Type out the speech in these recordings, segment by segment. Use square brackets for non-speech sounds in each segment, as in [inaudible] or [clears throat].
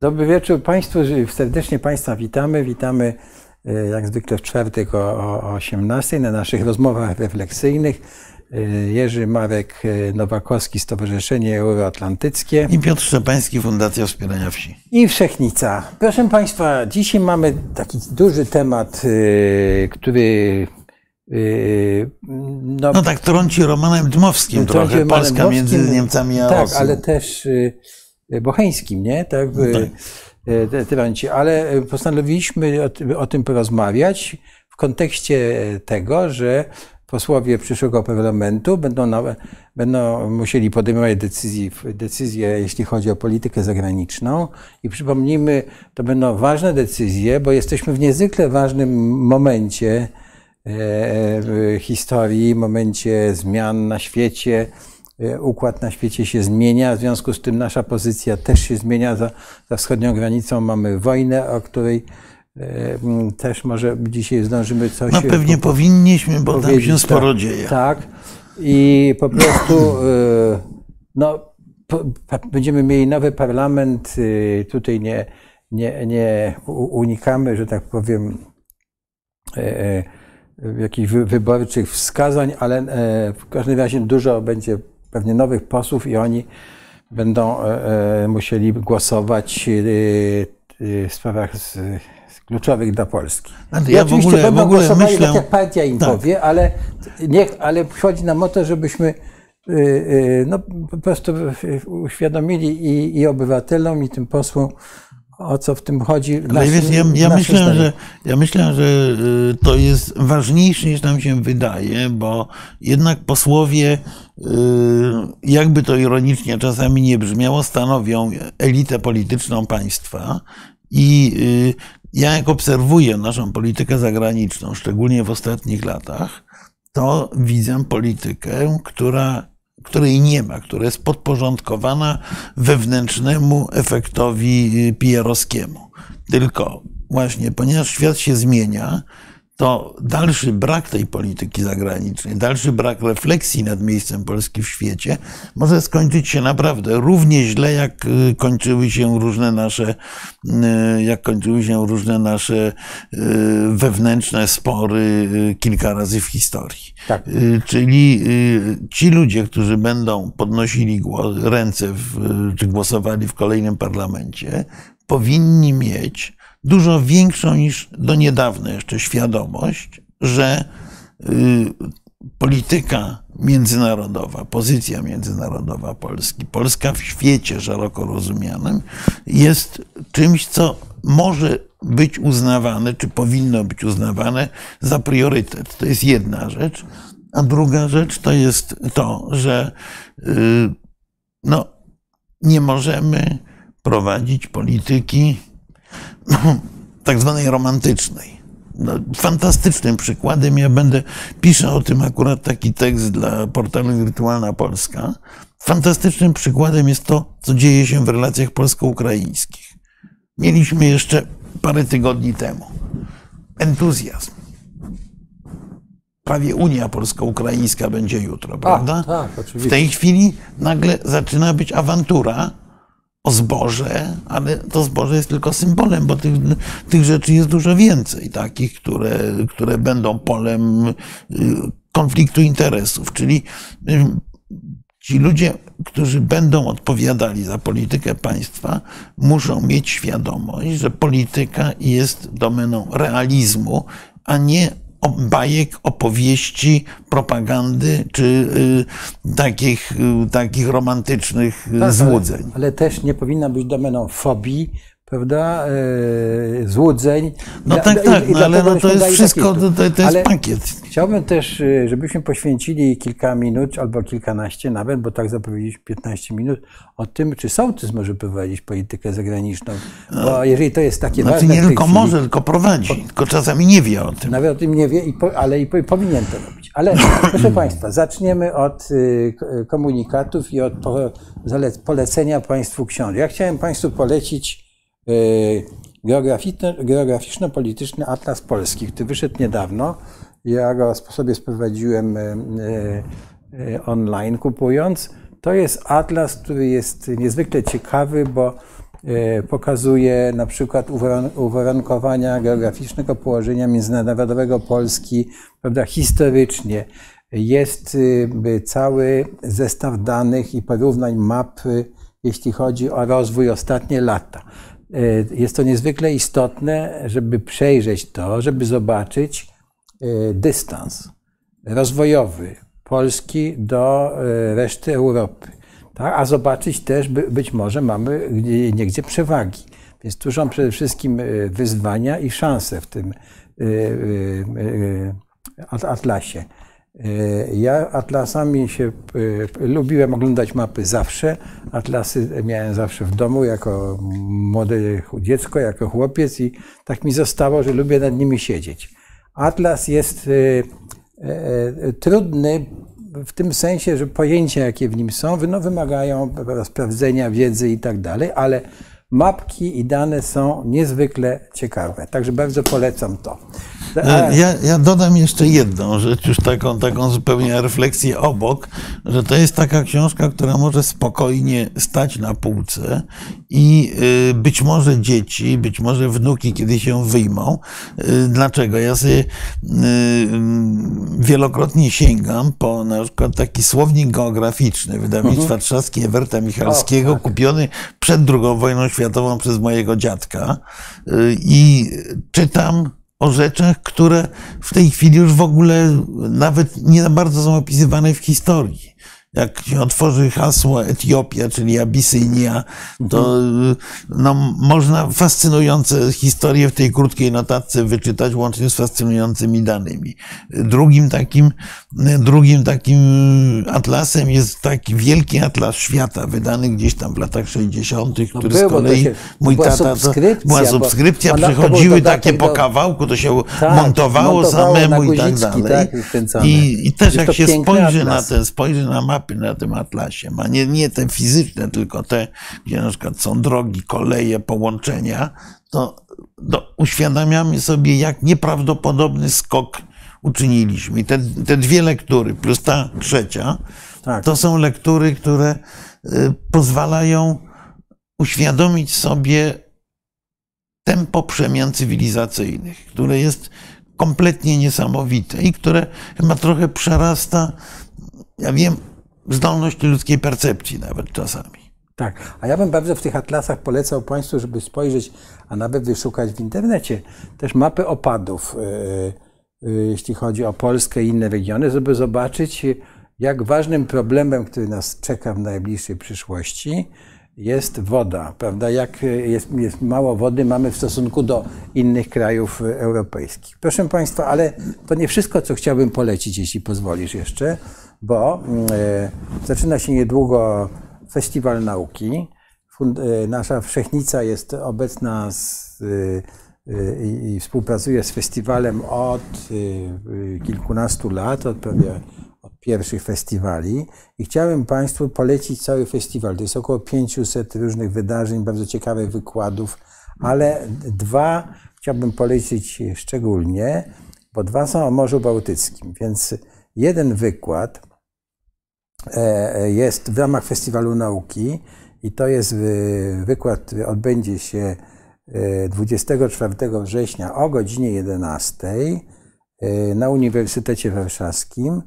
Dobry wieczór Państwu. Serdecznie Państwa witamy. Witamy e, jak zwykle w czwartek o, o 18 na naszych rozmowach refleksyjnych. E, Jerzy Marek e, Nowakowski, Stowarzyszenie Euroatlantyckie I Piotr Szczepański, Fundacja Wspierania Wsi. i Wszechnica. Proszę Państwa, dzisiaj mamy taki duży temat, który no, No tak trąci Romanem Dmowskim Trąci trochę, Romanem Polska Dmowskim. między Niemcami a Tak, ale też y, y, Bocheńskim, nie? Tak, No y, tak. trąci. Ale y, postanowiliśmy o, tym- o tym porozmawiać w kontekście tego, że posłowie przyszłego parlamentu będą, na, będą musieli podejmować decyzje, decyzje, jeśli chodzi o politykę zagraniczną. I przypomnijmy, to będą ważne decyzje, bo jesteśmy w niezwykle ważnym momencie e, w historii, momencie zmian na świecie. E, Układ na świecie się zmienia, w związku z tym nasza pozycja też się zmienia. Za, za wschodnią granicą mamy wojnę, o której e, też może dzisiaj zdążymy coś No pewnie po- powinniśmy, bo tam się sporo tak, dzieje. Tak. I po prostu e, no, po, będziemy mieli nowy parlament. Tutaj nie, nie, nie unikamy, że tak powiem, jakichś wy- wyborczych wskazań, ale w każdym razie dużo będzie pewnie nowych posłów i oni będą e, e, musieli głosować e, w sprawach z, kluczowych dla Polski. Znaczy, ja w oczywiście ogóle- w będą ogóle głosowali myślę- tak jak partia im Tak. powie, ale, niech, ale chodzi nam o to, żebyśmy no, po prostu uświadomili i, i obywatelom, i tym posłom, o co w tym chodzi. Ale naszym- wiesz, ja, ja, myślę, że, ja myślę, że y, to jest ważniejsze niż nam się wydaje, bo jednak posłowie, y, jakby to ironicznie czasami nie brzmiało, stanowią elitę polityczną państwa i y, ja jak obserwuję naszą politykę zagraniczną, szczególnie w ostatnich latach, to widzę politykę, która, której nie ma, która jest podporządkowana wewnętrznemu efektowi y, PR-owskiemu. Tylko właśnie, ponieważ świat się zmienia, to dalszy brak tej polityki zagranicznej, dalszy brak refleksji nad miejscem Polski w świecie może skończyć się naprawdę równie źle, jak y, kończyły się różne nasze, y, jak kończyły się różne nasze y, wewnętrzne spory kilka razy w historii. Tak. Czyli ci ludzie, którzy będą podnosili ręce w, czy głosowali w kolejnym parlamencie, powinni mieć dużo większą niż do niedawna jeszcze świadomość, że y, polityka międzynarodowa, pozycja międzynarodowa Polski, Polska w świecie szeroko rozumianym jest czymś, co może być uznawane, czy powinno być uznawane za priorytet. To jest jedna rzecz. A druga rzecz to jest to, że y, no, nie możemy prowadzić polityki [clears throat] tak zwanej romantycznej. No, fantastycznym przykładem, ja będę, piszę o tym akurat taki tekst dla portalu Wirtualna Polska. Fantastycznym przykładem jest to, co dzieje się w relacjach polsko-ukraińskich. Mieliśmy jeszcze parę tygodni temu entuzjazm. Prawie Unia Polsko-Ukraińska będzie jutro, prawda? tak, W oczywiście. tej chwili nagle zaczyna być awantura o zboże, ale to zboże jest tylko symbolem, bo tych, tych rzeczy jest dużo więcej, takich, które, które będą polem y, konfliktu interesów. Czyli y, ci ludzie, którzy będą odpowiadali za politykę państwa, muszą mieć świadomość, że polityka jest domeną realizmu, a nie bajek, opowieści, propagandy czy y, takich, y, takich romantycznych y, Tak, złudzeń. Ale, ale też nie powinna być domeną fobii, prawda, e, złudzeń. No Dla- tak, i- tak, i no ale no to jest wszystko, to, to jest Ale pakiet. Chciałbym też, y, żebyśmy poświęcili kilka minut, albo kilkanaście nawet, bo tak zapowiedzieliśmy 15 minut, o tym, czy sołtys może prowadzić politykę zagraniczną. Bo jeżeli to jest takie Znaczy ważne nie tylko chwili, może, tylko prowadzi, tylko czasami nie wie o tym. Nawet o tym nie wie, i po, ale i po, powinien to robić. Ale [laughs] proszę Państwa, zaczniemy od y, k- komunikatów i od po, polecenia Państwu książek. Ja chciałem Państwu polecić y, geograficzno- geograficzno-polityczny Atlas Polski, który wyszedł niedawno. Ja go sobie sprowadziłem y, y, y, online kupując. To jest atlas, który jest niezwykle ciekawy, bo e, pokazuje na przykład uwarunkowania geograficznego położenia międzynarodowego Polski, prawda, historycznie. Jest y, cały zestaw danych i porównań map, jeśli chodzi o rozwój ostatnie lata. E, jest to niezwykle istotne, żeby przejrzeć to, żeby zobaczyć e, dystans rozwojowy Polski do e, reszty Europy. Tak? A zobaczyć też, być może mamy niegdzie przewagi. Więc tu są przede wszystkim wyzwania i szanse w tym atlasie. Ja atlasami się lubiłem oglądać mapy zawsze. Atlasy miałem zawsze w domu jako młode dziecko, jako chłopiec i tak mi zostało, że lubię nad nimi siedzieć. Atlas jest e, trudny w tym sensie, że pojęcia, jakie w nim są, no, wymagają sprawdzenia wiedzy i tak dalej, ale mapki i dane są niezwykle ciekawe. Także bardzo polecam to. E, ja, ja, dodam jeszcze jedną rzecz, już taką, taką zupełnie refleksję obok, że to jest taka książka, która może spokojnie stać na półce i y, być może dzieci, być może wnuki, kiedy się wyjmą. Y, dlaczego? Ja sobie y, wielokrotnie sięgam po na przykład taki słownik geograficzny wydawnictwa mhm. Trzaski Ewerta Michalskiego, o, tak. kupiony przed II wojną światową przez mojego dziadka i czytam o rzeczach, które w tej chwili już w ogóle nawet nie bardzo są opisywane w historii jak się otworzy hasło Etiopia, czyli Abisynia, to mhm. no, można fascynujące historie w tej krótkiej notatce wyczytać, łącznie z fascynującymi danymi. Drugim takim, drugim takim atlasem jest taki wielki atlas świata, wydany gdzieś tam w latach 60., no który było, z kolei się, mój była tata, subskrypcja, była subskrypcja, przychodziły takie po kawałku, to się tak, montowało, montowało samemu i tak dalej. Tak, I, I też jak się spojrzy na ten, spojrzy na mapę, mapy na tym atlasie ma. Nie, nie te fizyczne, tylko te, gdzie na przykład są drogi, koleje, połączenia, to, to uświadamiamy sobie, jak nieprawdopodobny skok uczyniliśmy. Te, te dwie lektury, plus ta trzecia, tak. to są lektury, które y, pozwalają uświadomić sobie tempo przemian cywilizacyjnych, które jest kompletnie niesamowite i które chyba trochę przerasta, ja wiem, zdolność ludzkiej percepcji nawet czasami. Tak, a ja bym bardzo w tych atlasach polecał Państwu, żeby spojrzeć, a nawet wyszukać w internecie też mapy opadów, e, e, jeśli chodzi o Polskę i inne regiony, żeby zobaczyć, jak ważnym problemem, który nas czeka w najbliższej przyszłości, jest woda, prawda? Jak jest, jest, mało wody mamy w stosunku do innych krajów europejskich. Proszę Państwa, ale to nie wszystko, co chciałbym polecić, jeśli pozwolisz jeszcze bo e, zaczyna się niedługo Festiwal Nauki. E, nasza Wszechnica jest obecna z, e, i współpracuje z festiwalem od kilkunastu lat, od od pierwszych festiwali. I chciałem Państwu polecić cały festiwal. To jest około 500 różnych wydarzeń, bardzo ciekawych wykładów, ale dwa chciałbym polecić szczególnie, bo dwa są o Morzu Bałtyckim, więc jeden wykład jest w ramach Festiwalu Nauki i to jest e, wykład, odbędzie się 24 września o godzinie 11 na Uniwersytecie Warszawskim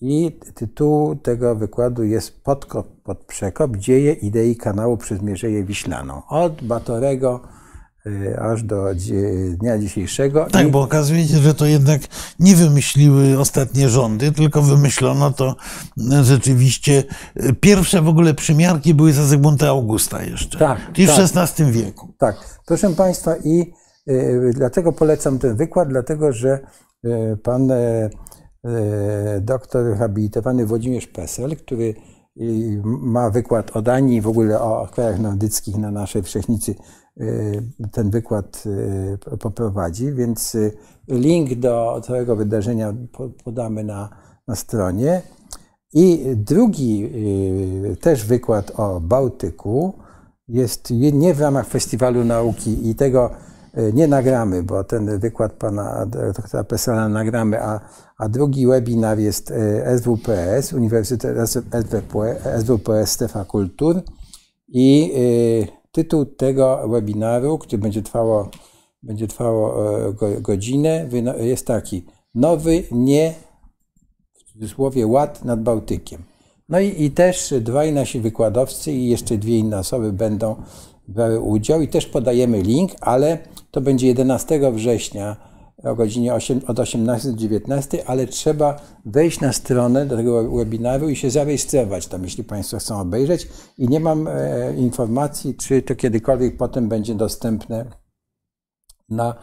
i tytuł tego wykładu jest Podkop pod przekop dzieje idei kanału przez Mierzeję Wiślaną. Od Batorego aż do dnia dzisiejszego. Tak, I... bo okazuje się, że to jednak nie wymyśliły ostatnie rządy, tylko wymyślono to rzeczywiście. Y, pierwsze w ogóle przymiarki były za Zygmunta Augusta jeszcze, tak, tak, w XVI wieku. Tak, proszę Państwa i y, dlatego polecam ten wykład, dlatego że y, pan y, doktor habilitowany Włodzimierz Pesel, który ma wykład o Danii, w ogóle o krajach nordyckich na naszej wszechnicy Y, ten wykład y, poprowadzi, więc y, link do całego wydarzenia podamy na, na stronie. I drugi też wykład o Bałtyku jest nie w ramach Festiwalu Nauki i tego nie nagramy, bo ten wykład pana doktora Pesala nagramy, a, a drugi webinar jest SWPS, Uniwersytet SWPS Strefa Kultur i tytuł tego webinaru, który będzie trwało, będzie trwało godzinę, jest taki Nowy, nie, w cudzysłowie, ład nad Bałtykiem. No i, i też dwaj nasi wykładowcy i jeszcze dwie inne osoby będą brały udział i też podajemy link, ale to będzie 11 września o godzinie 8, od 18 do 19, ale trzeba wejść na stronę do tego webinaru i się zarejestrować tam, jeśli Państwo chcą obejrzeć. I nie mam e, informacji, czy to kiedykolwiek potem będzie dostępne na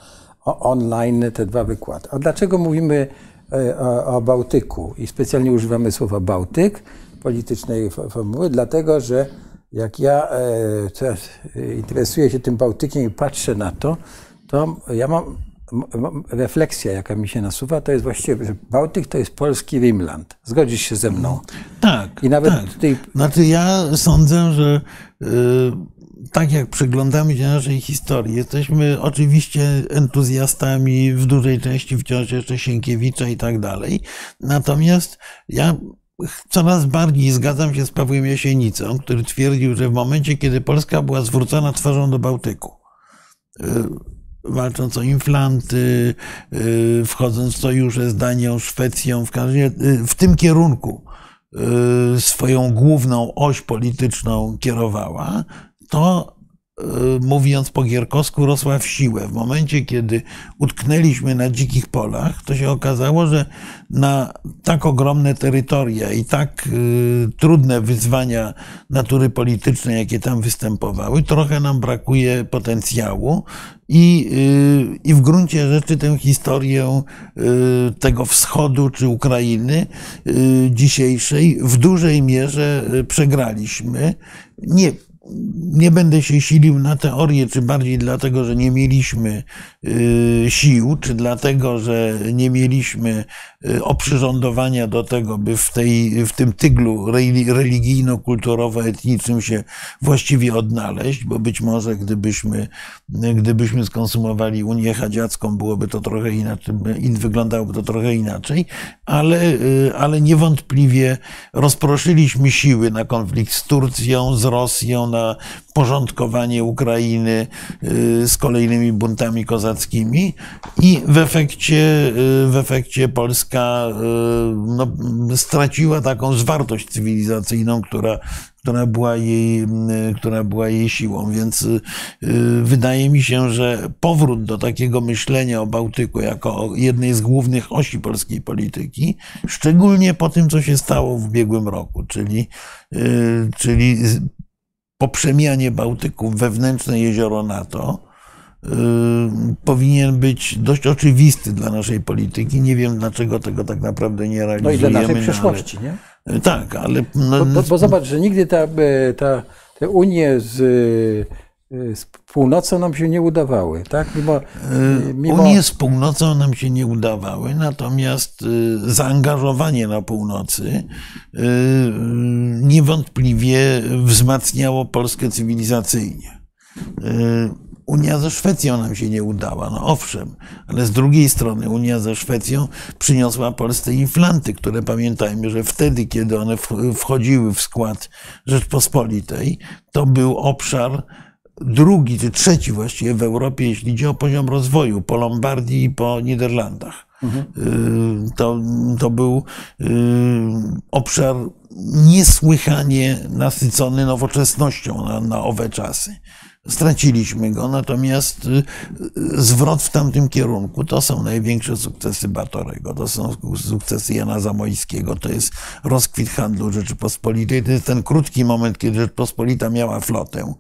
online te dwa wykłady. A dlaczego mówimy e, o, o Bałtyku i specjalnie używamy słowa Bałtyk? politycznej formuły, dlatego że jak ja e, teraz interesuję się tym Bałtykiem i patrzę na to, to ja mam refleksja, jaka mi się nasuwa, to jest właściwie, że Bałtyk to jest polski Rimland. Zgodzisz się ze mną? Tak. I nawet tak. Tutaj... Znaczy ja sądzę, że y, tak jak przyglądamy się naszej historii, jesteśmy oczywiście entuzjastami w dużej części wciąż jeszcze Sienkiewicza i tak dalej. Natomiast ja coraz bardziej zgadzam się z Pawłem Jasienicą, który twierdził, że w momencie, kiedy Polska była zwrócona twarzą do Bałtyku, y, walcząc o inflanty, y, wchodząc w sojusze z Danią, Szwecją, w, każdym, y, w tym kierunku swoją główną oś polityczną kierowała, to mówiąc po gierkowsku, rosła w siłę. W momencie, kiedy utknęliśmy na dzikich polach, to się okazało, że na tak ogromne terytoria i tak y, trudne wyzwania natury politycznej, jakie tam występowały, trochę nam brakuje potencjału. I, y, I w gruncie rzeczy tę historię y, tego wschodu czy Ukrainy dzisiejszej w dużej mierze przegraliśmy. Nie nie będę się silił na teorię, czy bardziej dlatego, że nie mieliśmy sił, czy dlatego, że nie mieliśmy y, oprzyrządowania do tego, by w, tej, w tym tyglu religijno-kulturowo-etniczym się właściwie odnaleźć, bo być może gdybyśmy, gdybyśmy skonsumowali Unię Hadziacką, byłoby to trochę inaczej, wyglądałoby to trochę inaczej, ale, y, ale niewątpliwie rozproszyliśmy siły na konflikt z Turcją, z Rosją, na porządkowanie Ukrainy y, z kolejnymi buntami kozackimi i w efekcie, w efekcie Polska no, straciła taką zwartość cywilizacyjną, która, która była, jej, która była jej siłą. Więc wydaje mi się, że powrót do takiego myślenia o Bałtyku jako jednej z głównych osi polskiej polityki, szczególnie po tym, co się stało w ubiegłym roku, czyli, czyli po przemianie Bałtyku wewnętrzne jezioro NATO powinien być dość oczywisty dla naszej polityki. Nie wiem, dlaczego tego tak naprawdę nie realizujemy. No i dla naszej przyszłości, ale, nie? Tak, ale... No, bo, bo, bo, zobacz, że nigdy ta, ta, te Unie z z północą nam się nie udawały, tak? Mimo, mimo... Unie z północą nam się nie udawały, natomiast y, zaangażowanie na północy y, niewątpliwie wzmacniało Polskę cywilizacyjnie. Y, Unia ze Szwecją nam się nie udała, no owszem, ale z drugiej strony Unia ze Szwecją przyniosła Polsce inflanty, które pamiętajmy, że wtedy, kiedy one wchodziły w skład Rzeczpospolitej, to był obszar drugi czy trzeci właściwie w Europie, jeśli chodzi o poziom rozwoju, po Lombardii i po Niderlandach. Mhm. To, to był y, obszar niesłychanie nasycony nowoczesnością na, na owe czasy. Straciliśmy go, natomiast y, zwrot w tamtym kierunku to są największe sukcesy Batorego, to są sukcesy Jana Zamojskiego, to jest rozkwit handlu Rzeczypospolitej, to jest ten krótki moment, kiedy Rzeczpospolita miała flotę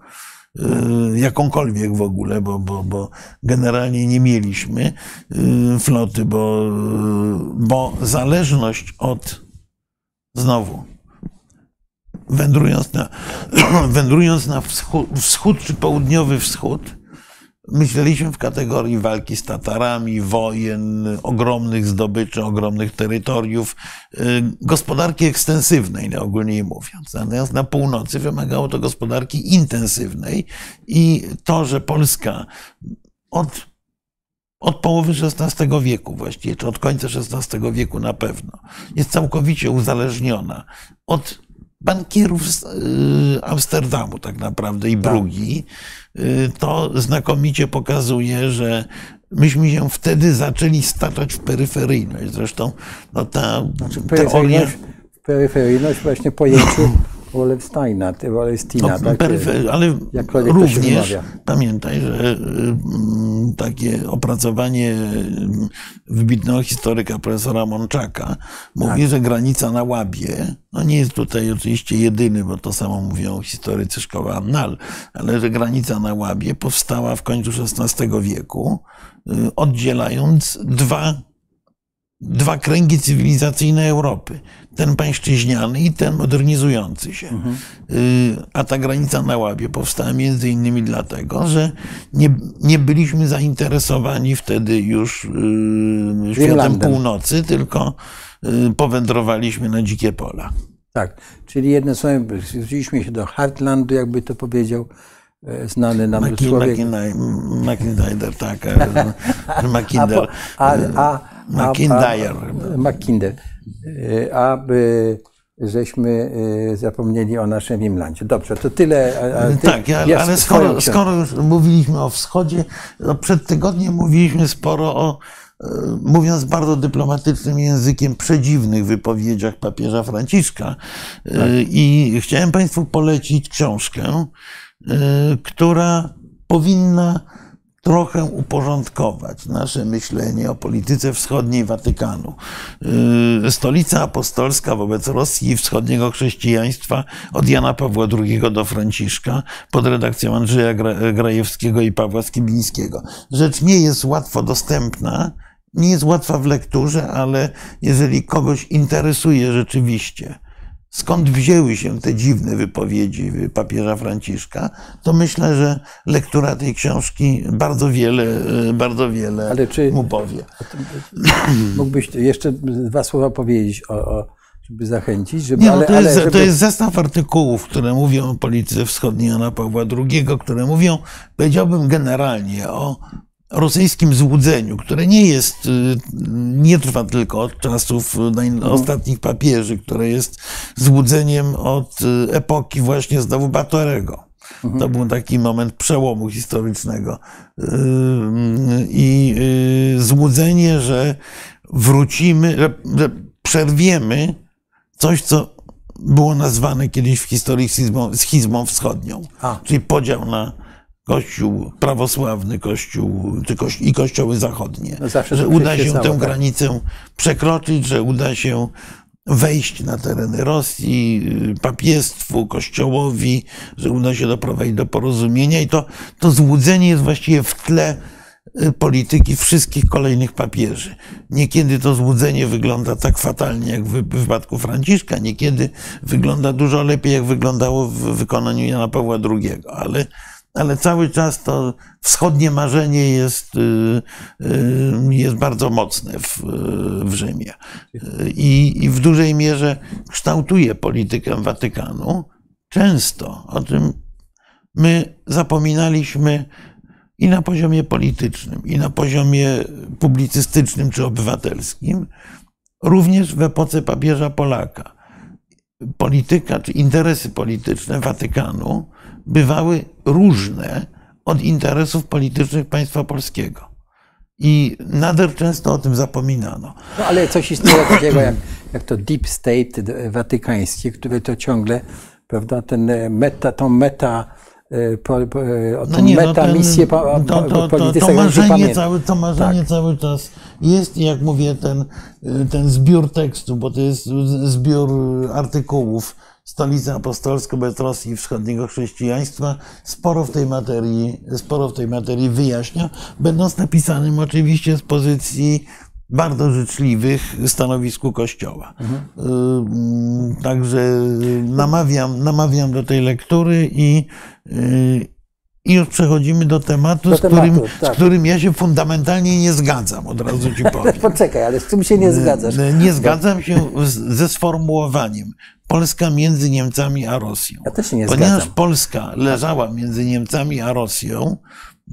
Y, jakąkolwiek w ogóle, bo, bo, bo generalnie nie mieliśmy y, floty, bo, y, bo zależność od znowu wędrując na, [clears throat] wędrując na wschód, wschód czy południowy wschód, Myśleliśmy w kategorii walki z Tatarami, wojen, ogromnych zdobyczy, ogromnych terytoriów, y, gospodarki ekstensywnej, najogólniej mówiąc. Natomiast na północy wymagało to gospodarki intensywnej i to, że Polska od, od połowy XVI wieku właściwie, czy od końca XVI wieku na pewno. Jest całkowicie uzależniona od bankierów z y, Amsterdamu tak naprawdę i Brugi. Y, to znakomicie pokazuje, że myśmy się wtedy zaczęli staczać w peryferyjność. Zresztą no, ta Znaczy, teoria... peryferyjność, peryferyjność właśnie pojęciu Wolfsteina, Wolestina, No, tak? peryfer- ale również pamiętaj, że mm, takie opracowanie mm, wybitnego historyka profesora Mączaka mówi, Tak. że granica na Łabie, no nie jest tutaj oczywiście jedyny, bo to samo mówią historycy szkoły Annal, ale że granica na Łabie powstała w końcu XVI wieku, y, oddzielając dwa dwa kręgi cywilizacyjne Europy. Ten pańszczyźniany i ten modernizujący się. Mhm. A ta granica na Łabie powstała między innymi dlatego, że nie, nie byliśmy zainteresowani wtedy już y, światem Grenlandem. północy, tylko y, powędrowaliśmy na dzikie pola. Tak, czyli jednym słowem zwróciliśmy się do Heartlandu, jakby to powiedział znany nam Maki- człowiek. McIntyre, tak. e, [laughs] McIntyre. a, a, Mackinder. E, aby żeśmy e, zapomnieli o naszym Imlandzie. Dobrze, to tyle. ty- Tak, ale, ja ale skoro, skoro już mówiliśmy o wschodzie, no przed tygodniem mówiliśmy sporo o, e, mówiąc bardzo dyplomatycznym językiem, przedziwnych wypowiedziach papieża Franciszka. E, I chciałem Państwu polecić książkę, e, która powinna trochę uporządkować nasze myślenie o polityce wschodniej Watykanu. Yy, Stolica apostolska wobec Rosji i wschodniego chrześcijaństwa od Jana Pawła II do Franciszka pod redakcją Andrzeja Gra- Grajewskiego i Pawła Skibińskiego. Rzecz nie jest łatwo dostępna, nie jest łatwa w lekturze, ale jeżeli kogoś interesuje rzeczywiście, skąd wzięły się te dziwne wypowiedzi papieża Franciszka, to myślę, że lektura tej książki bardzo wiele, e, bardzo wiele Ale czy- mu powie. [clears throat] Mógłbyś jeszcze dwa słowa powiedzieć, o, o, żeby zachęcić, żeby, Nie, no ale, to, jest, ale żeby, to jest zestaw artykułów, które mówią o polityce wschodniej Jana Pawła II, które mówią, powiedziałbym generalnie o rosyjskim złudzeniu, które nie jest, y, nie trwa tylko od czasów naj- ostatnich papieży, które jest złudzeniem od y, epoki właśnie znowu Batorego. To był taki moment przełomu historycznego. Y, I y, złudzenie, że wrócimy, że przerwiemy coś, co było nazwane kiedyś w historii schizmą, schizmą wschodnią, A. czyli podział na Kościół prawosławny, Kościół czy koś, i kościoły zachodnie. No że uda się tę tak. granicę przekroczyć, że uda się wejść na tereny Rosji, y, papiestwu, kościołowi, że uda się doprowadzić do porozumienia i to, to złudzenie jest właściwie w tle y, polityki wszystkich kolejnych papieży. Niekiedy to złudzenie wygląda tak fatalnie jak w wypadku Franciszka, niekiedy wygląda dużo lepiej jak wyglądało w wykonaniu Jana Pawła II, ale, ale cały czas to wschodnie marzenie jest, y, y, jest bardzo mocne w, w Rzymie I, i w dużej mierze kształtuje politykę Watykanu. Często o tym my zapominaliśmy i na poziomie politycznym, i na poziomie publicystycznym czy obywatelskim, również w epoce papieża Polaka. Polityka czy interesy polityczne Watykanu bywały różne od interesów politycznych państwa polskiego. I nader często o tym zapominano. no, ale coś istnieje takiego jak, jak to deep state d- watykańskie, które to ciągle, prawda, ten e, meta, tą meta, e, po, po, e, o tą no, meta misję po, po, to, to, to, to, marzenie, cały, to marzenie Tak. cały czas jest jak mówię, ten, ten zbiór tekstu, bo to jest zbiór artykułów Stolica Apostolska bez Rosji i wschodniego chrześcijaństwa, sporo w tej materii, sporo w tej materii wyjaśnia, będąc napisanym oczywiście z pozycji bardzo życzliwych stanowisku Kościoła. Y, Także namawiam, namawiam do tej lektury i, y, i już przechodzimy do tematu, Do z, którym, tematu, tak. z którym ja się fundamentalnie nie zgadzam, od razu ci [laughs] powiem. Poczekaj, ale z czym się nie zgadzasz? E, Nie zgadzam się ze sformułowaniem Polska między Niemcami a Rosją. Ja też się nie Ponieważ zgadzam. Polska leżała między Niemcami a Rosją,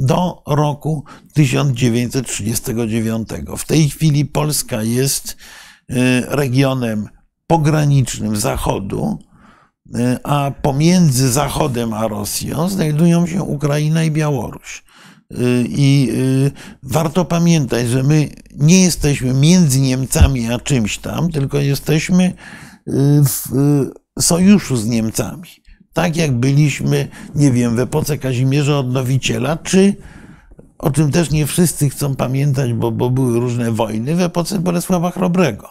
do roku 1939. W tej chwili Polska jest y, regionem pogranicznym Zachodu, y, a pomiędzy Zachodem a Rosją znajdują się Ukraina i Białoruś. Y, I warto pamiętać, że my nie jesteśmy między Niemcami a czymś tam, tylko jesteśmy w sojuszu z Niemcami tak jak byliśmy, nie wiem, w epoce Kazimierza Odnowiciela, czy o czym też nie wszyscy chcą pamiętać, bo, bo były różne wojny, w epoce Bolesława Chrobrego.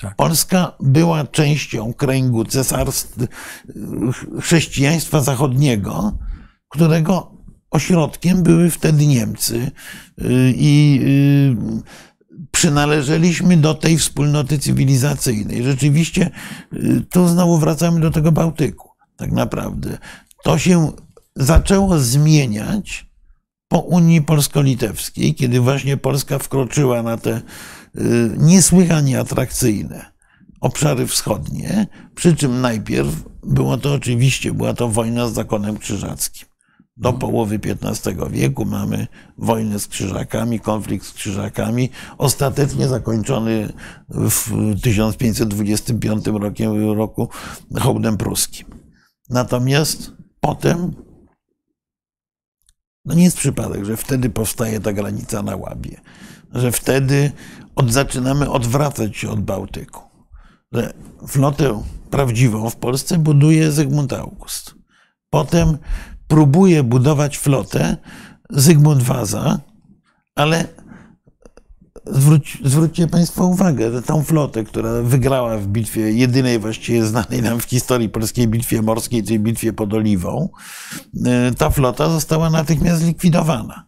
Tak. Polska była częścią kręgu cesarstw, chrześcijaństwa zachodniego, którego ośrodkiem były wtedy Niemcy i y, przynależeliśmy do tej wspólnoty cywilizacyjnej. Rzeczywiście tu znowu wracamy do tego Bałtyku tak naprawdę. To się zaczęło zmieniać po Unii Polsko-Litewskiej, kiedy właśnie Polska wkroczyła na te y, niesłychanie atrakcyjne obszary wschodnie, przy czym najpierw było to oczywiście, była to wojna z zakonem krzyżackim. Do mhm. połowy XV wieku mamy wojnę z krzyżakami, konflikt z krzyżakami, ostatecznie zakończony w 1525 roku, roku hołdem pruskim. Natomiast potem, no nie jest przypadek, że wtedy powstaje ta granica na Łabie, że wtedy od, zaczynamy odwracać się od Bałtyku, że flotę prawdziwą w Polsce buduje Zygmunt August. Potem próbuje budować flotę Zygmunt Waza, ale Zwróć, zwróćcie Państwo uwagę, że tą flotę, która wygrała w bitwie, jedynej właściwie znanej nam w historii polskiej bitwie morskiej, czyli bitwie pod Oliwą, e, ta flota została natychmiast zlikwidowana,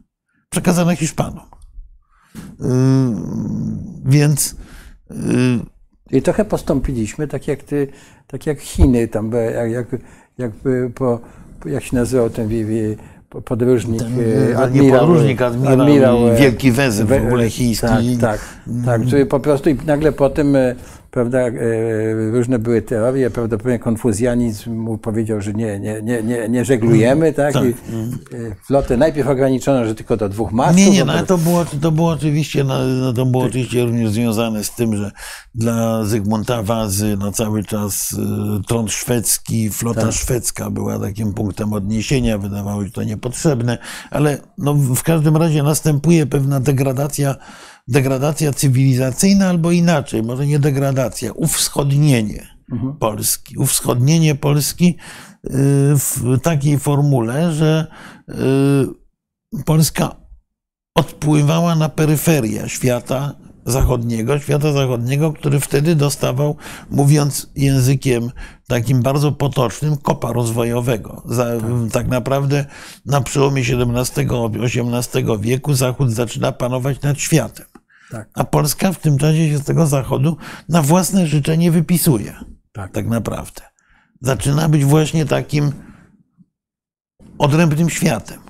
przekazana Hiszpanom. E, więc. E, I trochę postąpiliśmy, tak jak ty, tak jak Chiny, tam, jak, jak, jakby po, jak się nazywał ten podróżnik, ten, e, admirał, podróżnik, admirał, admirał e, wielki wezy w ogóle chiński. Tak, tak, tak, który po prostu i nagle po tym e, prawda, e, różne były teorie, prawdopodobnie konfuzjanizm mu powiedział, że nie, nie, nie, nie, nie żeglujemy, mm, tak? tak. I e, flotę najpierw ograniczono, że tylko do dwóch mastów. Nie, nie, no, to, było, to było oczywiście, no, no, to było oczywiście również związane z tym, że dla Zygmunta Wazy no, cały czas e, tron szwedzki, flota tak. szwedzka była takim punktem odniesienia, wydawało się to niepotrzebne, ale no, w każdym razie następuje pewna degradacja degradacja cywilizacyjna, albo inaczej, może nie degradacja, uwschodnienie mhm. Polski. Uwschodnienie Polski y, w takiej formule, że y, Polska odpływała na peryferię świata zachodniego, świata zachodniego, który wtedy dostawał, mówiąc językiem takim bardzo potocznym, kopa rozwojowego. Za, tak naprawdę na przełomie XVII-XVIII wieku Zachód zaczyna panować nad światem. Tak. A Polska w tym czasie się z tego Zachodu na własne życzenie wypisuje. Tak. tak naprawdę. Zaczyna być właśnie takim odrębnym światem.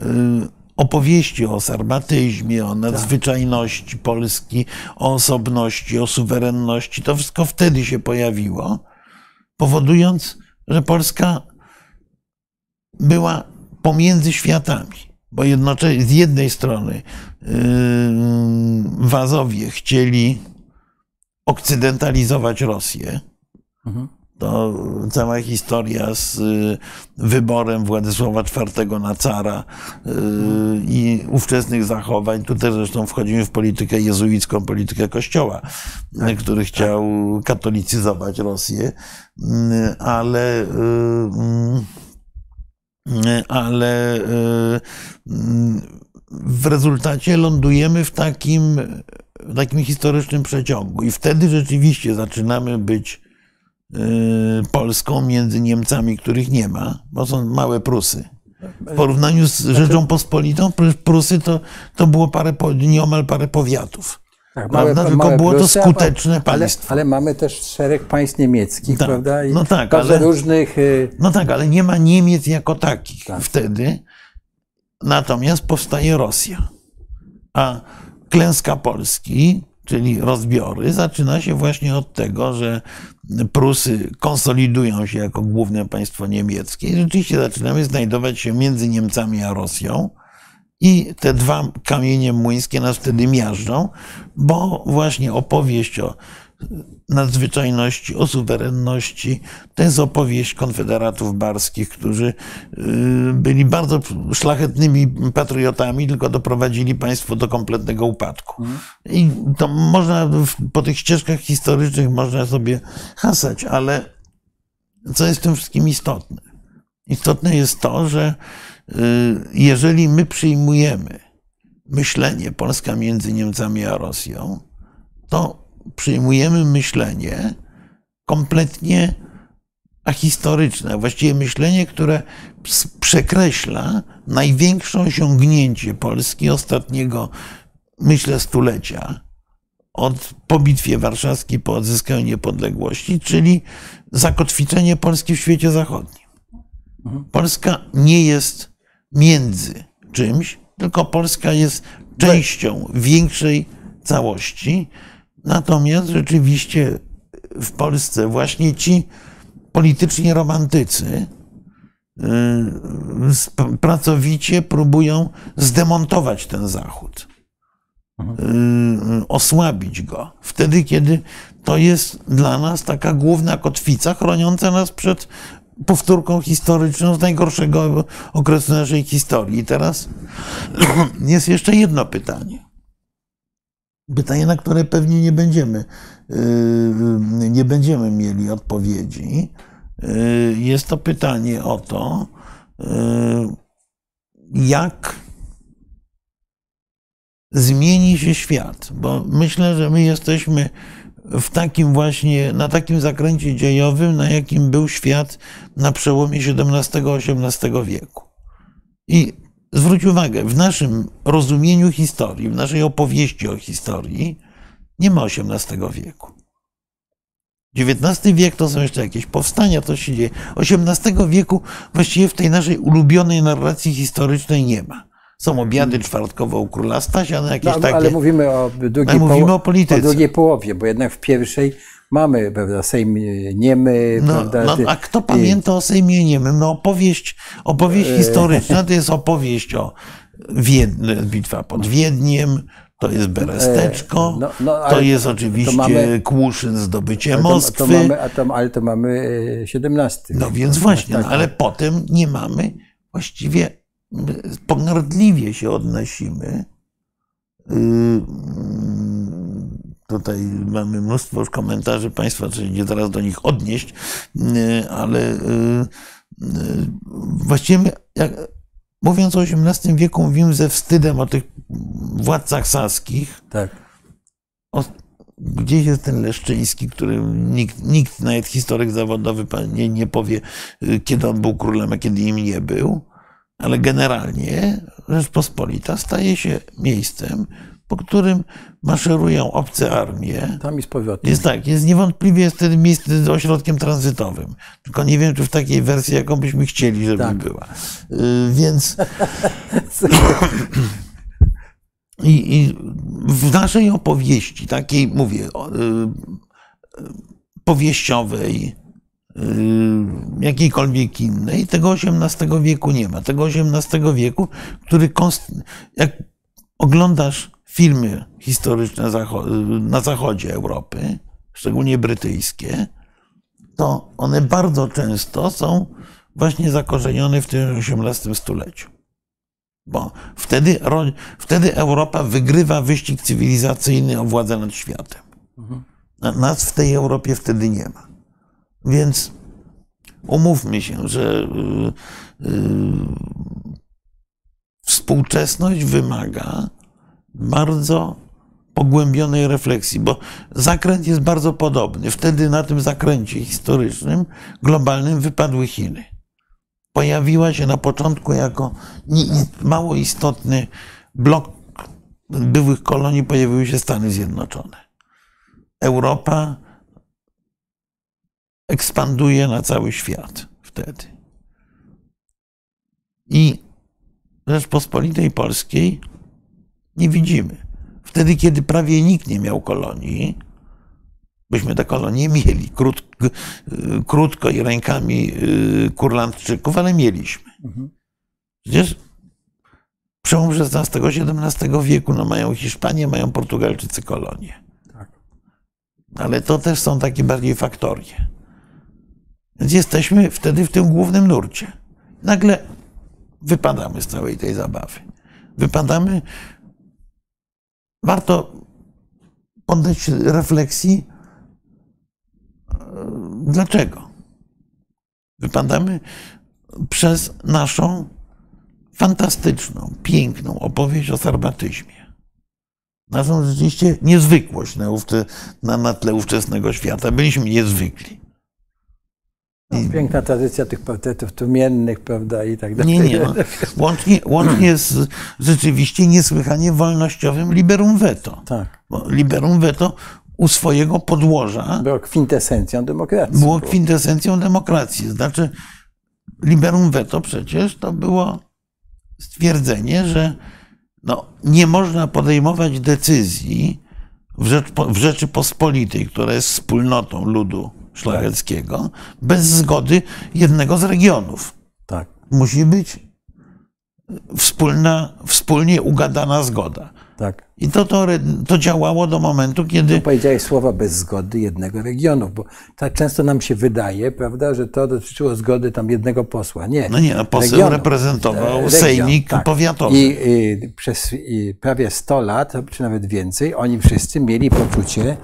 Y, opowieści o sarmatyzmie, o nadzwyczajności Polski, o osobności, o suwerenności, to wszystko wtedy się pojawiło, powodując, że Polska była pomiędzy światami. Bo jednocześnie z jednej strony yy, Wazowie chcieli okcydentalizować Rosję. Mhm. To cała historia z y, wyborem Władysława IV na cara yy, i ówczesnych zachowań. Tu też zresztą wchodzimy w politykę jezuicką, politykę Kościoła, tak, który tak. chciał katolicyzować Rosję, yy, ale yy, ale e, w rezultacie lądujemy w takim, takim historycznym przeciągu. I wtedy rzeczywiście zaczynamy być e, Polską między Niemcami, których nie ma, bo są małe Prusy. W porównaniu z Rzeczą Pospolitą, Prusy to, to było parę, nieomal parę powiatów. Tak, małe, Tylko było plusy, to skuteczne ale, państwo. Ale, mamy też szereg państw niemieckich, tak, prawda? I no tak, ale, różnych. Y, no tak, ale nie ma Niemiec jako takich tak. wtedy. Natomiast powstaje Rosja. A klęska Polski, czyli rozbiory, zaczyna się właśnie od tego, że Prusy konsolidują się jako główne państwo niemieckie i rzeczywiście zaczynamy znajdować się między Niemcami a Rosją. I te dwa kamienie młyńskie nas wtedy miażdżą, bo właśnie opowieść o nadzwyczajności, o suwerenności. To jest opowieść konfederatów barskich, którzy y, byli bardzo szlachetnymi patriotami, tylko doprowadzili państwo do kompletnego upadku. Mhm. I to można po tych ścieżkach historycznych można sobie hasać, ale co jest w tym wszystkim istotne? Istotne jest to, że jeżeli my przyjmujemy myślenie Polska między Niemcami a Rosją, to przyjmujemy myślenie kompletnie ahistoryczne, właściwie myślenie, które przekreśla największe osiągnięcie Polski ostatniego, myślę, stulecia, od po bitwie warszawskiej, po odzyskaniu niepodległości, czyli zakotwiczenie Polski w świecie zachodnim. Polska nie jest między czymś, tylko Polska jest częścią większej całości, Natomiast rzeczywiście w Polsce właśnie ci polityczni romantycy y, pracowicie próbują zdemontować ten Zachód, y, osłabić go. Wtedy, kiedy to jest dla nas taka główna kotwica chroniąca nas przed powtórką historyczną z najgorszego okresu naszej historii. I teraz [clears throat] jest jeszcze jedno pytanie. Pytanie, na które pewnie nie będziemy, yy, nie będziemy mieli odpowiedzi. Yy, jest to pytanie o to, yy, jak zmieni się świat, bo myślę, że my jesteśmy w takim właśnie, na takim zakręcie dziejowym, na jakim był świat na przełomie XVII-XVIII wieku. I zwróć uwagę, w naszym rozumieniu historii, w naszej opowieści o historii nie ma XVIII wieku. XIX wiek to są jeszcze jakieś powstania, to się dzieje. XVIII wieku właściwie w tej naszej ulubionej narracji historycznej nie ma. Są obiady czwartkowe u króla Stasia, no jakieś no, takie... Ale mówimy o drugiej, mówimy o, o drugiej połowie, bo jednak w pierwszej mamy, prawda, Sejm niemy, no, prawda? No, a kto pamięta o Sejmie niemym? No opowieść, opowieść e, historyczna to jest opowieść o Wiednie, bitwa pod Wiedniem, to jest Beresteczko, e, no, no, to jest oczywiście to mamy, Kłuszyn, zdobycie to, Moskwy. To mamy, a to, ale to mamy XVII. No więc właśnie, tak, no, ale tak. potem nie mamy, właściwie pogardliwie się odnosimy y, Tutaj mamy mnóstwo komentarzy Państwa, czyli nie zaraz do nich odnieść, y, ale y, y, właściwie jak, mówiąc o XVIII wieku, mówimy ze wstydem o tych władcach saskich. Tak. O, gdzieś jest ten Leszczyński, który nikt, nikt nawet historyk zawodowy nie, nie powie, kiedy on był królem, a kiedy im nie był. Ale generalnie Rzeczpospolita staje się miejscem, po którym maszerują obce armie. Tam jest powiat. Jest tak, jest niewątpliwie jest wtedy miejsce ośrodkiem tranzytowym. Tylko nie wiem, czy w takiej wersji, jaką byśmy chcieli, żeby tak. była. Y, więc. [laughs] I, I, w naszej opowieści, takiej, mówię, y, powieściowej, jakiejkolwiek innej, tego XVIII wieku nie ma. Tego XVIII wieku, który jak oglądasz filmy historyczne na zachodzie Europy, szczególnie brytyjskie, to one bardzo często są właśnie zakorzenione w tym XVIII stuleciu. Bo wtedy, wtedy Europa wygrywa wyścig cywilizacyjny o władzę nad światem. Nas w tej Europie wtedy nie ma. Więc umówmy się, że yy, yy, współczesność wymaga bardzo pogłębionej refleksji, bo zakręt jest bardzo podobny. Wtedy na tym zakręcie historycznym, globalnym wypadły Chiny. Pojawiła się na początku jako mało istotny blok byłych kolonii, pojawiły się Stany Zjednoczone. Europa ekspanduje na cały świat wtedy. I Rzeczpospolitej Polskiej nie widzimy. Wtedy, kiedy prawie nikt nie miał kolonii, byśmy te kolonie mieli. Krótko, krótko i rękami y, Kurlandczyków, ale mieliśmy. Przecież przełom XVI-XVII wieku no mają Hiszpanię, mają Portugalczycy kolonie. Tak. Ale to też są takie bardziej faktorie. Więc jesteśmy wtedy w tym głównym nurcie. Nagle wypadamy z całej tej zabawy. Wypadamy. Warto poddać refleksji, dlaczego. Wypadamy przez naszą fantastyczną, piękną opowieść o sarmatyzmie. Naszą rzeczywiście niezwykłość na, na, na tle ówczesnego świata. Byliśmy niezwykli. No, piękna tradycja tych portretów tłumiennych, prawda, i tak dalej. Nie, nie. No. [laughs] Łącznie, łącznie z rzeczywiście niesłychanie wolnościowym liberum veto. Tak. Bo liberum veto u swojego podłoża było kwintesencją demokracji. Było kwintesencją demokracji. Znaczy, liberum veto przecież to było stwierdzenie, że no, nie można podejmować decyzji w, Rzecz, w Rzeczypospolitej, która jest wspólnotą ludu szlacheckiego, bez zgody jednego z regionów. Tak. Musi być wspólna, wspólnie ugadana zgoda. Tak. I to, to, to działało do momentu, kiedy. Tu powiedziałeś słowa bez zgody jednego regionu, bo tak często nam się wydaje, prawda, że to dotyczyło zgody tam jednego posła. Nie. No nie, no poseł regionu. reprezentował Region, sejmik tak. powiatowy. I, i przez i prawie 100 lat, czy nawet więcej, oni wszyscy mieli poczucie,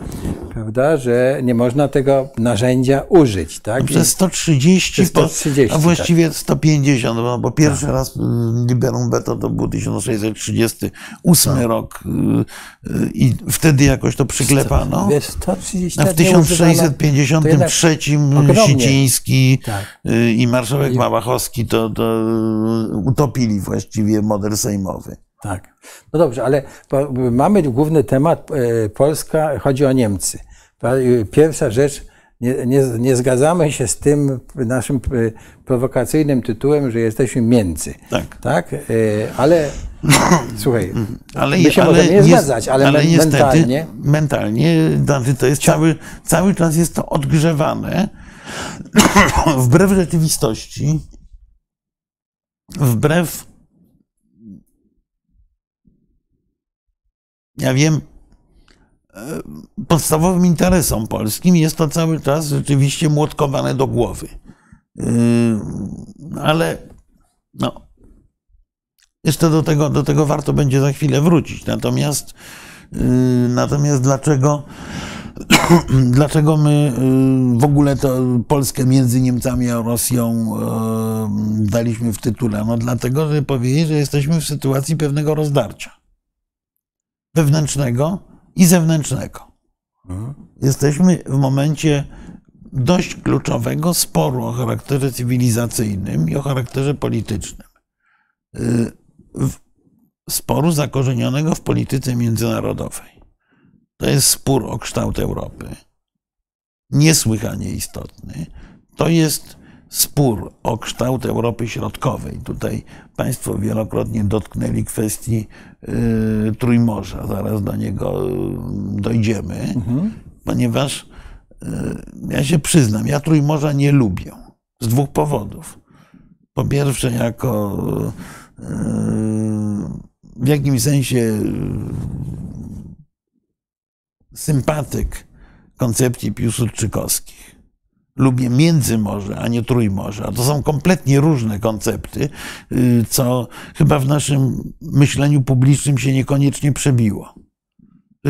prawda, że nie można tego narzędzia użyć. Tak? No przez 130, 130 a właściwie tak. 150, bo pierwszy tak. raz y, liberum veto to był 1638 tak. Rok y, y, i wtedy jakoś to przyklepano. Wiesz, 130 a w 1653 Siciński tak. i marszałek I... Małachowski to, to utopili właściwie model sejmowy. Tak. No dobrze, ale mamy główny temat Polska, chodzi o Niemcy. Pierwsza rzecz, nie, nie, nie, zgadzamy się z tym naszym prowokacyjnym tytułem, że jesteśmy między. Tak. tak? Ale [laughs] słuchaj, ale, my się ale możemy nie zgadzać, ale, ale niestety, mentalnie... Mentalnie to jest cały, cały czas jest to odgrzewane. [coughs] Wbrew rzeczywistości, wbrew ja wiem, E, podstawowym interesom polskim jest to cały czas rzeczywiście młotkowane do głowy. E, ale no, jeszcze do tego, do tego warto będzie za chwilę wrócić. Natomiast, e, natomiast dlaczego, [clears throat] dlaczego my w ogóle to Polskę między Niemcami a Rosją daliśmy w tytule? No dlatego, żeby powiedzieć, że jesteśmy w sytuacji pewnego rozdarcia wewnętrznego, i zewnętrznego. Jesteśmy w momencie dość kluczowego sporu o charakterze cywilizacyjnym i o charakterze politycznym. Sporu zakorzenionego w polityce międzynarodowej. To jest spór o kształt Europy. Niesłychanie istotny. To jest spór o kształt Europy Środkowej. Tutaj Państwo wielokrotnie dotknęli kwestii y, Trójmorza. Zaraz do niego y, dojdziemy, mhm. ponieważ y, ja się przyznam, ja Trójmorza nie lubię z dwóch powodów. Po pierwsze, jako w jakimś sensie sympatyk koncepcji piłsudczykowskich lubię Międzymorze, a nie Trójmorze. A to są kompletnie różne koncepty, y, co chyba w naszym myśleniu publicznym się niekoniecznie przebiło.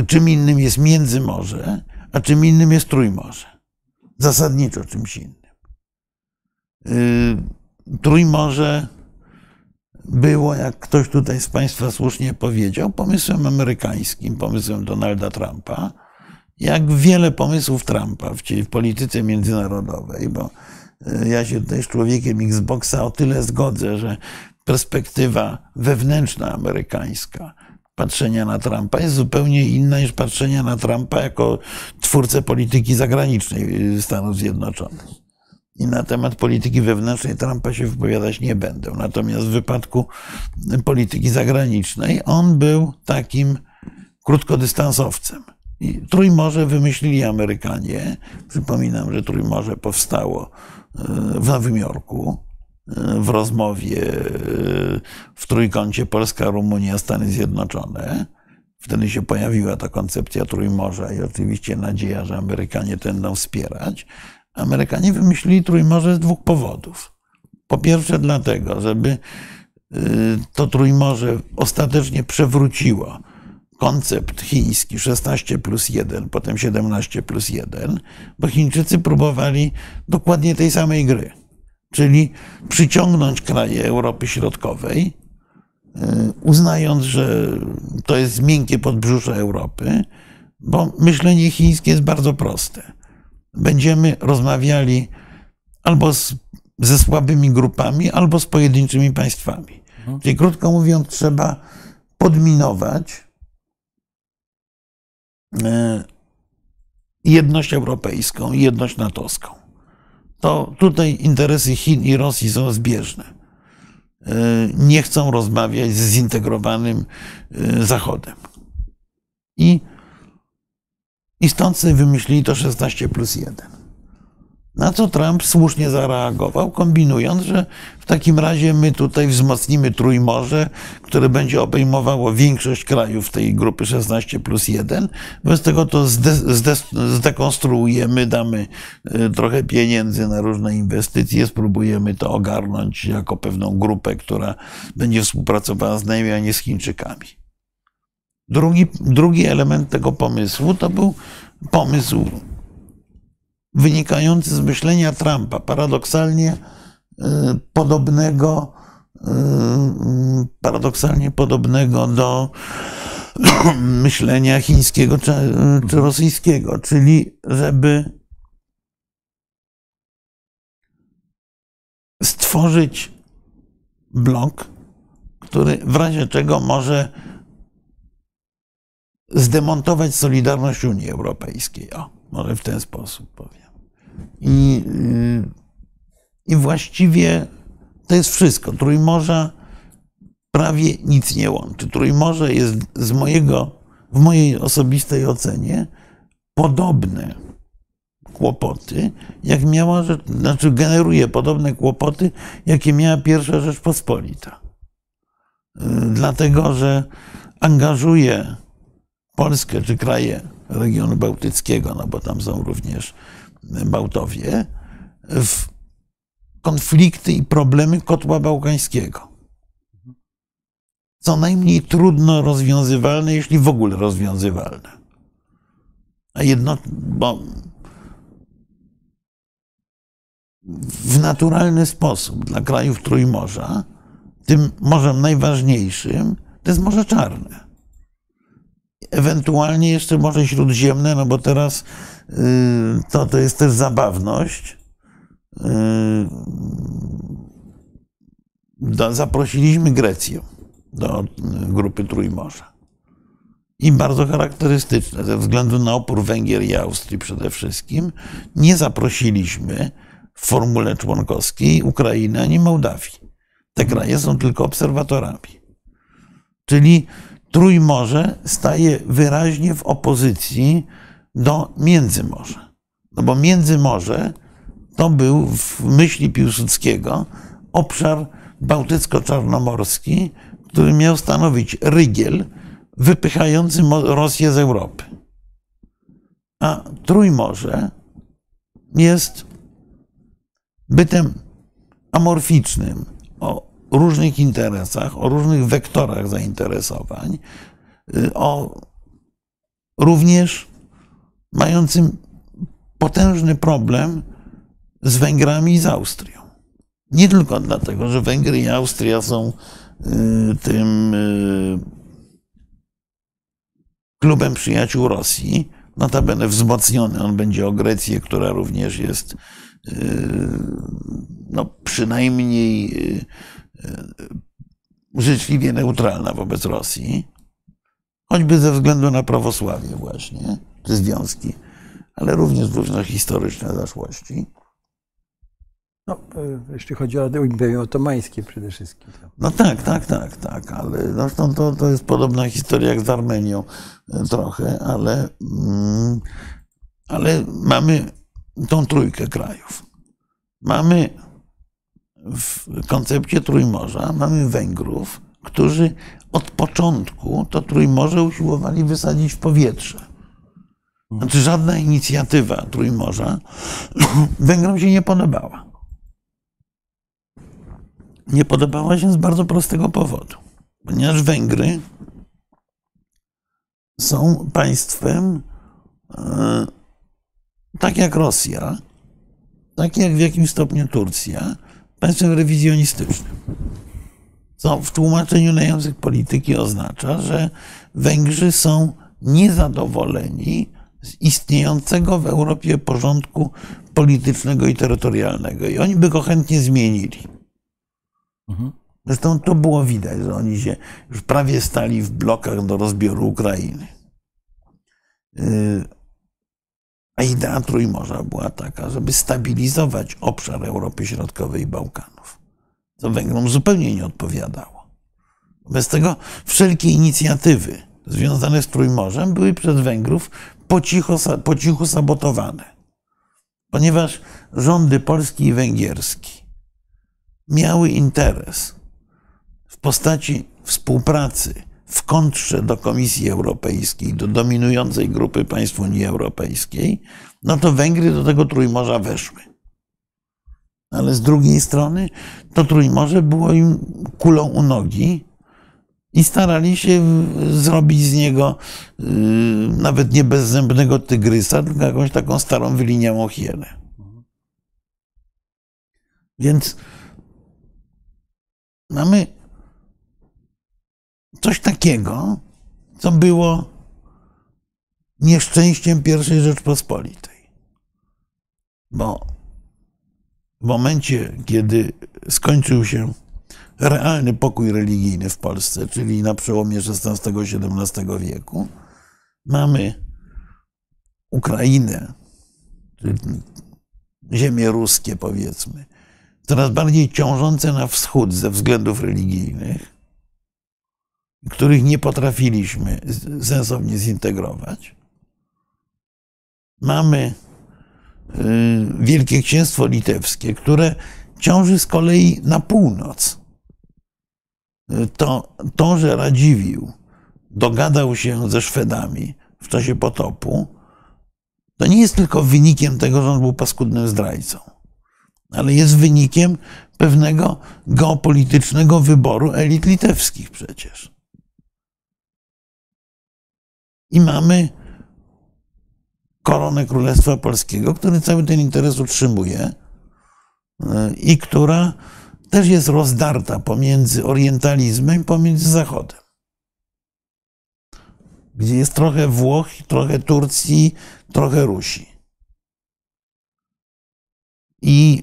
Czym innym jest Międzymorze, a czym innym jest Trójmorze. Zasadniczo czymś innym. Trójmorze było, jak ktoś tutaj z Państwa słusznie powiedział, pomysłem amerykańskim, pomysłem Donalda Trumpa jak wiele pomysłów Trumpa w, w polityce międzynarodowej, bo e, ja się tutaj z człowiekiem Xboxa o tyle zgodzę, że perspektywa wewnętrzna amerykańska patrzenia na Trumpa jest zupełnie inna niż patrzenia na Trumpa jako twórcę polityki zagranicznej Stanów Zjednoczonych. I na temat polityki wewnętrznej Trumpa się wypowiadać nie będę. Natomiast w wypadku polityki zagranicznej on był takim krótkodystansowcem I Trójmorze wymyślili Amerykanie. Przypominam, że Trójmorze powstało e, w Nowym Jorku e, w rozmowie e, w trójkącie Polska, Rumunia, Stany Zjednoczone. Wtedy się pojawiła ta koncepcja Trójmorza i oczywiście nadzieja, że Amerykanie będą wspierać. Amerykanie wymyślili Trójmorze z dwóch powodów. Po pierwsze dlatego, żeby to Trójmorze ostatecznie przewróciło koncept chiński 16 plus 1, potem 17 plus 1, bo Chińczycy próbowali dokładnie tej samej gry, czyli przyciągnąć kraje Europy Środkowej, y, uznając, że to jest miękkie podbrzusze Europy, bo myślenie chińskie jest bardzo proste. Będziemy rozmawiali albo z, ze słabymi grupami, albo z pojedynczymi państwami. Mhm. Czyli krótko mówiąc, trzeba podminować E, jedność europejską i jedność natowską. To tutaj interesy Chin i Rosji są zbieżne. E, nie chcą rozmawiać z zintegrowanym e, Zachodem. I, i stąd sobie wymyślili to 16 plus 1. Na co Trump słusznie zareagował, kombinując, że w takim razie my tutaj wzmocnimy Trójmorze, które będzie obejmowało większość krajów tej grupy 16 plus 1. Wobec tego to zdekonstruujemy, damy y, trochę pieniędzy na różne inwestycje, spróbujemy to ogarnąć jako pewną grupę, która będzie współpracowała z nami, a nie z Chińczykami. Drugi, drugi element tego pomysłu to był pomysł wynikający z myślenia Trumpa, paradoksalnie y, podobnego, y, paradoksalnie podobnego do [clears throat] myślenia chińskiego czy, czy rosyjskiego, czyli żeby stworzyć blok, który w razie czego może zdemontować solidarność Unii Europejskiej. O, może w ten sposób powiem. I, y, I właściwie to jest wszystko. Trójmorza prawie nic nie łączy. Trójmorze jest z mojego, w mojej osobistej ocenie podobne kłopoty, jak miała, znaczy generuje podobne kłopoty, jakie miała pierwsza Rzeczpospolita. Y, dlatego, że angażuje Polskę czy kraje regionu bałtyckiego, no bo tam są również Bałtowie w konflikty i problemy kotła bałkańskiego. Co najmniej trudno rozwiązywalne, jeśli w ogóle rozwiązywalne. A jedno, bo w naturalny sposób dla krajów Trójmorza, tym morzem najważniejszym, to jest Morze Czarne. Ewentualnie jeszcze Morze Śródziemne, no bo teraz Y, to, to jest też zabawność. Y, zaprosiliśmy Grecję do grupy Trójmorza. I bardzo charakterystyczne, ze względu na opór Węgier i Austrii przede wszystkim, nie zaprosiliśmy w formule członkowskiej Ukrainy ani Mołdawii. Te kraje są tylko obserwatorami. Czyli Trójmorze staje wyraźnie w opozycji do Międzymorza. No bo Międzymorze to był w myśli Piłsudskiego obszar bałtycko-czarnomorski, który miał stanowić rygiel wypychający Rosję z Europy. A Trójmorze jest bytem amorficznym o różnych interesach, o różnych wektorach zainteresowań, y, o również mającym potężny problem z Węgrami i z Austrią. Nie tylko dlatego, że Węgry i Austria są y, tym y, klubem przyjaciół Rosji, notabene wzmocniony on będzie o Grecję, która również jest no, przynajmniej życzliwie neutralna wobec Rosji, choćby ze względu na prawosławie właśnie związki, ale również różne historyczne zaszłości. No, e, jeśli chodzi o Imperium Otomańskie przede wszystkim. No tak, tak, tak, tak, ale zresztą to, to jest podobna historia jak z Armenią e, trochę, ale, mm, ale mamy tą trójkę krajów. Mamy w koncepcie Trójmorza, mamy Węgrów, którzy od początku to Trójmorze usiłowali wysadzić w powietrze. Znaczy żadna inicjatywa Trójmorza [clears throat] Węgrom się nie podobała. Nie podobała się z bardzo prostego powodu. Ponieważ Węgry są państwem e, tak jak Rosja, tak jak w jakimś stopniu Turcja, państwem rewizjonistycznym. Co w tłumaczeniu na język polityki oznacza, że Węgrzy są niezadowoleni z istniejącego w Europie porządku politycznego i terytorialnego. I oni by go chętnie zmienili. Mhm. Zresztą to było widać, że oni się już prawie stali w blokach do rozbioru Ukrainy. A idea Trójmorza była taka, żeby stabilizować obszar Europy Środkowej i Bałkanów, co Węgrom zupełnie nie odpowiadało. Bez tego wszelkie inicjatywy związane z Trójmorzem były przez Węgrów po cichu, po cichu sabotowane, ponieważ rządy polski i węgierski miały interes w postaci współpracy w kontrze do Komisji Europejskiej, do dominującej grupy państw Unii Europejskiej, no to Węgry do tego Trójmorza weszły. Ale z drugiej strony to Trójmorze było im kulą u nogi i starali się zrobić z niego yy, nawet nie bezzębnego tygrysa, tylko jakąś taką starą wyliniałą hienę. Więc mamy coś takiego, co było nieszczęściem I Rzeczpospolitej. Bo w momencie, kiedy skończył się realny pokój religijny w Polsce, czyli na przełomie XVI-XVII wieku, mamy Ukrainę, ziemie ruskie, powiedzmy, coraz bardziej ciążące na wschód ze względów religijnych, których nie potrafiliśmy sensownie zintegrować. Mamy y, Wielkie Księstwo Litewskie, które ciąży z kolei na północ. To, to, że Radziwił dogadał się ze Szwedami w czasie potopu, to nie jest tylko wynikiem tego, że on był paskudnym zdrajcą, ale jest wynikiem pewnego geopolitycznego wyboru elit litewskich przecież. I mamy koronę Królestwa Polskiego, który cały ten interes utrzymuje e, i która też jest rozdarta pomiędzy orientalizmem i pomiędzy Zachodem. Gdzie jest trochę Włoch, trochę Turcji, trochę Rusi. I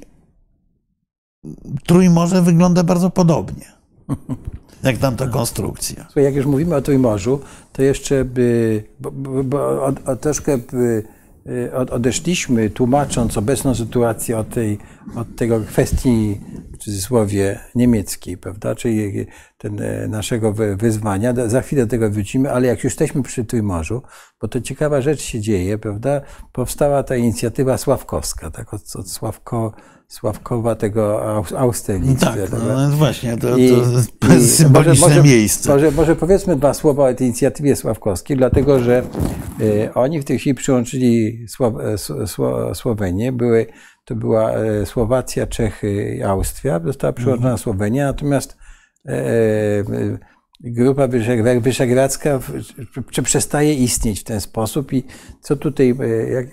Trójmorze wygląda bardzo podobnie. [laughs] Jak tam ta konstrukcja? Słuchaj, jak już mówimy o Trójmorzu, to jeszcze by, bo, bo, bo od, od troszkę by, y, od, odeszliśmy, tłumacząc obecną sytuację od, tej, od tego kwestii, w cudzysłowie, niemieckiej, prawda, czyli ten, e, naszego wyzwania. Za chwilę do tego wrócimy, ale jak już jesteśmy przy Trójmorzu, bo to ciekawa rzecz się dzieje, prawda, powstała ta inicjatywa Sławkowska, tak, od, od Sławko, Sławkowa tego Austerlitz. Tak, no właśnie, to, I, to jest [laughs] symboliczne może, miejsce. Może, może powiedzmy dwa słowa o tej inicjatywie Sławkowskiej, dlatego że y, oni w tej chwili przyłączyli Słow, e, Słowenię. Były, to była e, Słowacja, Czechy i Austria. Została przyłączona mhm. Słowenia, natomiast e, grupa wyszehradzka przestaje istnieć w ten sposób i co tutaj, jak,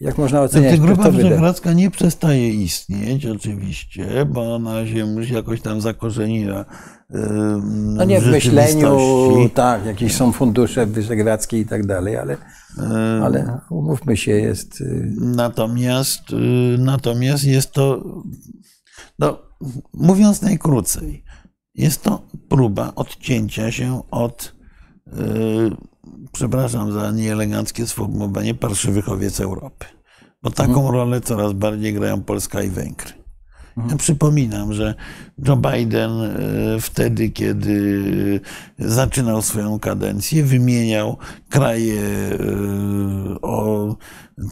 jak można oceniać? Ta Grupa Wyszehradzka nie przestaje istnieć oczywiście, bo ona się już jakoś tam zakorzeniła no nie w, w myśleniu, tak, jakieś są fundusze wyszehradzkie i tak dalej, ale, ale umówmy się, jest... Y, natomiast, y, natomiast jest to, no, mówiąc najkrócej, jest to próba odcięcia się od y, przepraszam za nieeleganckie sformułowanie, parszywych owiec Europy. bo taką rolę coraz bardziej grają Polska i Węgry. Ja przypominam, że Joe Biden e, wtedy, kiedy zaczynał swoją kadencję, wymieniał kraje e, o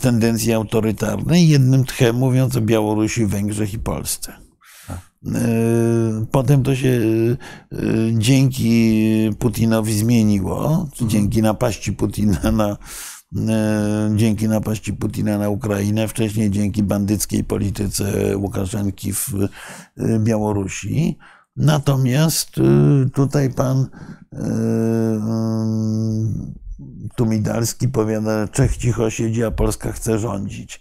tendencji autorytarnej, jednym tchem mówiąc o Białorusi, Węgrzech i Polsce. E, Potem to się e, dzięki Putinowi zmieniło, dzięki napaści Putina na, e, dzięki napaści Putina na Ukrainę, wcześniej dzięki bandyckiej polityce Łukaszenki w e, Białorusi. Natomiast e, tutaj pan e, mm, Tumidalski powiada, Czech cicho siedzi, a Polska chce rządzić.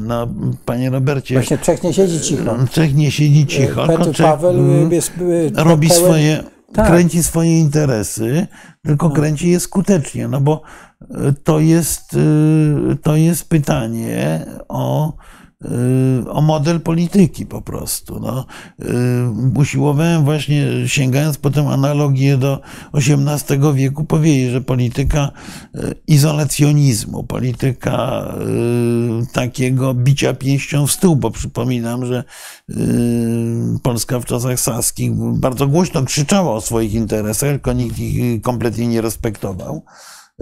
No, panie Robercie, Właśnie Czech nie siedzi cicho. Czech nie siedzi cicho, Petr Czech Paweł mm, jest e, robi pełen- swoje, Tak. kręci swoje interesy, tylko kręci je skutecznie, no bo y, to jest, y, to jest pytanie o, y, o model polityki po prostu. No. Y, Usiłowałem właśnie, sięgając potem analogię do XVIII wieku, powiedzieć, że polityka y, izolacjonizmu, polityka y, takiego bicia pięścią w stół, bo przypominam, że y, Polska w czasach saskich bardzo głośno krzyczała o swoich interesach, tylko nikt ich kompletnie nie respektował.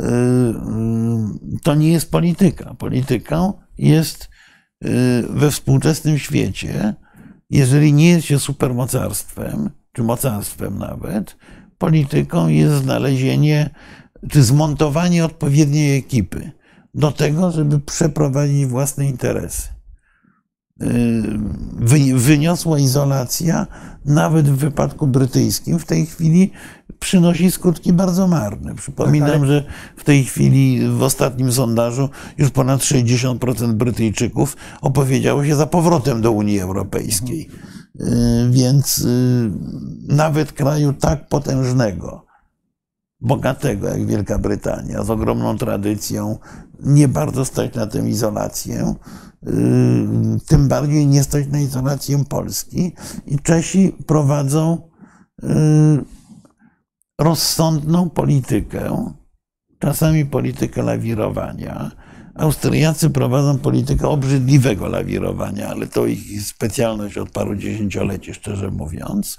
Y, y, To nie jest polityka. Polityką jest y, we współczesnym świecie, jeżeli nie jest się supermocarstwem, czy mocarstwem nawet, polityką jest znalezienie czy zmontowanie odpowiedniej ekipy do tego, żeby przeprowadzić własne interesy. Y, wy- Wyniosła izolacja, nawet w wypadku brytyjskim, w tej chwili przynosi skutki bardzo marne. Przypominam, Tak, ale- że w tej chwili w ostatnim sondażu już ponad 60% Brytyjczyków opowiedziało się za powrotem do Unii Europejskiej. Y, Więc y, nawet kraju tak potężnego, bogatego jak Wielka Brytania, z ogromną tradycją, nie bardzo stać na tę izolację. Yy, Tym bardziej nie stać na izolację Polski. I Czesi prowadzą yy, rozsądną politykę, czasami politykę lawirowania. Austriacy prowadzą politykę obrzydliwego lawirowania, ale to ich specjalność od paru dziesięcioleci, szczerze mówiąc.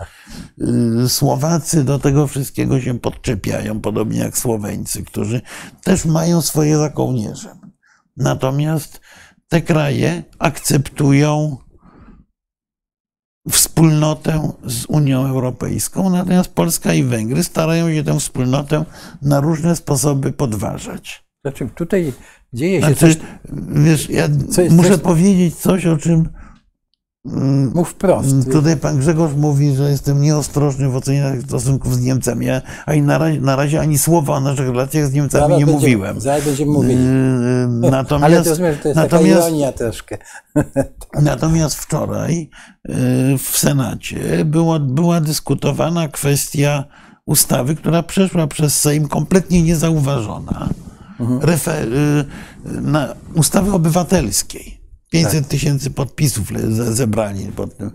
Y, Słowacy do tego wszystkiego się podczepiają, podobnie jak Słoweńcy, którzy też mają swoje za kołnierzem. Natomiast te kraje akceptują wspólnotę z Unią Europejską, natomiast Polska i Węgry starają się tę wspólnotę na różne sposoby podważać. Znaczy, tutaj dzieje się Znaczy, coś, wiesz, ja Co jest- muszę coś- powiedzieć coś, o czym mm, mów wprost. Tutaj pan Grzegorz mówi, że jestem nieostrożny w ocenianiu stosunków z Niemcami. Ja ani na, razie, na razie ani słowa o naszych relacjach z Niemcami Zaraz nie będziemy- mówiłem. Zaraz będziemy mówili. Yy, [laughs] Ale Natomiast, to rozumiem, że to jest taka natomiast, ironia troszkę. [laughs] natomiast wczoraj yy, w Senacie była, była dyskutowana kwestia ustawy, która przeszła przez Sejm kompletnie niezauważona. Refe, yy, na ustawy obywatelskiej. 500 tysięcy podpisów zebrali pod tym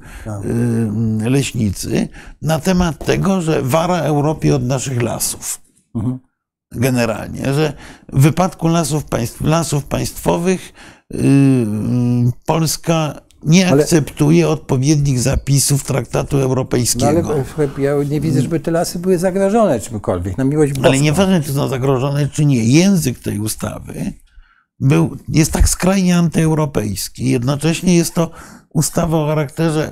yy, leśnicy na temat tego, że wara Europie od naszych lasów. Generalnie, że w wypadku lasów, państw, lasów państwowych yy, Polska nie Ale- akceptuje odpowiednich zapisów traktatu No europejskiego. ale ja nie widzę, żeby te lasy były zagrożone czymkolwiek. Na miłość boską. Ale nieważne, czy są zagrożone, czy nie, język tej ustawy był, jest tak skrajnie antyeuropejski. Jednocześnie jest to ustawa o charakterze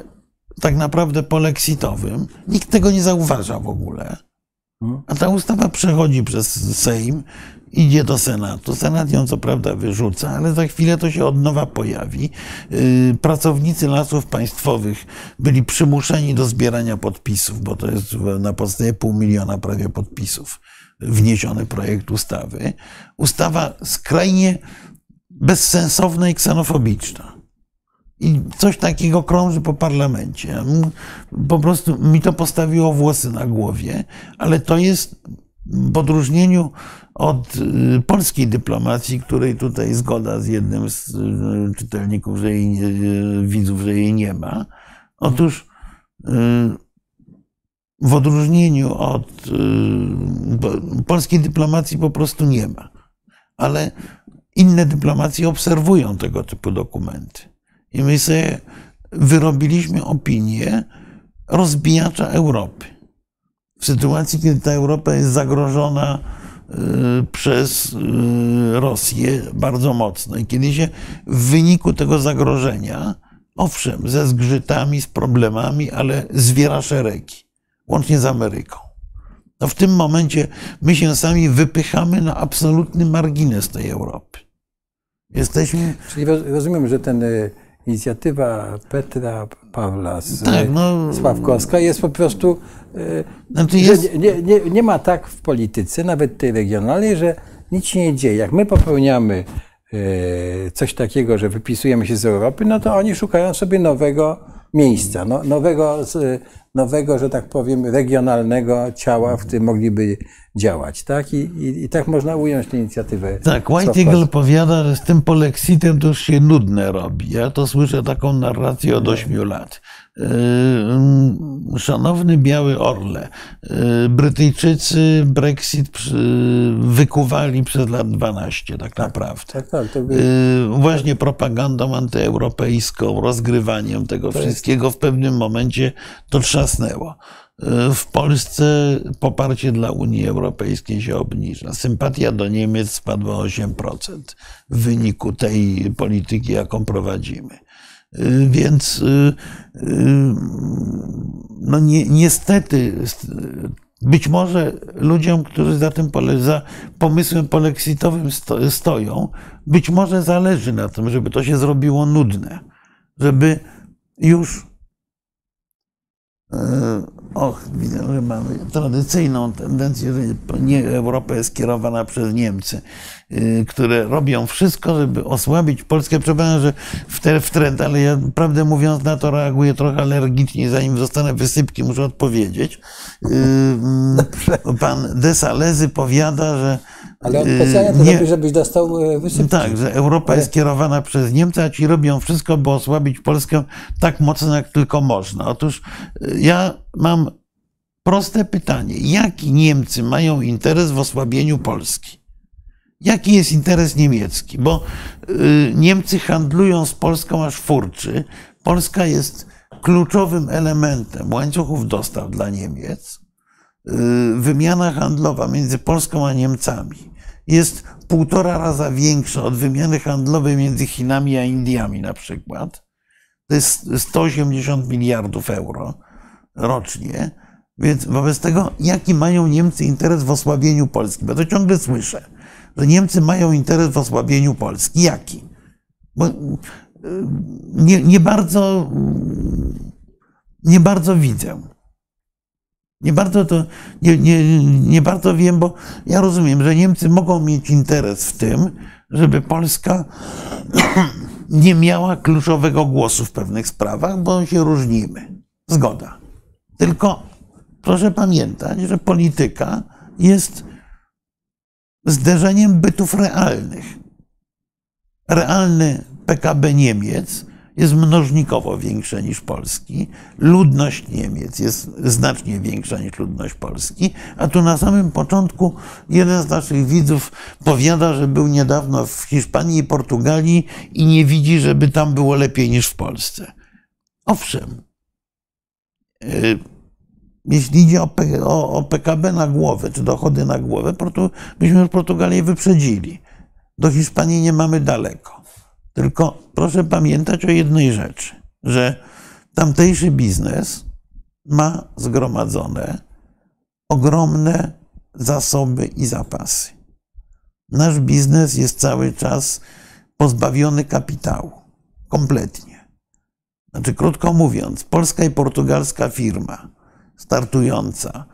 tak naprawdę polexitowym. Nikt tego nie zauważa w ogóle. A ta ustawa przechodzi przez Sejm, idzie do Senatu. Senat ją co prawda wyrzuca, ale za chwilę to się od nowa pojawi. Yy, Pracownicy lasów państwowych byli przymuszeni do zbierania podpisów, bo to jest na podstawie pół miliona prawie podpisów wniesiony projekt ustawy. Ustawa skrajnie bezsensowna i ksenofobiczna. I coś takiego krąży po parlamencie. Po prostu mi to postawiło włosy na głowie, ale to jest w odróżnieniu od y, polskiej dyplomacji, której tutaj zgoda z jednym z y, czytelników, że jej, y, widzów, że jej nie ma. Otóż w odróżnieniu od po- polskiej dyplomacji po prostu nie ma. Ale inne dyplomacje obserwują tego typu dokumenty. I my sobie wyrobiliśmy opinię rozbijacza Europy. W sytuacji, kiedy ta Europa jest zagrożona y, przez y, Rosję bardzo mocno i kiedy się w wyniku tego zagrożenia, owszem, ze zgrzytami, z problemami, ale zwiera szeregi, łącznie z Ameryką. No w tym momencie my się sami wypychamy na absolutny margines tej Europy. Jesteśmy. Czyli rozumiem, że ten y, inicjatywa Petra Pawła z tak, no, Sławkowska jest po prostu. Y, znaczy jest... nie, nie, nie ma tak w polityce, nawet tej regionalnej, że nic się nie dzieje. Jak my popełniamy y, coś takiego, że wypisujemy się z Europy, no to oni szukają sobie nowego miejsca, no, nowego, nowego, że tak powiem, regionalnego ciała, w którym mogliby działać. Tak? I, i, i tak można ująć tę inicjatywę. Tak, White Eagle powiada, że z tym polexitem to już się nudne robi. Ja to słyszę taką narrację od 8 lat. Yy, szanowny Biały Orle, yy, Brytyjczycy Brexit wykuwali przez lat 12 tak, tak naprawdę. Tak, tak, by... Yy, właśnie propagandą antyeuropejską, rozgrywaniem tego wszystkiego w pewnym momencie to trzasnęło. W Polsce poparcie dla Unii Europejskiej się obniża. Sympatia do Niemiec spadła o 8% w wyniku tej polityki, jaką prowadzimy. Y, więc y, no ni niestety, być może ludziom, którzy za tym za pomysłem polexitowym sto stoją, być może zależy na tym, żeby to się zrobiło nudne, żeby już Och, widzę, że mamy tradycyjną tendencję, że nie Europa jest kierowana przez Niemcy, y, które robią wszystko, żeby osłabić Polskę. Przepraszam, że w, te, w trend, ale ja prawdę mówiąc na to reaguję trochę alergicznie, zanim zostanę wysypki, muszę odpowiedzieć. Y, mm, pan Desalezy powiada, że ale on specjalnie to nie, robi, żebyś dostał e, wysypki. Tak, że Europa Ale... jest kierowana przez Niemcy, a ci robią wszystko, by osłabić Polskę tak mocno, jak tylko można. Otóż e, ja mam proste pytanie. Jaki Niemcy mają interes w osłabieniu Polski? Jaki jest interes niemiecki? Bo Niemcy handlują z Polską aż furczy. Polska jest kluczowym elementem łańcuchów dostaw dla Niemiec wymiana handlowa między Polską a Niemcami jest półtora raza większa od wymiany handlowej między Chinami a Indiami na przykład. To jest 180 miliardów euro rocznie. Więc wobec tego, jaki mają Niemcy interes w osłabieniu Polski? Bo to ciągle słyszę, że Niemcy mają interes w osłabieniu Polski. Jaki? Bo y, nie, nie bardzo, nie bardzo widzę. Nie bardzo to, nie, nie, nie bardzo wiem, bo ja rozumiem, że Niemcy mogą mieć interes w tym, żeby Polska [clears throat] nie miała kluczowego głosu w pewnych sprawach, bo się różnimy. Zgoda. Tylko proszę pamiętać, że polityka jest zderzeniem bytów realnych. Realny PKB Niemiec jest mnożnikowo większe niż Polski. Ludność Niemiec jest znacznie większa niż ludność Polski. A tu na samym początku jeden z naszych widzów powiada, że był niedawno w Hiszpanii i Portugalii i nie widzi, żeby tam było lepiej niż w Polsce. Owszem. E, jeśli idzie o, PKB na głowę, czy dochody na głowę, byśmy już Portugalię wyprzedzili. Do Hiszpanii nie mamy daleko. Tylko proszę pamiętać o jednej rzeczy, że tamtejszy biznes ma zgromadzone ogromne zasoby i zapasy. Nasz biznes jest cały czas pozbawiony kapitału. Kompletnie. Znaczy, krótko mówiąc, polska i portugalska firma startująca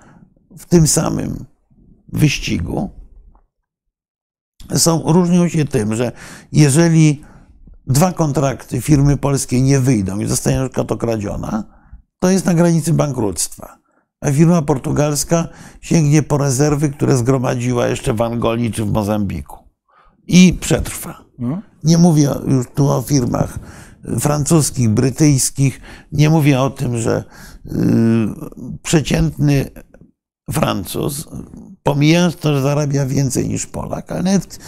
w tym samym wyścigu są, różnią się tym, że jeżeli dwa kontrakty firmy polskiej nie wyjdą i zostanie na przykład okradziona, to jest na granicy bankructwa. A firma portugalska sięgnie po rezerwy, które zgromadziła jeszcze w Angolii czy w Mozambiku. I przetrwa. Hmm? Nie mówię już tu o firmach francuskich, brytyjskich. Nie mówię o tym, że yy, przeciętny Francuz, pomijając to, że zarabia więcej niż Polak, ale nawet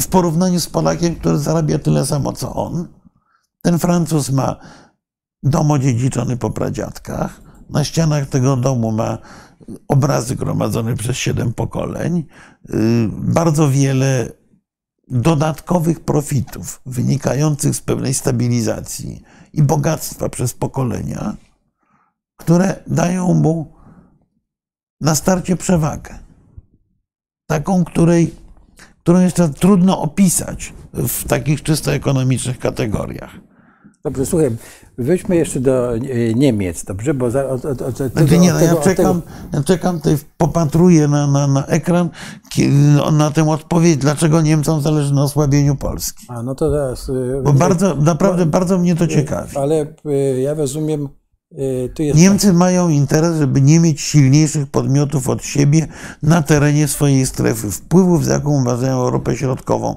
w porównaniu z Polakiem, który zarabia tyle samo co on. Ten Francuz ma dom odziedziczony po pradziadkach. Na ścianach tego domu ma obrazy gromadzone przez siedem pokoleń. Y, bardzo wiele dodatkowych profitów wynikających z pewnej stabilizacji i bogactwa przez pokolenia, które dają mu na starcie przewagę. Taką, której, którą jeszcze trudno opisać w takich czysto ekonomicznych kategoriach. Dobrze, słuchaj, wejdźmy jeszcze do e, Niemiec, dobrze? Bo za, od, od, od tego, nie, no ja, czekam, ja czekam, tutaj popatruję na, na, na ekran na tę odpowiedź, dlaczego Niemcom zależy na osłabieniu Polski. A, no to teraz... E, bo bardzo, naprawdę bo, bardzo mnie to e, ciekawi. Ale ja rozumiem, Niemcy tak. mają interes, żeby nie mieć silniejszych podmiotów od siebie na terenie swojej strefy wpływów, za jaką uważają Europę Środkową.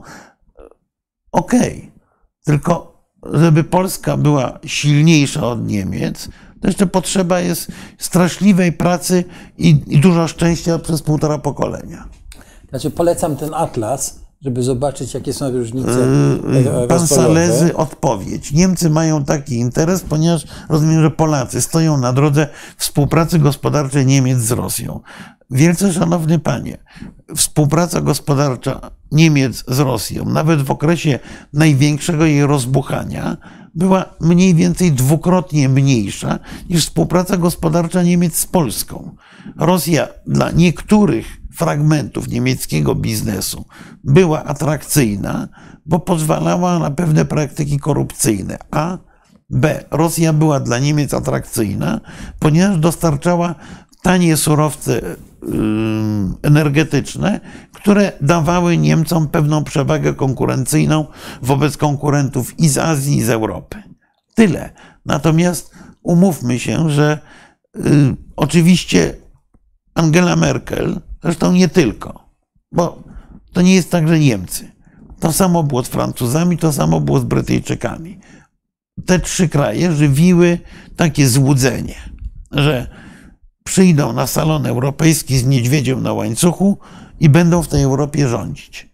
Okej, okay. tylko żeby Polska była silniejsza od Niemiec, to jeszcze potrzeba jest straszliwej pracy i, i dużo szczęścia przez półtora pokolenia. Znaczy polecam ten atlas, żeby zobaczyć, jakie są różnice. Yy, pan Salezy odpowiedź. Niemcy mają taki interes, ponieważ rozumiem, że Polacy stoją na drodze współpracy gospodarczej Niemiec z Rosją. Wielce szanowny panie, współpraca gospodarcza Niemiec z Rosją, nawet w okresie największego jej rozbuchania, była mniej więcej dwukrotnie mniejsza niż współpraca gospodarcza Niemiec z Polską. Rosja dla niektórych fragmentów niemieckiego biznesu była atrakcyjna, bo pozwalała na pewne praktyki korupcyjne, a B. Rosja była dla Niemiec atrakcyjna, ponieważ dostarczała tanie surowce energetyczne, które dawały Niemcom pewną przewagę konkurencyjną wobec konkurentów i z Azji, i z Europy. Tyle. Natomiast umówmy się, że y, oczywiście Angela Merkel, zresztą nie tylko, bo to nie jest tak, że Niemcy. To samo było z Francuzami, to samo było z Brytyjczykami. Te trzy kraje żywiły takie złudzenie, że przyjdą na salon europejski z niedźwiedziem na łańcuchu i będą w tej Europie rządzić.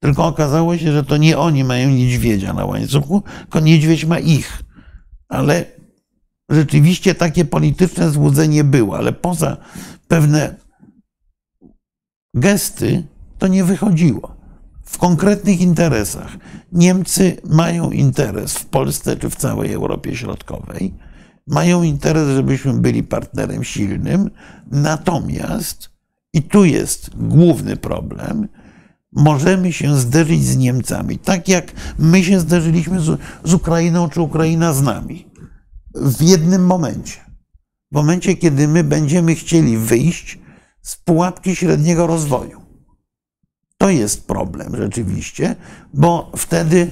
Tylko okazało się, że to nie oni mają niedźwiedzia na łańcuchu, tylko niedźwiedź ma ich. Ale rzeczywiście takie polityczne złudzenie było, ale poza pewne gesty to nie wychodziło. W konkretnych interesach. Niemcy mają interes w Polsce czy w całej Europie Środkowej mają interes, żebyśmy byli partnerem silnym, natomiast, i tu jest główny problem, możemy się zderzyć z Niemcami, tak jak my się zderzyliśmy z, z Ukrainą, czy Ukraina z nami. W jednym momencie. W momencie, kiedy my będziemy chcieli wyjść z pułapki średniego rozwoju. To jest problem rzeczywiście, bo wtedy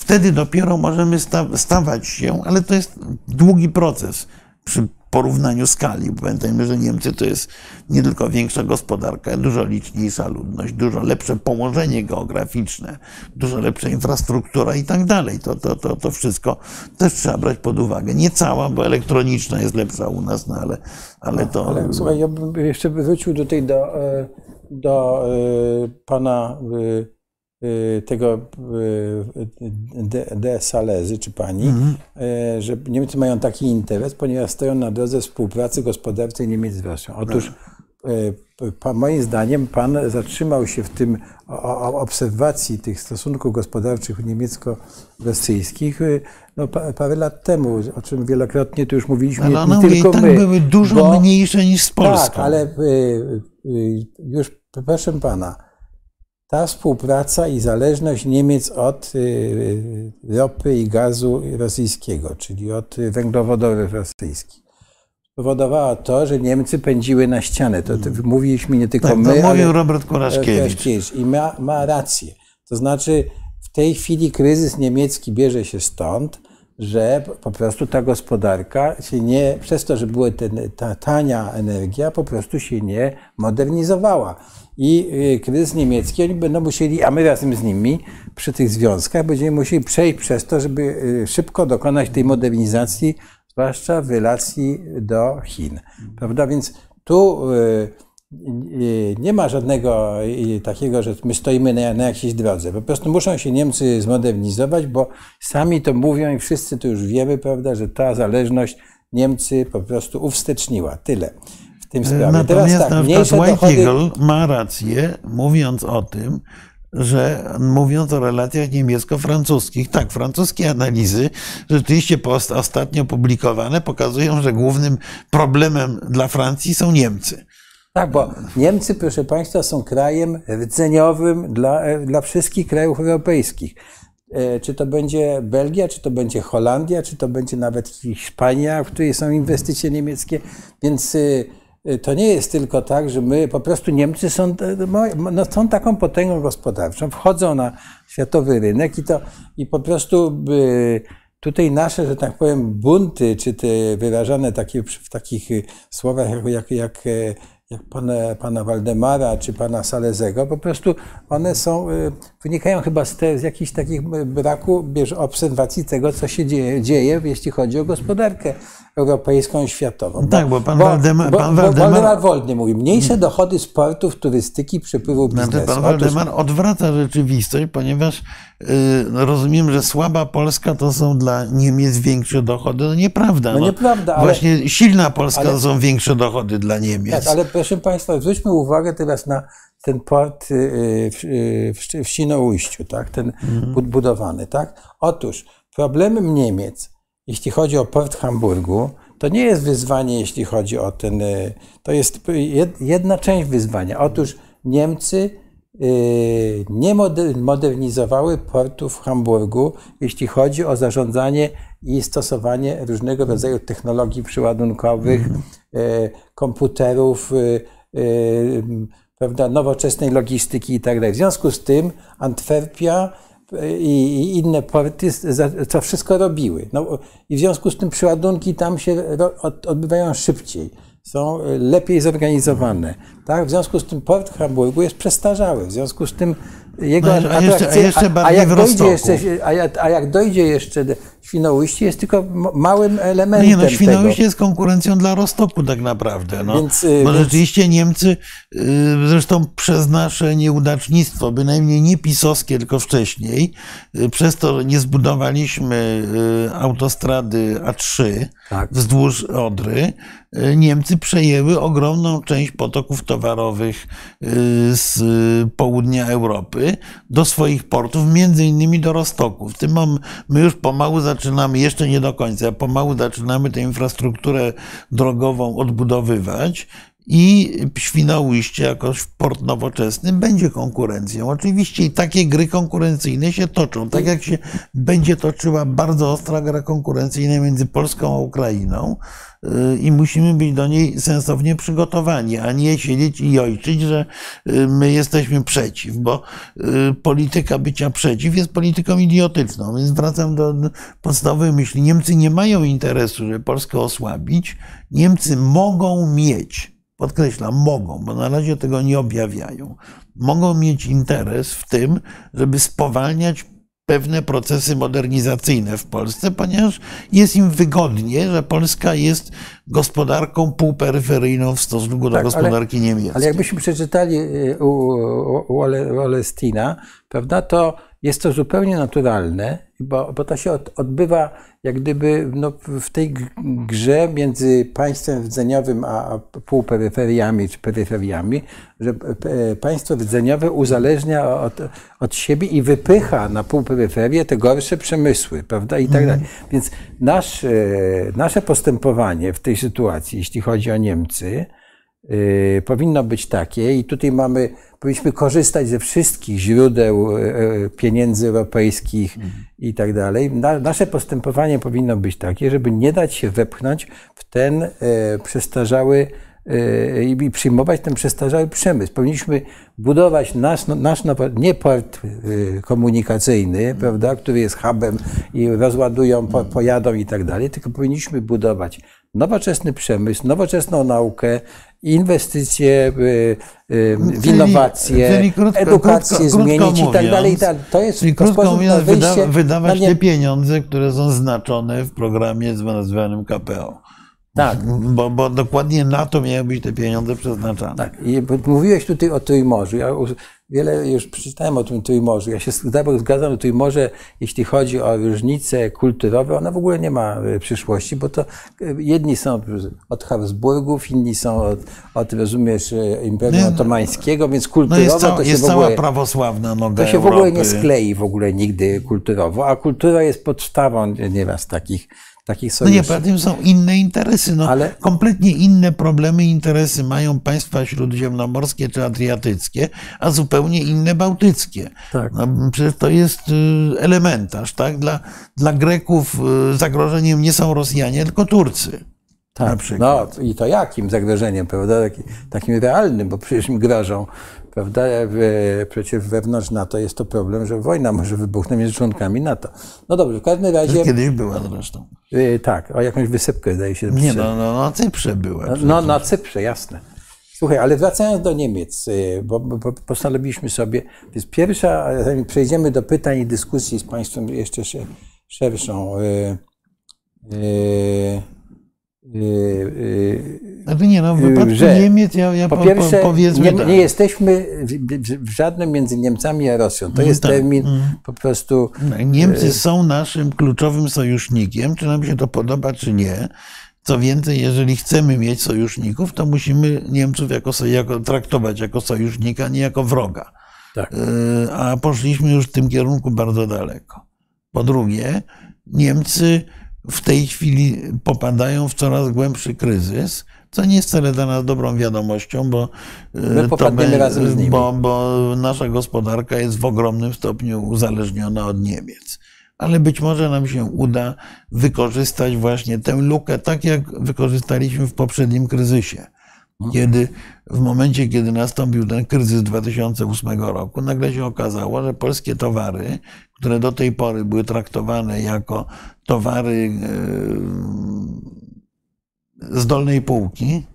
Wtedy dopiero możemy stawać się, ale to jest długi proces przy porównaniu skali. Pamiętajmy, że Niemcy to jest nie tylko większa gospodarka, dużo liczniejsza ludność, dużo lepsze położenie geograficzne, dużo lepsza infrastruktura i tak dalej. To, to, to, to wszystko też trzeba brać pod uwagę. Nie cała, bo elektroniczna jest lepsza u nas, no ale, ale to... Ale, słuchaj, ja bym jeszcze wrócił do tej, do, e, do e, pana e, tego y, de, de Salezy, czy pani, mhm. Y, że Niemcy mają taki interes, ponieważ stoją na drodze współpracy gospodarczej Niemiec z Rosją. Otóż tak. moim zdaniem pan zatrzymał się w tym obserwacji tych stosunków gospodarczych niemiecko-rosyjskich no, parę lat temu, o czym wielokrotnie tu już mówiliśmy. Ale one nie tylko tak my, były dużo bo, mniejsze niż z Polską. Tak, ale już proszę pana, ta współpraca i zależność Niemiec od y, y, ropy i gazu rosyjskiego, czyli od węglowodorów rosyjskich, spowodowała to, że Niemcy pędziły na ścianę. To, to hmm. mówiliśmy nie tylko tak, my, to mówił Robert Kuraszkiewicz. I ma, ma rację. To znaczy w tej chwili kryzys niemiecki bierze się stąd, że po prostu ta gospodarka się nie, przez to, że była ta tania energia, po prostu się nie modernizowała i y, kryzys niemiecki, oni będą musieli, a my razem z nimi przy tych związkach będziemy musieli przejść przez to, żeby y, szybko dokonać tej modernizacji, zwłaszcza w relacji do Chin. Prawda? Więc tu y, nie ma żadnego takiego, że my stoimy na, na jakiejś drodze. Po prostu muszą się Niemcy zmodernizować, bo sami to mówią i wszyscy to już wiemy, prawda, że ta zależność Niemcy po prostu uwsteczniła. Tyle tym sprawie. Natomiast Teraz tak, na przykład White dochody... ma rację, mówiąc o tym, że mówiąc o relacjach niemiecko-francuskich, tak, francuskie analizy rzeczywiście ostatnio publikowane pokazują, że głównym problemem dla Francji są Niemcy. Tak, bo Niemcy, proszę Państwa, są krajem rdzeniowym dla, dla wszystkich krajów europejskich. E, czy to będzie Belgia, czy to będzie Holandia, czy to będzie nawet Hiszpania, w której są inwestycje niemieckie. Więc y, to nie jest tylko tak, że my po prostu Niemcy są, no, są taką potęgą gospodarczą, wchodzą na światowy rynek i to i po prostu tutaj nasze, że tak powiem, bunty, czy te wyrażane takie, w takich słowach jak, jak, jak jak pana, pana Waldemara czy pana Salezego, po prostu one są, y, wynikają chyba z, te, z jakichś takich braku bierz, obserwacji tego, co się dzieje, dzieje, jeśli chodzi o gospodarkę europejską i światową. Tak, bo pan, bo, Waldemar, pan bo, Waldemar... Waldemar Woldny mówi, mniejsze dochody z portów, turystyki, przepływu biznesu. Znaczy, pan Waldemar Otóż... odwraca rzeczywistość, ponieważ yy, rozumiem, że słaba Polska to są dla Niemiec większe dochody. No nieprawda. No, no nieprawda, ale... Właśnie silna Polska ale... to są większe dochody dla Niemiec. Tak, ale proszę państwa, zwróćmy uwagę teraz na ten port y, y, w, w, w Świnoujściu, tak? ten mhm. budowany. Tak? Otóż problemem Niemiec jeśli chodzi o port Hamburgu, to nie jest wyzwanie, jeśli chodzi o ten. Y, to jest jedna część wyzwania. Otóż Niemcy y, nie modernizowały portu w Hamburgu, jeśli chodzi o zarządzanie i stosowanie różnego rodzaju technologii przyładunkowych, mm. Komputerów, prawda, nowoczesnej logistyki itd. Tak w związku z tym Antwerpia i inne porty to wszystko robiły. No, I w związku z tym przeładunki tam się odbywają szybciej, są lepiej zorganizowane. Tak? W związku z tym port Hamburgu jest przestarzały. W związku z tym jego no, a, jeszcze, a, jeszcze a, a, jak dojdzie jeszcze, a jak dojdzie jeszcze Świnoujście jest tylko małym elementem Nie, no Świnoujście tego. jest konkurencją dla Rostoku tak naprawdę. No. Więc, y, Bo więc... rzeczywiście Niemcy, y, zresztą przez nasze nieudacznictwo, bynajmniej nie pisowskie, tylko wcześniej, y, przez to nie zbudowaliśmy autostrady A3 tak. wzdłuż Odry, Niemcy przejęły ogromną część potoków towarowych z południa Europy do swoich portów, między innymi do Rostoku. W tym my już pomału zaczynamy, jeszcze nie do końca, pomału zaczynamy tę infrastrukturę drogową odbudowywać i Świnoujście jako port nowoczesny będzie konkurencją. Oczywiście i takie gry konkurencyjne się toczą, tak jak się będzie toczyła bardzo ostra gra konkurencyjna między Polską a Ukrainą y, i musimy być do niej sensownie przygotowani, a nie siedzieć i ojczyć, że y, my jesteśmy przeciw, bo y, polityka bycia przeciw jest polityką idiotyczną. Więc wracam do podstawowej myśli. Niemcy nie mają interesu, żeby Polskę osłabić. Niemcy mogą mieć podkreślam, mogą, bo na razie tego nie objawiają, mogą mieć interes w tym, żeby spowalniać pewne procesy modernizacyjne w Polsce, ponieważ jest im wygodnie, że Polska jest gospodarką półperyferyjną w stosunku do tak, gospodarki ale, niemieckiej. Ale jakbyśmy przeczytali y, u, u, u Olestina, prawda, to jest to zupełnie naturalne, bo, bo to się od, odbywa jak gdyby no, w tej grze między państwem rdzeniowym a półperyferiami czy peryferiami, że państwo rdzeniowe uzależnia od, od siebie i wypycha na półperyferię te gorsze przemysły, prawda, i tak dalej. Mhm. Więc nasz, e, nasze postępowanie w tej sytuacji, jeśli chodzi o Niemcy, yy, powinno być takie i tutaj mamy powinniśmy korzystać ze wszystkich źródeł e, e, pieniędzy europejskich mhm. i tak dalej. Nasze postępowanie powinno być takie, żeby nie dać się wepchnąć w ten e, przestarzały i przyjmować ten przestarzały przemysł. Powinniśmy budować nasz, nasz nie port komunikacyjny, mhm. prawda, który jest hubem i rozładują, pojadą i tak dalej, tylko powinniśmy budować nowoczesny przemysł, nowoczesną naukę, inwestycje y, y, w innowacje, czyli krótko, edukację krótko, zmienić krótko i tak dalej. To jest czyli krótko mówiąc, wydawać te pieniądze, które są znaczone w programie zwanym KPO. Tak. Bo, bo dokładnie na to miały być te pieniądze przeznaczane. Tak. I mówiłeś tutaj o Trójmorzu. Ja wiele już przeczytałem o tym Trójmorzu. Ja się zgadzam o Trójmorze, jeśli chodzi o różnice kulturowe, ona w ogóle nie ma e, przyszłości, bo to e, jedni są od Habsburgów, inni są od, od rozumiesz, e, Imperium no, Otomańskiego, więc kulturowo no jest to się jest w ogóle, cała prawosławna noga To się Europy. w ogóle nie sklei w ogóle nigdy kulturowo, a kultura jest podstawą nieraz takich takich No nie, poza tym są inne interesy. No, Ale- Kompletnie inne problemy i interesy mają państwa śródziemnomorskie czy adriatyckie, a zupełnie inne bałtyckie. Tak. No, przecież to jest y, elementarz. Tak? Dla, dla Greków y, zagrożeniem nie są Rosjanie, tylko Turcy. Tak, no i to jakim zagrożeniem, prawda? Taki, takim realnym, bo przecież im grożą, prawda? Przecież wewnątrz NATO jest to problem, że wojna może wybuchnąć między członkami NATO. No dobrze, w każdym razie, Kiedyś była zresztą. y, tak, o jakąś wysypkę zdaje się. Nie, no, no na Cyprze była. no, no na Cyprze, jasne. Słuchaj, ale wracając do Niemiec, y, bo, bo, postanowiliśmy sobie, jest pierwsza, zanim przejdziemy do pytań i dyskusji z Państwem jeszcze sze- szerszą. y, y, y, y, Znaczy nie, no w wypadku że Niemiec ja, ja Po pierwsze, po, powiedzmy nie, tak. nie jesteśmy w, w, żadnym między Niemcami a Rosją. To jest tak. termin po prostu. Niemcy są naszym kluczowym sojusznikiem, czy nam się to podoba, czy nie. Co więcej, jeżeli chcemy mieć sojuszników, to musimy Niemców jako, jako, traktować jako sojusznika, nie jako wroga. Tak. A poszliśmy już w tym kierunku bardzo daleko. Po drugie, Niemcy w tej chwili popadają w coraz głębszy kryzys, co nie jest wcale dla nas dobrą wiadomością, bo, y, My popadniemy be- razem z nimi. bo, bo nasza gospodarka jest w ogromnym stopniu uzależniona od Niemiec. Ale być może nam się uda wykorzystać właśnie tę lukę, tak jak wykorzystaliśmy w poprzednim kryzysie. Kiedy w momencie, kiedy nastąpił ten kryzys 2008 roku, nagle się okazało, że polskie towary, które do tej pory były traktowane jako towary e, z dolnej półki,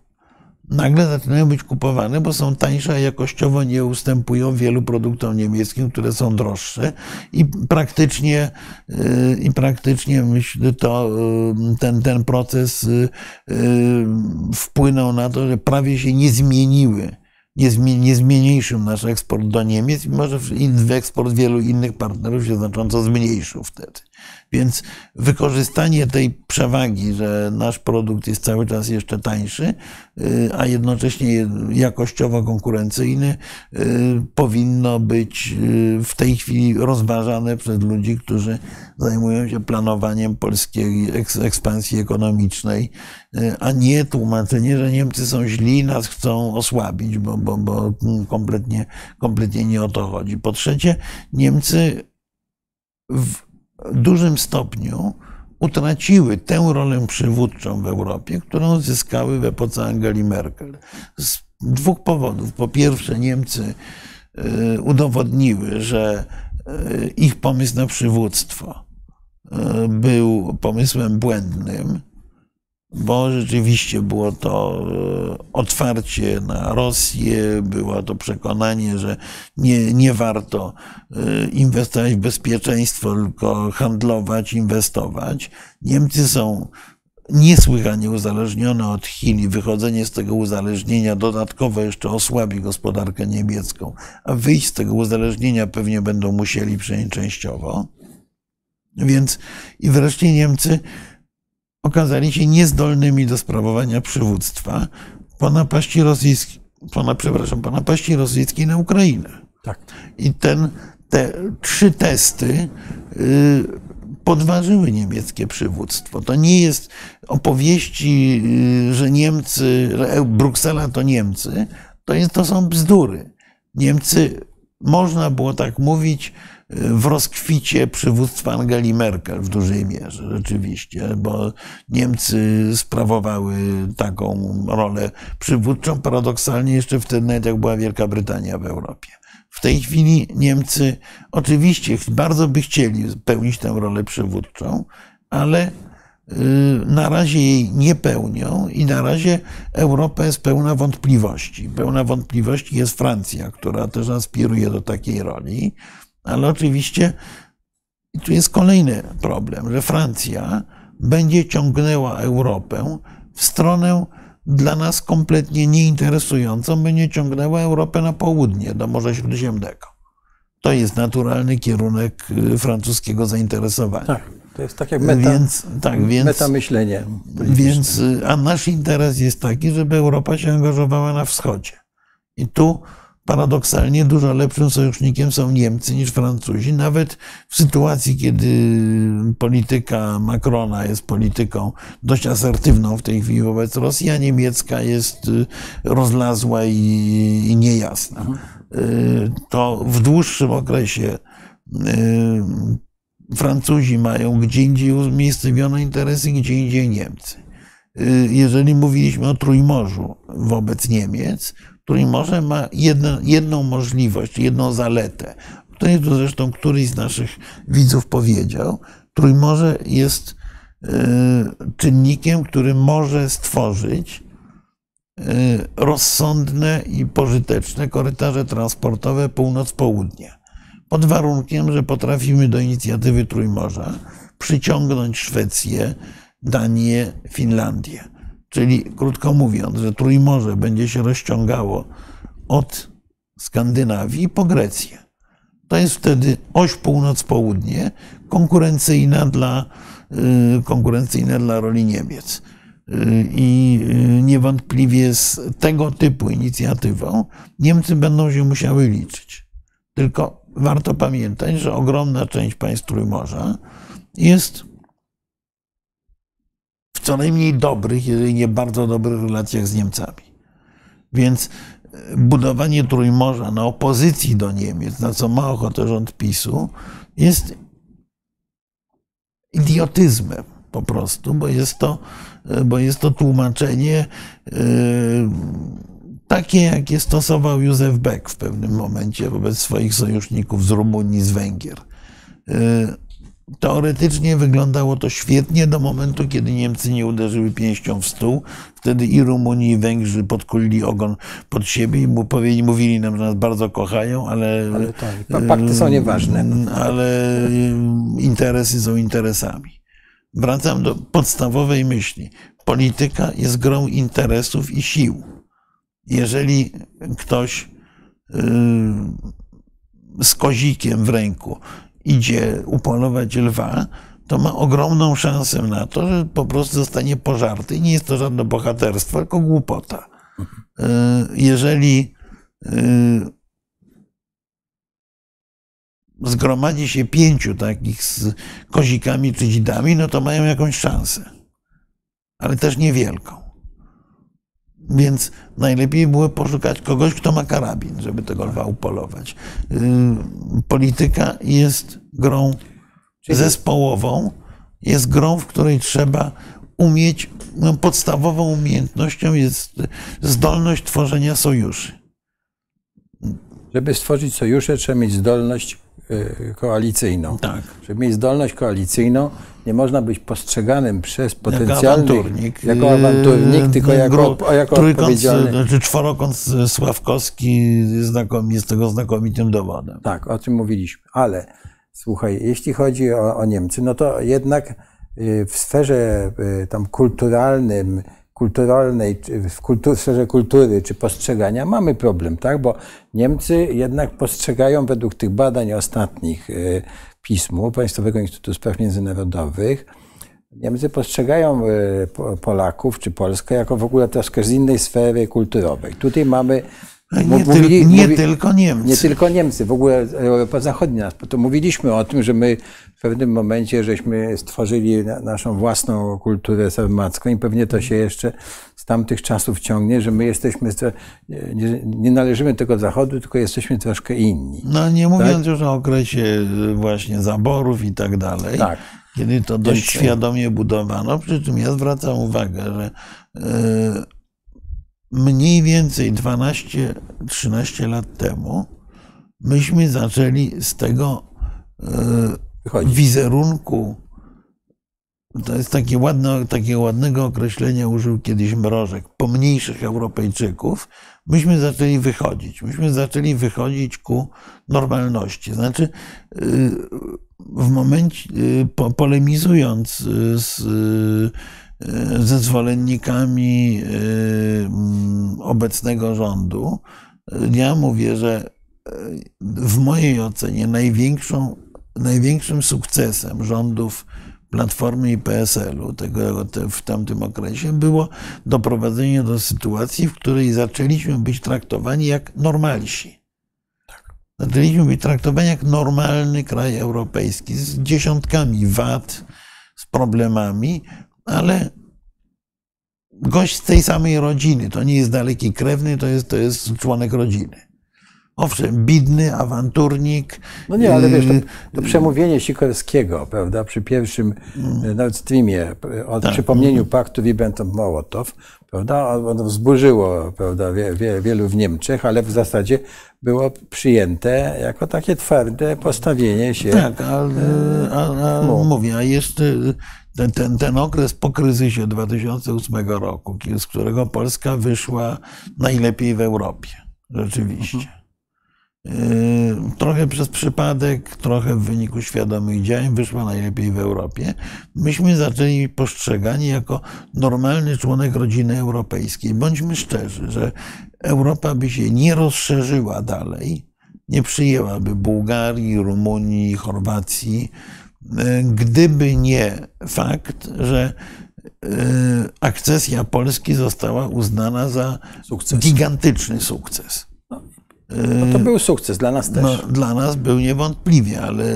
nagle zaczynają być kupowane, bo są tańsze, a jakościowo nie ustępują wielu produktom niemieckim, które są droższe i praktycznie, y, i praktycznie myślę, to y, ten, ten proces y, wpłynął na to, że prawie się nie zmieniły. Nie, zmie, nie zmniejszył nasz eksport do Niemiec, mimo że eksport wielu innych partnerów się znacząco zmniejszył wtedy. Więc wykorzystanie tej przewagi, że nasz produkt jest cały czas jeszcze tańszy, y, a jednocześnie jakościowo konkurencyjny, y, powinno być y, w tej chwili rozważane przez ludzi, którzy zajmują się planowaniem polskiej eks- ekspansji ekonomicznej, a nie tłumaczenie, że Niemcy są źli nas chcą osłabić, bo, bo, bo kompletnie, kompletnie nie o to chodzi. Po trzecie, Niemcy w dużym stopniu utraciły tę rolę przywódczą w Europie, którą zyskały w epoce Angeli Merkel. Z dwóch powodów. Po pierwsze, Niemcy y, udowodniły, że y, ich pomysł na przywództwo y, był pomysłem błędnym, bo rzeczywiście było to e, otwarcie na Rosję, było to przekonanie, że nie, nie warto e, inwestować w bezpieczeństwo, tylko handlować, inwestować. Niemcy są niesłychanie uzależnione od Chin i wychodzenie z tego uzależnienia dodatkowo jeszcze osłabi gospodarkę niemiecką, a wyjść z tego uzależnienia pewnie będą musieli przynajmniej częściowo. Więc i wreszcie Niemcy okazali się niezdolnymi do sprawowania przywództwa po napaści rosyjskiej, po, na- przepraszam, po napaści rosyjskiej na Ukrainę. Tak. I ten, te trzy testy y, podważyły niemieckie przywództwo. To nie jest opowieści, y, że Niemcy, że Bruksela to Niemcy. To, jest, to są bzdury. Niemcy, można było tak mówić, w rozkwicie przywództwa Angeli Merkel w dużej mierze, rzeczywiście, bo Niemcy sprawowały taką rolę przywódczą, paradoksalnie jeszcze wtedy, nawet jak była Wielka Brytania w Europie. W tej chwili Niemcy oczywiście bardzo by chcieli pełnić tę rolę przywódczą, ale y, na razie jej nie pełnią i na razie Europa jest pełna wątpliwości. Pełna wątpliwości jest Francja, która też aspiruje do takiej roli, ale oczywiście i tu jest kolejny problem, że Francja będzie ciągnęła Europę w stronę dla nas kompletnie nieinteresującą, będzie ciągnęła Europę na południe, do Morza Śródziemnego. To jest naturalny kierunek y, francuskiego zainteresowania. Tak, to jest tak jak meta, więc, tak, więc, meta myślenie. Więc, y, a nasz interes jest taki, żeby Europa się angażowała na wschodzie. I tu paradoksalnie dużo lepszym sojusznikiem są Niemcy niż Francuzi, nawet w sytuacji, kiedy polityka Macrona jest polityką dość asertywną w tej chwili wobec Rosji, a niemiecka jest y, rozlazła i, niejasna. Mhm. Y, to w dłuższym okresie y, Francuzi mają gdzie indziej umiejscowione interesy, gdzie indziej Niemcy. Jeżeli mówiliśmy o Trójmorzu wobec Niemiec, Trójmorze ma jedno, jedną możliwość, jedną zaletę, o której tu zresztą któryś z naszych widzów powiedział. Trójmorze jest y, czynnikiem, który może stworzyć y, rozsądne i pożyteczne korytarze transportowe północ-południe. Pod warunkiem, że potrafimy do inicjatywy Trójmorza przyciągnąć Szwecję, Danię, Finlandię. Czyli krótko mówiąc, że Trójmorze będzie się rozciągało od Skandynawii po Grecję. To jest wtedy oś północ-południe, konkurencyjna dla, y, konkurencyjna dla roli Niemiec. Y, I y, niewątpliwie z tego typu inicjatywą Niemcy będą się musiały liczyć. Tylko warto pamiętać, że ogromna część państw Trójmorza jest co najmniej dobrych, jeżeli nie bardzo dobrych relacjach z Niemcami. Więc e, budowanie Trójmorza na opozycji do Niemiec, na co ma ochotę rząd PiSu, jest idiotyzmem po prostu, bo jest to, e, bo jest to tłumaczenie e, takie, jakie stosował Józef Beck w pewnym momencie wobec swoich sojuszników z Rumunii, z Węgier Teoretycznie wyglądało to świetnie do momentu, kiedy Niemcy nie uderzyły pięścią w stół. Wtedy i Rumunii, i Węgrzy podkulili ogon pod siebie i mówili nam, że nas bardzo kochają, ale. ale tak, pakty są nieważne. Ale interesy są interesami. Wracam do podstawowej myśli. Polityka jest grą interesów i sił. Jeżeli ktoś z kozikiem w ręku idzie upolować lwa, to ma ogromną szansę na to, że po prostu zostanie pożarty. Nie jest to żadne bohaterstwo, tylko głupota. E, jeżeli e, zgromadzi się pięciu takich z kozikami czy dzidami, no to mają jakąś szansę, ale też niewielką. Więc najlepiej było poszukać kogoś, kto ma karabin, żeby tego lwa upolować. Y, polityka jest grą zespołową, jest grą, w której trzeba umieć, no podstawową umiejętnością jest zdolność tworzenia sojuszy. Żeby stworzyć sojusze, trzeba mieć zdolność y, koalicyjną. Tak. Żeby mieć zdolność koalicyjną, nie można być postrzeganym przez potencjalnych... Jako awanturnik. Jako awanturnik, tylko jako, jako odpowiedzialny... Znaczy czworokąt Sławkowski jest tego znakomitym dowodem. Tak, o czym mówiliśmy. Ale słuchaj, jeśli chodzi o, o Niemcy, no to jednak w sferze tam kulturalnym, kulturalnej, w, kultur, w sferze kultury czy postrzegania mamy problem, tak? Bo Niemcy jednak postrzegają według tych badań ostatnich pismu Państwowego Instytutu Spraw Międzynarodowych, Niemcy postrzegają e, Polaków czy Polskę jako w ogóle troszkę z innej sfery kulturowej. Tutaj mamy. Nie, mówili, nie mówi, tylko Niemcy. Nie tylko Niemcy, w ogóle Europa Zachodnia. To mówiliśmy o tym, że my pewnym momencie żeśmy stworzyli naszą własną kulturę sarmacką i pewnie to się jeszcze z tamtych czasów ciągnie, że my jesteśmy, nie, nie należymy tego Zachodu, tylko jesteśmy troszkę inni. No nie mówiąc tak? już o okresie właśnie zaborów i tak dalej. Tak. Kiedy to dość świadomie budowano, przy czym ja zwracam uwagę, że e, mniej więcej 12-13 lat temu myśmy zaczęli z tego wizerunku to jest takie ładne, takiego ładnego określenia użył kiedyś Mrożek, pomniejszych Europejczyków, myśmy zaczęli wychodzić. Myśmy zaczęli wychodzić ku normalności. Znaczy, y, w momencie, y, polemizując z ze zwolennikami obecnego rządu. Ja mówię, że w mojej ocenie największą, największym sukcesem rządów Platformy i PSL-u tego, w tamtym okresie było doprowadzenie do sytuacji, w której zaczęliśmy być traktowani jak normalsi. Zaczęliśmy być traktowani jak normalny kraj europejski z dziesiątkami wad, z problemami, ale gość z tej samej rodziny. To nie jest daleki krewny, to jest, to jest członek rodziny. Owszem, bidny, awanturnik. No nie, ale wiesz, to, to przemówienie Sikorskiego, prawda, przy pierwszym mm. Nord Streamie o tak. przypomnieniu paktu Ribbentrop-Mołotow, prawda, ono wzburzyło, prawda, wie, wie, wielu w Niemczech, ale w zasadzie było przyjęte jako takie twarde postawienie się. Tak, ale, a, a, no. mówię, a jeszcze ten, ten, ten okres po kryzysie 2008 roku, z którego Polska wyszła najlepiej w Europie. Rzeczywiście. Mhm. Y, trochę przez przypadek, trochę w wyniku świadomych działań wyszła najlepiej w Europie. Myśmy zaczęli postrzegani jako normalny członek rodziny europejskiej. Bądźmy szczerzy, że Europa by się nie rozszerzyła dalej, nie przyjęłaby Bułgarii, Rumunii, Chorwacji, y, gdyby nie fakt, że y, akcesja Polski została uznana za sukces. gigantyczny sukces. No to był sukces dla nas też. No, dla nas był niewątpliwie, ale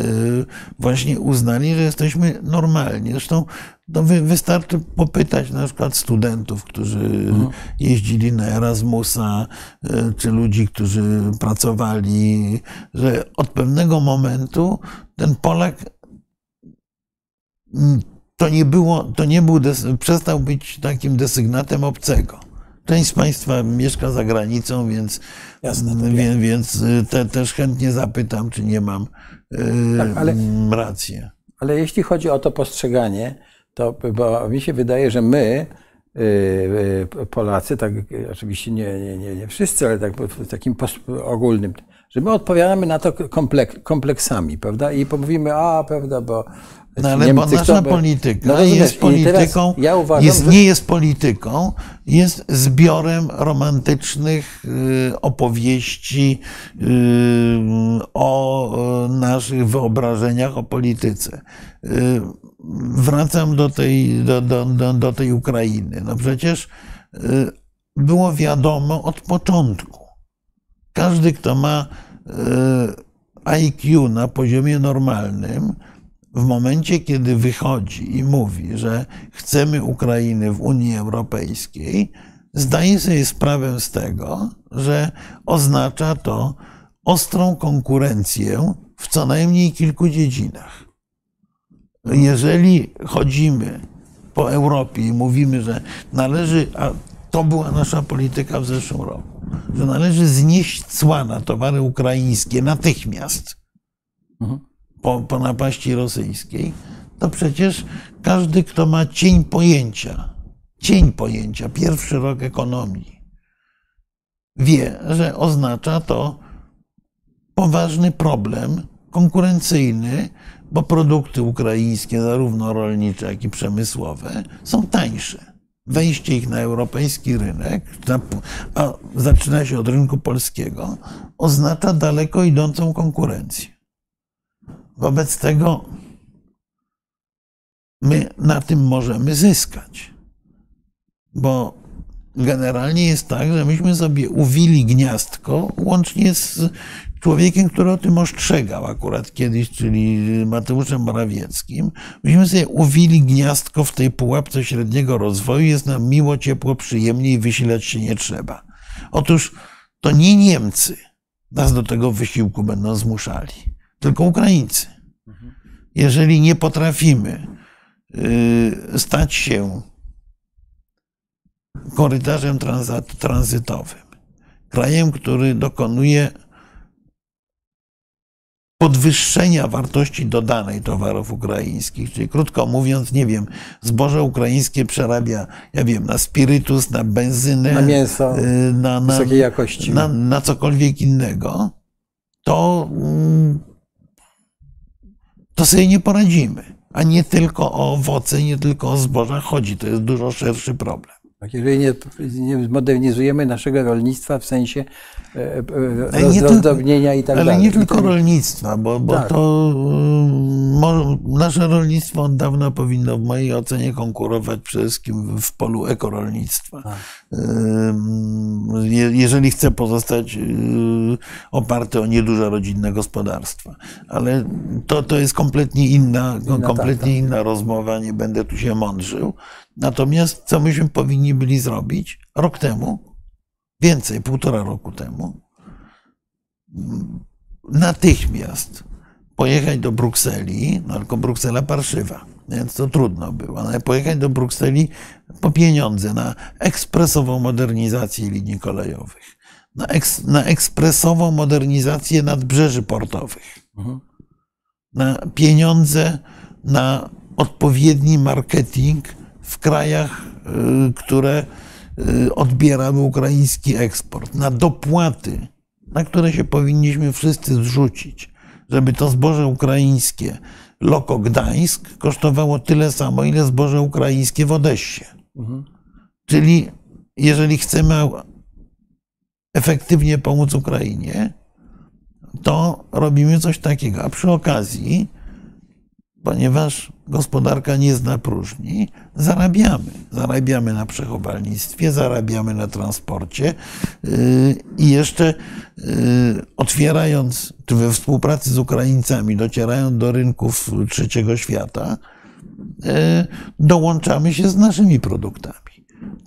właśnie uznali, że jesteśmy normalni. Zresztą no wystarczy popytać na przykład studentów, którzy mhm. jeździli na Erasmusa, e, czy ludzi, którzy pracowali, że od pewnego momentu ten Polak mm, to nie było, to nie był, przestał być takim desygnatem obcego. Część z Państwa mieszka za granicą, więc, Jasne, wie, więc y, te, też chętnie zapytam, czy nie mam y, tak, ale, racji. Ale jeśli chodzi o to postrzeganie, to bo mi się wydaje, że my, y, Polacy, tak oczywiście nie, nie, nie, nie wszyscy, ale tak w takim ogólnym, że my odpowiadamy na to komplek, kompleksami, prawda? I pomówimy, a, prawda, bo no ale Niemcy, bo nasza kto... polityka no, jest polityką, ja uważam, jest, że... nie jest polityką, jest zbiorem romantycznych y, opowieści y, o naszych wyobrażeniach o polityce. Y, wracam do tej, do, do, do, do tej Ukrainy. No przecież było wiadomo od początku. Każdy, kto ma IQ na poziomie normalnym, w momencie, kiedy wychodzi i mówi, że chcemy Ukrainy w Unii Europejskiej, zdaje sobie sprawę z tego, że oznacza to ostrą konkurencję w co najmniej kilku dziedzinach. Jeżeli chodzimy po Europie i mówimy, że należy, a to była nasza polityka w zeszłym roku, że należy znieść cła na towary ukraińskie natychmiast. Mhm po, po napaści rosyjskiej, to przecież każdy, kto ma cień pojęcia, cień pojęcia, pierwszy rok ekonomii, wie, że oznacza to poważny problem konkurencyjny, bo produkty ukraińskie, zarówno rolnicze, jak i przemysłowe, są tańsze. Wejście ich na europejski rynek, a zaczyna się od rynku polskiego, oznacza daleko idącą konkurencję. Wobec tego my na tym możemy zyskać. Bo generalnie jest tak, że myśmy sobie uwili gniazdko łącznie z człowiekiem, który o tym ostrzegał akurat kiedyś, czyli Mateuszem Morawieckim. Myśmy sobie uwili gniazdko w tej pułapce średniego rozwoju. Jest nam miło, ciepło, przyjemnie i wysilać się nie trzeba. Otóż to nie Niemcy nas do tego wysiłku będą zmuszali tylko Ukraińcy. Jeżeli nie potrafimy y, stać się korytarzem tranzytowym, krajem, który dokonuje podwyższenia wartości dodanej towarów ukraińskich, czyli krótko mówiąc, nie wiem, zboże ukraińskie przerabia, ja wiem, na spirytus, na benzynę, na mięso y, na, na, wysokiej jakości, na, na cokolwiek innego, to mm, to sobie nie poradzimy. a nie tylko o owoce, nie tylko o zboża chodzi. To jest dużo szerszy problem. Tak, jeżeli nie, nie zmodernizujemy naszego rolnictwa w sensie rozdrobnienia i tak Ale dalej. nie I tylko to- rolnictwa, bo, bo Tak. to y, mo, nasze rolnictwo od dawna powinno w mojej ocenie konkurować przede wszystkim w polu ekorolnictwa. Tak. Je- Jeżeli chce pozostać y, oparte o nieduże rodzinne gospodarstwa. Ale to, to jest kompletnie inna, tak, kompletnie inna rozmowa, nie będę tu się mądrzył. Natomiast co myśmy powinni byli zrobić rok temu, więcej, półtora roku temu, natychmiast pojechać do Brukseli, no tylko Bruksela parszywa, więc to trudno było, ale pojechać do Brukseli po pieniądze na ekspresową modernizację linii kolejowych, na, eks, na ekspresową modernizację nadbrzeży portowych, Mhm. na pieniądze na odpowiedni marketing w krajach, y, które y, odbierały ukraiński eksport, na dopłaty, na które się powinniśmy wszyscy zrzucić, żeby to zboże ukraińskie Loko Gdańsk kosztowało tyle samo, ile zboże ukraińskie w Odessie. Mhm. Czyli jeżeli chcemy efektywnie pomóc Ukrainie, to robimy coś takiego. A przy okazji, ponieważ gospodarka nie zna próżni, zarabiamy. Zarabiamy na przechowalnictwie, zarabiamy na transporcie yy, i jeszcze yy, otwierając, czy we współpracy z Ukraińcami, docierając do rynków trzeciego świata, yy, dołączamy się z naszymi produktami.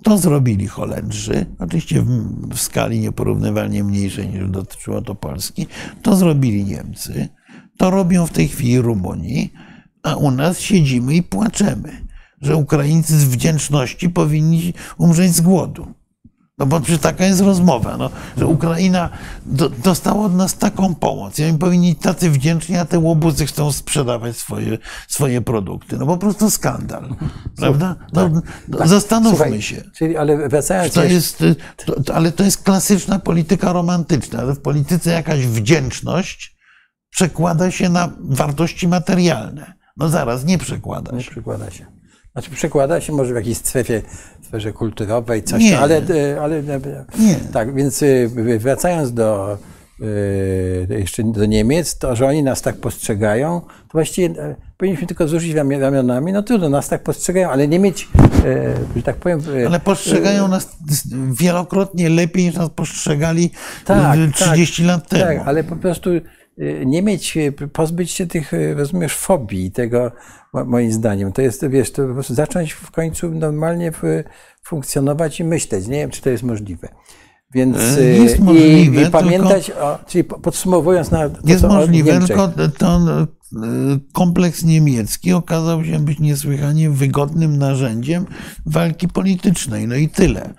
To zrobili Holendrzy, oczywiście w, skali nieporównywalnie mniejszej niż dotyczyło to Polski. To zrobili Niemcy. To robią w tej chwili Rumunii, a u nas siedzimy i płaczemy, że Ukraińcy z wdzięczności powinni umrzeć z głodu. No bo przecież taka jest rozmowa, no, że Ukraina do, dostała od nas taką pomoc i oni powinni tacy wdzięczni, a te łobuzy chcą sprzedawać swoje, swoje produkty. No po prostu skandal, [laughs] prawda? No, no, zastanówmy Słuchaj, się. Czyli, ale wracając To jest, to, to, ale to jest klasyczna polityka romantyczna. Ale w polityce jakaś wdzięczność przekłada się na wartości materialne. No zaraz, nie przekłada Nie się. przekłada się. Znaczy przekłada się może w jakiejś strefie, sferze kulturowej, coś, Nie. ale, e, ale Nie. tak, więc e, wracając do e, jeszcze do Niemiec, to, że oni nas tak postrzegają, to właściwie e, powinniśmy tylko zrzucić rami- ramionami, no trudno, nas tak postrzegają, ale nie mieć, e, że tak powiem... e, Ale postrzegają nas wielokrotnie lepiej niż nas postrzegali Tak, y, 30 lat temu. Tak, ale po prostu nie mieć, y, pozbyć się tych, y, rozumiesz, fobii tego, mo- moim zdaniem. To jest, wiesz, to po prostu zacząć w końcu normalnie funkcjonować i myśleć. Nie wiem, czy to jest możliwe. Więc y, jest i, możliwe, i pamiętać, o, czyli po- podsumowując na to, Jest co możliwe, tylko to y, kompleks niemiecki okazał się być niesłychanie wygodnym narzędziem walki politycznej. No i tyle.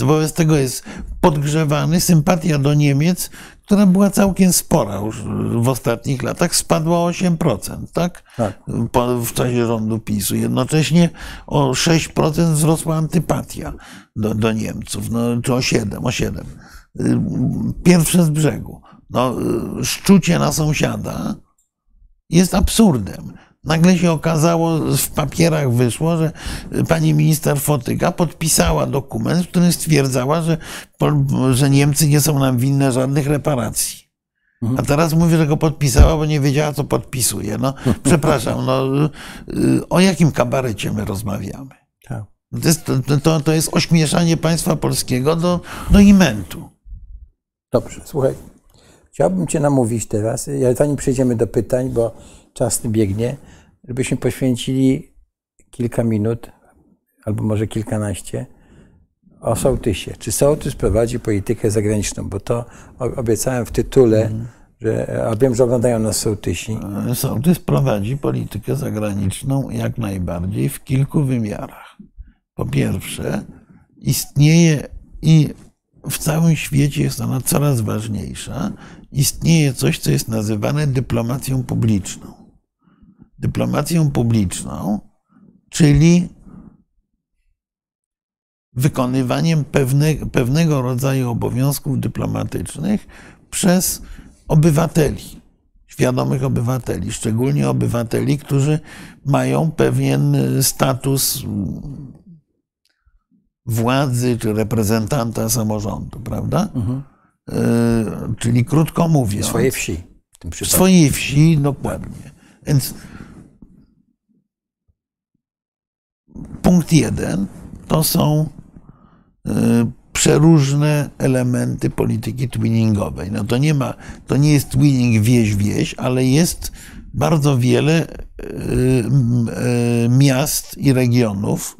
Wobec tego jest podgrzewany. Sympatia do Niemiec, która była całkiem spora już w ostatnich latach, spadła o 8%, tak? Tak. Po, w czasie rządu PiSu. Jednocześnie o 6% wzrosła antypatia do, do Niemców, no, czy o 7, o 7. Y, Pierwsze z brzegu. No, y, szczucie na sąsiada jest absurdem. Nagle się okazało, w papierach wyszło, że pani minister Fotyga podpisała dokument, w którym stwierdzała, że, że Niemcy nie są nam winne żadnych reparacji. A teraz mówi, że go podpisała, bo nie wiedziała, co podpisuje. No, przepraszam, no, y, o jakim kabarecie my rozmawiamy? Tak. To jest, to, to, jest ośmieszanie państwa polskiego do, do imentu. Dobrze, słuchaj. Chciałbym Cię namówić teraz, ja- zanim przejdziemy do pytań, bo czas biegnie, żebyśmy poświęcili kilka minut, albo może kilkanaście, o sołtysie. Czy sołtys prowadzi politykę zagraniczną? Bo to obiecałem w tytule, że, a wiem, że oglądają nas sołtysi. Sołtys prowadzi politykę zagraniczną jak najbardziej w kilku wymiarach. Po pierwsze, istnieje i w całym świecie jest ona coraz ważniejsza, istnieje coś, co jest nazywane dyplomacją publiczną. Dyplomacją publiczną, czyli wykonywaniem pewne, pewnego rodzaju obowiązków dyplomatycznych przez obywateli świadomych obywateli, szczególnie obywateli, którzy mają pewien status władzy czy reprezentanta samorządu, prawda? Mhm. Czyli krótko mówiąc. Swojej wsi. W swojej wsi, dokładnie. Więc punkt jeden to są przeróżne elementy polityki twinningowej. No to nie ma, to nie jest twinning wieś-wieś, ale jest bardzo wiele e, e, miast i regionów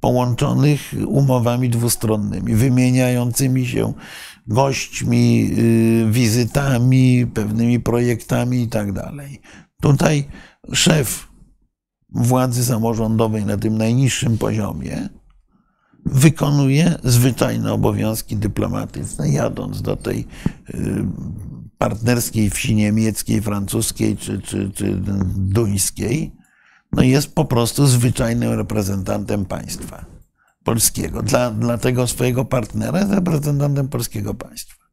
połączonych umowami dwustronnymi, wymieniającymi się gośćmi, wizytami, pewnymi projektami i tak. Tutaj szef władzy samorządowej na tym najniższym poziomie wykonuje zwyczajne obowiązki dyplomatyczne, jadąc do tej y, partnerskiej wsi niemieckiej, francuskiej czy, czy, czy duńskiej, no jest po prostu zwyczajnym reprezentantem państwa polskiego. Dla, dla tego swojego partnera reprezentantem polskiego państwa.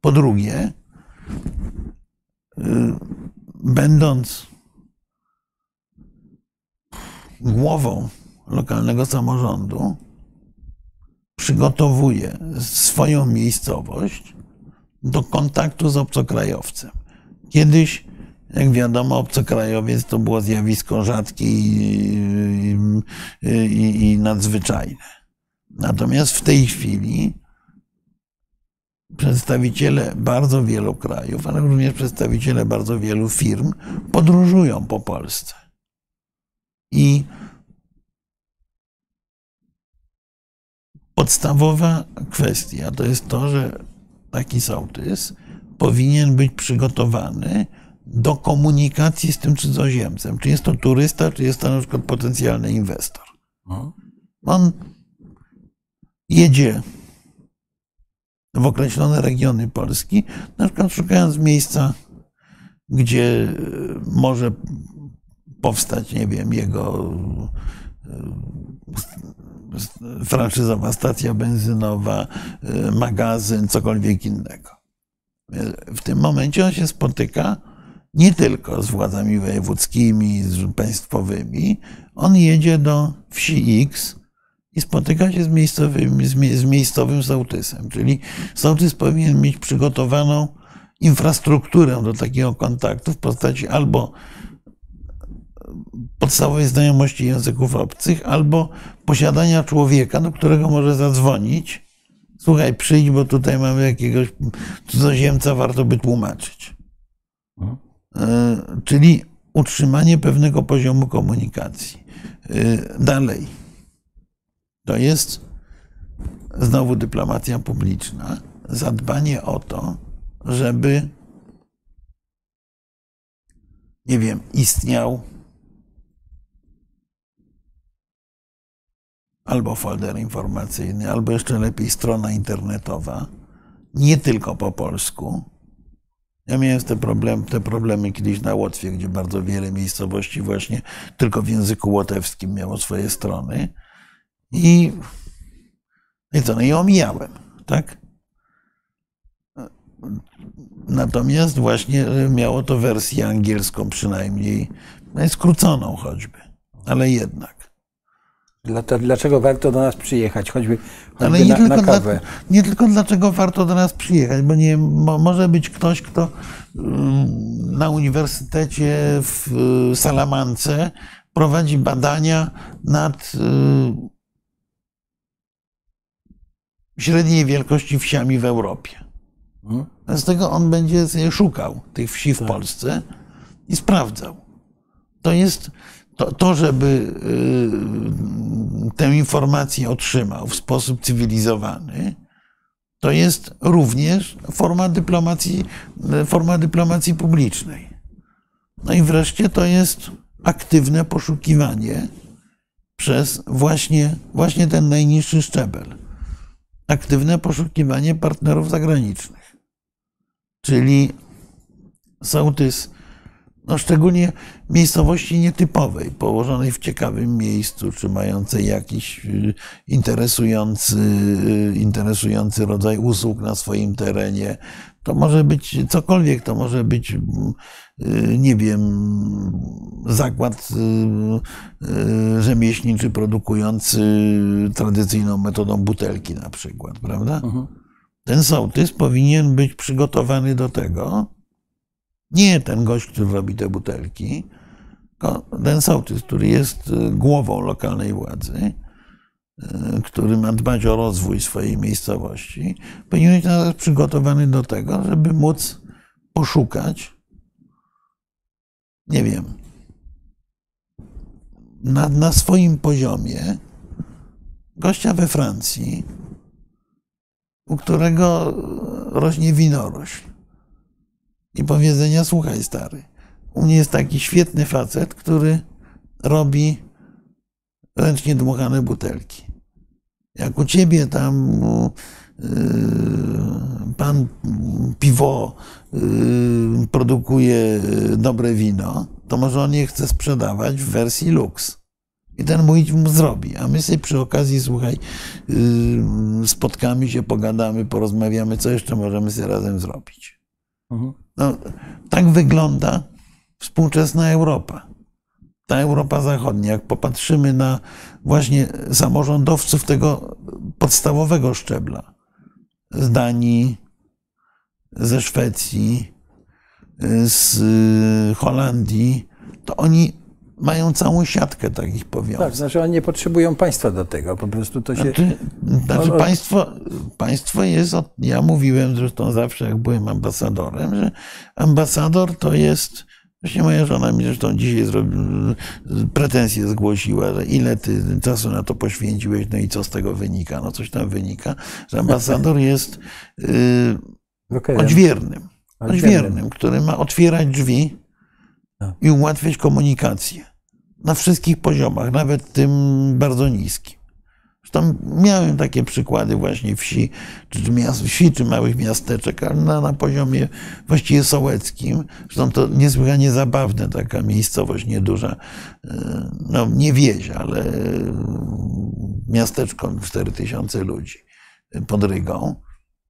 Po drugie, y, będąc głową lokalnego samorządu, przygotowuje swoją miejscowość do kontaktu z obcokrajowcem. Kiedyś, jak wiadomo, obcokrajowiec to było zjawisko rzadkie i, i, i nadzwyczajne. Natomiast w tej chwili przedstawiciele bardzo wielu krajów, ale również przedstawiciele bardzo wielu firm podróżują po Polsce. I podstawowa kwestia to jest to, że taki sołtys powinien być przygotowany do komunikacji z tym cudzoziemcem. Czy jest to turysta, czy jest to na przykład potencjalny inwestor. No. On jedzie w określone regiony Polski, na przykład szukając miejsca, gdzie może powstać, nie wiem, jego franszyzowa stacja benzynowa, y, magazyn, cokolwiek innego. W tym momencie on się spotyka nie tylko z władzami wojewódzkimi, z państwowymi. On jedzie do wsi X i spotyka się z, miejscowym, z miejscowym sołtysem. Czyli sołtys powinien mieć przygotowaną infrastrukturę do takiego kontaktu w postaci albo podstawowej znajomości języków obcych albo posiadania człowieka, do którego może zadzwonić. Słuchaj, przyjdź, bo tutaj mamy jakiegoś cudzoziemca, warto by tłumaczyć. Mhm. E, czyli utrzymanie pewnego poziomu komunikacji. E, dalej. To jest znowu dyplomacja publiczna, zadbanie o to, żeby, nie wiem, istniał albo folder informacyjny, albo jeszcze lepiej strona internetowa, nie tylko po polsku. Ja miałem te problemy, te problemy kiedyś na Łotwie, gdzie bardzo wiele miejscowości właśnie tylko w języku łotewskim miało swoje strony. I, i co, no i omijałem, tak? Natomiast właśnie miało to wersję angielską przynajmniej, skróconą choćby, ale jednak. Dlaczego warto do nas przyjechać, choćby, choćby Ale nie, na, tylko na kawę? Dla, nie tylko dlaczego warto do nas przyjechać, bo nie, może być ktoś, kto mm, na uniwersytecie w y, Salamance prowadzi badania nad y, średniej wielkości wsiami w Europie. Hmm? Z tego on będzie szukał tych wsi w tak. Polsce i sprawdzał. To jest to, to, żeby y, tę informację otrzymał w sposób cywilizowany, to jest również forma dyplomacji, forma dyplomacji publicznej. No i wreszcie to jest aktywne poszukiwanie przez właśnie, właśnie ten najniższy szczebel. Aktywne poszukiwanie partnerów zagranicznych. Czyli sołtys no szczególnie miejscowości nietypowej, położonej w ciekawym miejscu, czy mającej jakiś y, interesujący, y, interesujący rodzaj usług na swoim terenie, To może być cokolwiek, to może być, y, nie wiem, zakład rzemieślniczy produkujący tradycyjną metodą butelki na przykład, prawda? Mhm. Ten sołtys powinien być przygotowany do tego, nie ten gość, który robi te butelki, tylko ten sołtys, który jest głową lokalnej władzy, który ma dbać o rozwój swojej miejscowości, powinien być przygotowany do tego, żeby móc poszukać, nie wiem, na, na swoim poziomie gościa we Francji, u którego rośnie winorośl. I powiedzenia, słuchaj stary, u mnie jest taki świetny facet, który robi ręcznie dmuchane butelki. Jak u ciebie tam yy, pan piwo yy, produkuje dobre wino, to może on je chce sprzedawać w wersji luks. I ten mój mu zrobi. A my sobie przy okazji, słuchaj, yy, spotkamy się, pogadamy, porozmawiamy, co jeszcze możemy sobie razem zrobić. Mhm. No, tak wygląda współczesna Europa. Ta Europa Zachodnia, jak popatrzymy na właśnie samorządowców tego podstawowego szczebla z Danii, ze Szwecji, z Holandii, to oni mają całą siatkę takich powiązań. Tak, znaczy oni nie potrzebują państwa do tego, po prostu to się... Znaczy, znaczy państwo, państwo jest, ja mówiłem zresztą zawsze, jak byłem ambasadorem, że ambasador to jest, właśnie moja żona mi zresztą dzisiaj zrobi, pretensje zgłosiła, że ile ty czasu na to poświęciłeś, no i co z tego wynika, no coś tam wynika, że ambasador [laughs] jest yy, Odźwiernym. odźwiernym, który ma otwierać drzwi Tak. i ułatwiać komunikację na wszystkich poziomach, nawet tym bardzo niskim. Zresztą miałem takie przykłady właśnie wsi, czy miast, wsi, czy małych miasteczek, ale na, na poziomie właściwie sołeckim. Zresztą to niesłychanie zabawne, taka miejscowość nieduża, e, no nie wieś, ale miasteczko 4000 ludzi pod Rygą,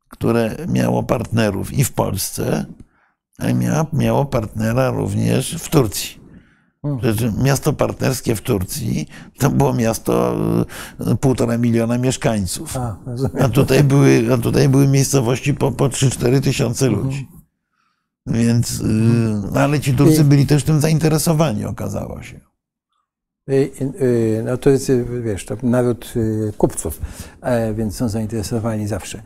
które miało partnerów i w Polsce, a miało partnera również w Turcji. Znaczy, miasto partnerskie w Turcji to było miasto e, półtora miliona mieszkańców. A, tutaj były, a tutaj były miejscowości po, po 3-4 tysiące ludzi. Więc, y, no ale ci Turcy byli też tym zainteresowani, okazało się. No to jest, wiesz, to naród y, kupców, e, więc są zainteresowani zawsze,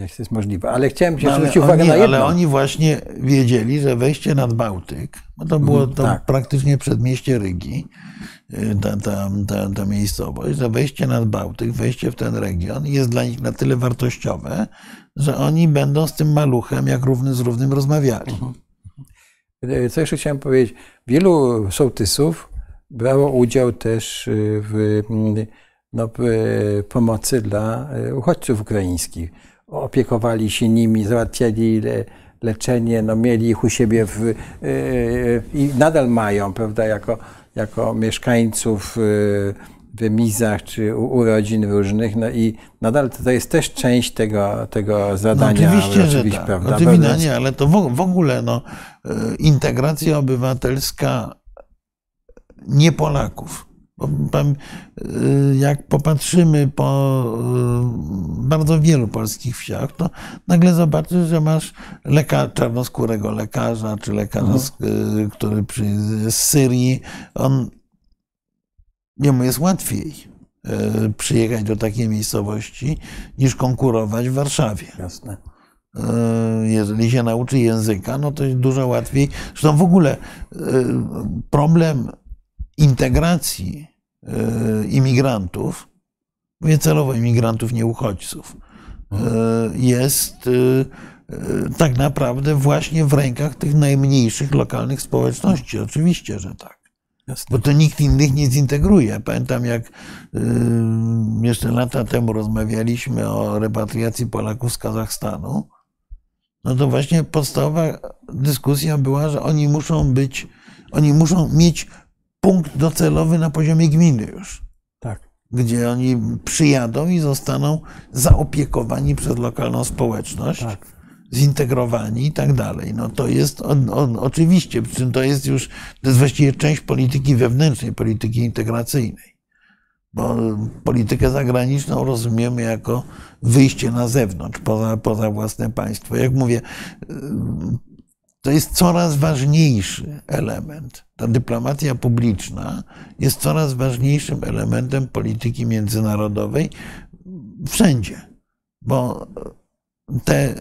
jak to jest możliwe. Ale chciałem cię No, zwrócić uwagę oni, na jedno. ale oni właśnie wiedzieli, że wejście nad Bałtyk, bo to było to tak. praktycznie przedmieście Rygi, y, ta, ta, ta, ta miejscowość, że wejście nad Bałtyk, wejście w ten region jest dla nich na tyle wartościowe, że oni będą z tym maluchem jak równy z równym rozmawiali. Y, Co jeszcze chciałem powiedzieć? Wielu sołtysów brało udział też y, w, mm, no, y, pomocy dla y, uchodźców ukraińskich. Opiekowali się nimi, załatwiali le, leczenie, no, mieli ich u siebie w, y, i nadal mają, prawda, jako, jako mieszkańców w mizach czy u, urodzin różnych, no i nadal to, to jest też część tego, tego No zadania. oczywiście, że tak. prawda? Oczywiście, nie, ale to w, w ogóle no, integracja obywatelska nie Polaków. Y, Jak popatrzymy po y, bardzo wielu polskich wsiach, to nagle zobaczysz, że masz leka, czarnoskórego lekarza, czy lekarza, z, y, który przy, z Syrii. On, jemu jest łatwiej przyjechać do takiej miejscowości, niż konkurować w Warszawie. Jasne. Jeżeli się nauczy języka, no to jest dużo łatwiej. Zresztą w ogóle problem integracji imigrantów, mówię celowo imigrantów, nie uchodźców, e, jest e, tak naprawdę właśnie w rękach tych najmniejszych lokalnych społeczności. Oczywiście, że tak. Bo to nikt innych nie zintegruje. Pamiętam, jak y, jeszcze lata temu rozmawialiśmy o repatriacji Polaków z Kazachstanu, no to właśnie podstawowa dyskusja była, że oni muszą być, oni muszą mieć punkt docelowy na poziomie gminy już, Tak. gdzie oni przyjadą i zostaną zaopiekowani przez lokalną społeczność. Tak. zintegrowani i tak dalej. No to jest on, on, oczywiście, przy czym to jest już, to jest właściwie część polityki wewnętrznej, polityki integracyjnej. Bo politykę zagraniczną rozumiemy jako wyjście na zewnątrz, poza, poza własne państwo. Jak mówię, to jest coraz ważniejszy element. Ta dyplomacja publiczna jest coraz ważniejszym elementem polityki międzynarodowej wszędzie, bo te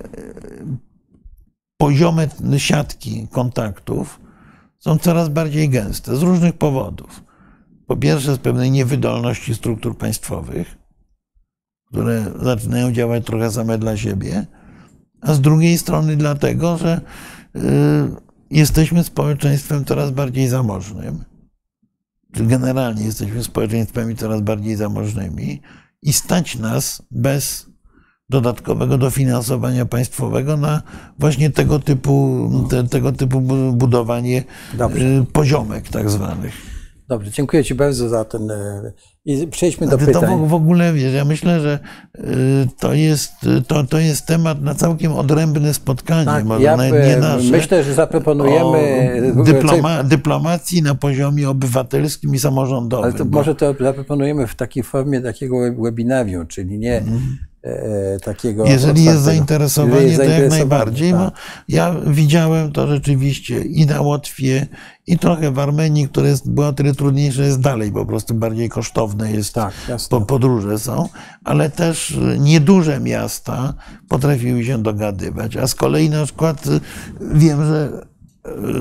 poziome siatki kontaktów są coraz bardziej gęste z różnych powodów. Po pierwsze, z pewnej niewydolności struktur państwowych, które zaczynają działać trochę same dla siebie, a z drugiej strony dlatego, że jesteśmy społeczeństwem coraz bardziej zamożnym, generalnie jesteśmy społeczeństwami coraz bardziej zamożnymi i stać nas bez dodatkowego dofinansowania państwowego na właśnie tego typu, te, tego typu budowanie Dobrze. Y, poziomek tak zwanych. Dobrze, dziękuję Ci bardzo za ten. E, I przejdźmy do pytań. To w ogóle, wiesz, ja myślę, że y, to jest, to, to jest temat na całkiem odrębne spotkanie. Tak, Może ja nie nasze, myślę, że zaproponujemy. Dyploma, dyplomacji na poziomie obywatelskim i samorządowym. Ale to może to zaproponujemy w takiej formie takiego webinarium, czyli nie. E, takiego. Jeżeli jest zainteresowanie, jest to jak najbardziej. Tak. No, ja widziałem to rzeczywiście i na Łotwie, i trochę w Armenii, które jest, było tyle trudniejsze, jest dalej, po prostu bardziej kosztowne jest, tak, po, podróże są, ale też nieduże miasta potrafiły się dogadywać. A z kolei na przykład wiem, że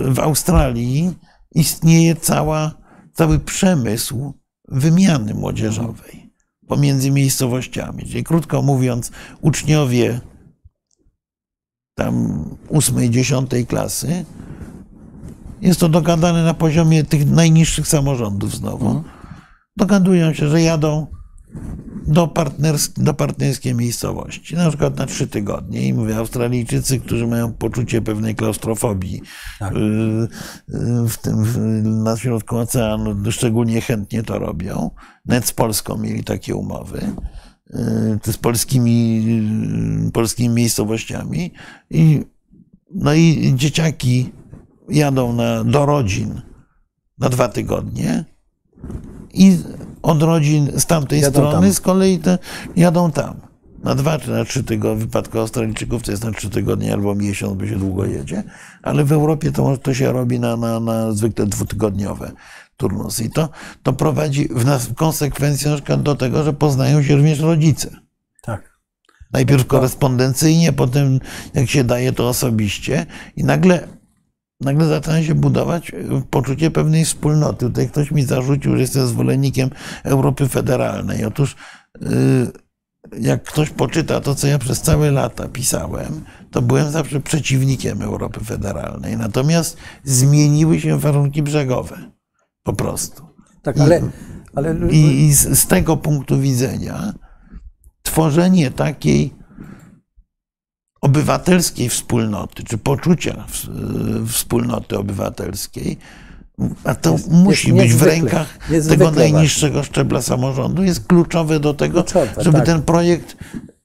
w Australii istnieje cała, cały przemysł wymiany młodzieżowej pomiędzy miejscowościami. Czyli krótko mówiąc, uczniowie tam ósmej, dziesiątej klasy, jest to dogadane na poziomie tych najniższych samorządów znowu. Mhm. Dogadują się, że jadą do, partnersk do partnerskiej miejscowości, na przykład na trzy tygodnie. I mówię, Australijczycy, którzy mają poczucie pewnej klaustrofobii tak. Y, y, w tym, na środku oceanu, szczególnie chętnie to robią. Net z Polską mieli takie umowy y, z polskimi, polskimi miejscowościami. I, no i dzieciaki jadą na, do rodzin na dwa tygodnie i od rodzin z tamtej jadą strony tam. z kolei te jadą tam. Na dwa czy na trzy tygodnie, w wypadku Australijczyków to jest na trzy tygodnie albo miesiąc, bo się długo jedzie, ale w Europie to, to się robi na, na, na zwykle dwutygodniowe turnusy. I to, to prowadzi w, nas, w konsekwencji na przykład do tego, że poznają się również rodzice. Tak. Najpierw korespondencyjnie, potem jak się daje to osobiście i nagle nagle zaczyna się budować e, poczucie pewnej wspólnoty. Tutaj ktoś mi zarzucił, że jestem zwolennikiem Europy Federalnej. Otóż e, jak ktoś poczyta to, co ja przez całe lata pisałem, to byłem zawsze przeciwnikiem Europy Federalnej. Natomiast zmieniły się warunki brzegowe. Po prostu. Tak, ale. ale... I, i z, z tego punktu widzenia tworzenie takiej obywatelskiej wspólnoty, czy poczucia wspólnoty obywatelskiej, a to jest, musi jest być w rękach tego najniższego szczebla samorządu, jest kluczowe do tego, kluczowe, żeby tak. ten projekt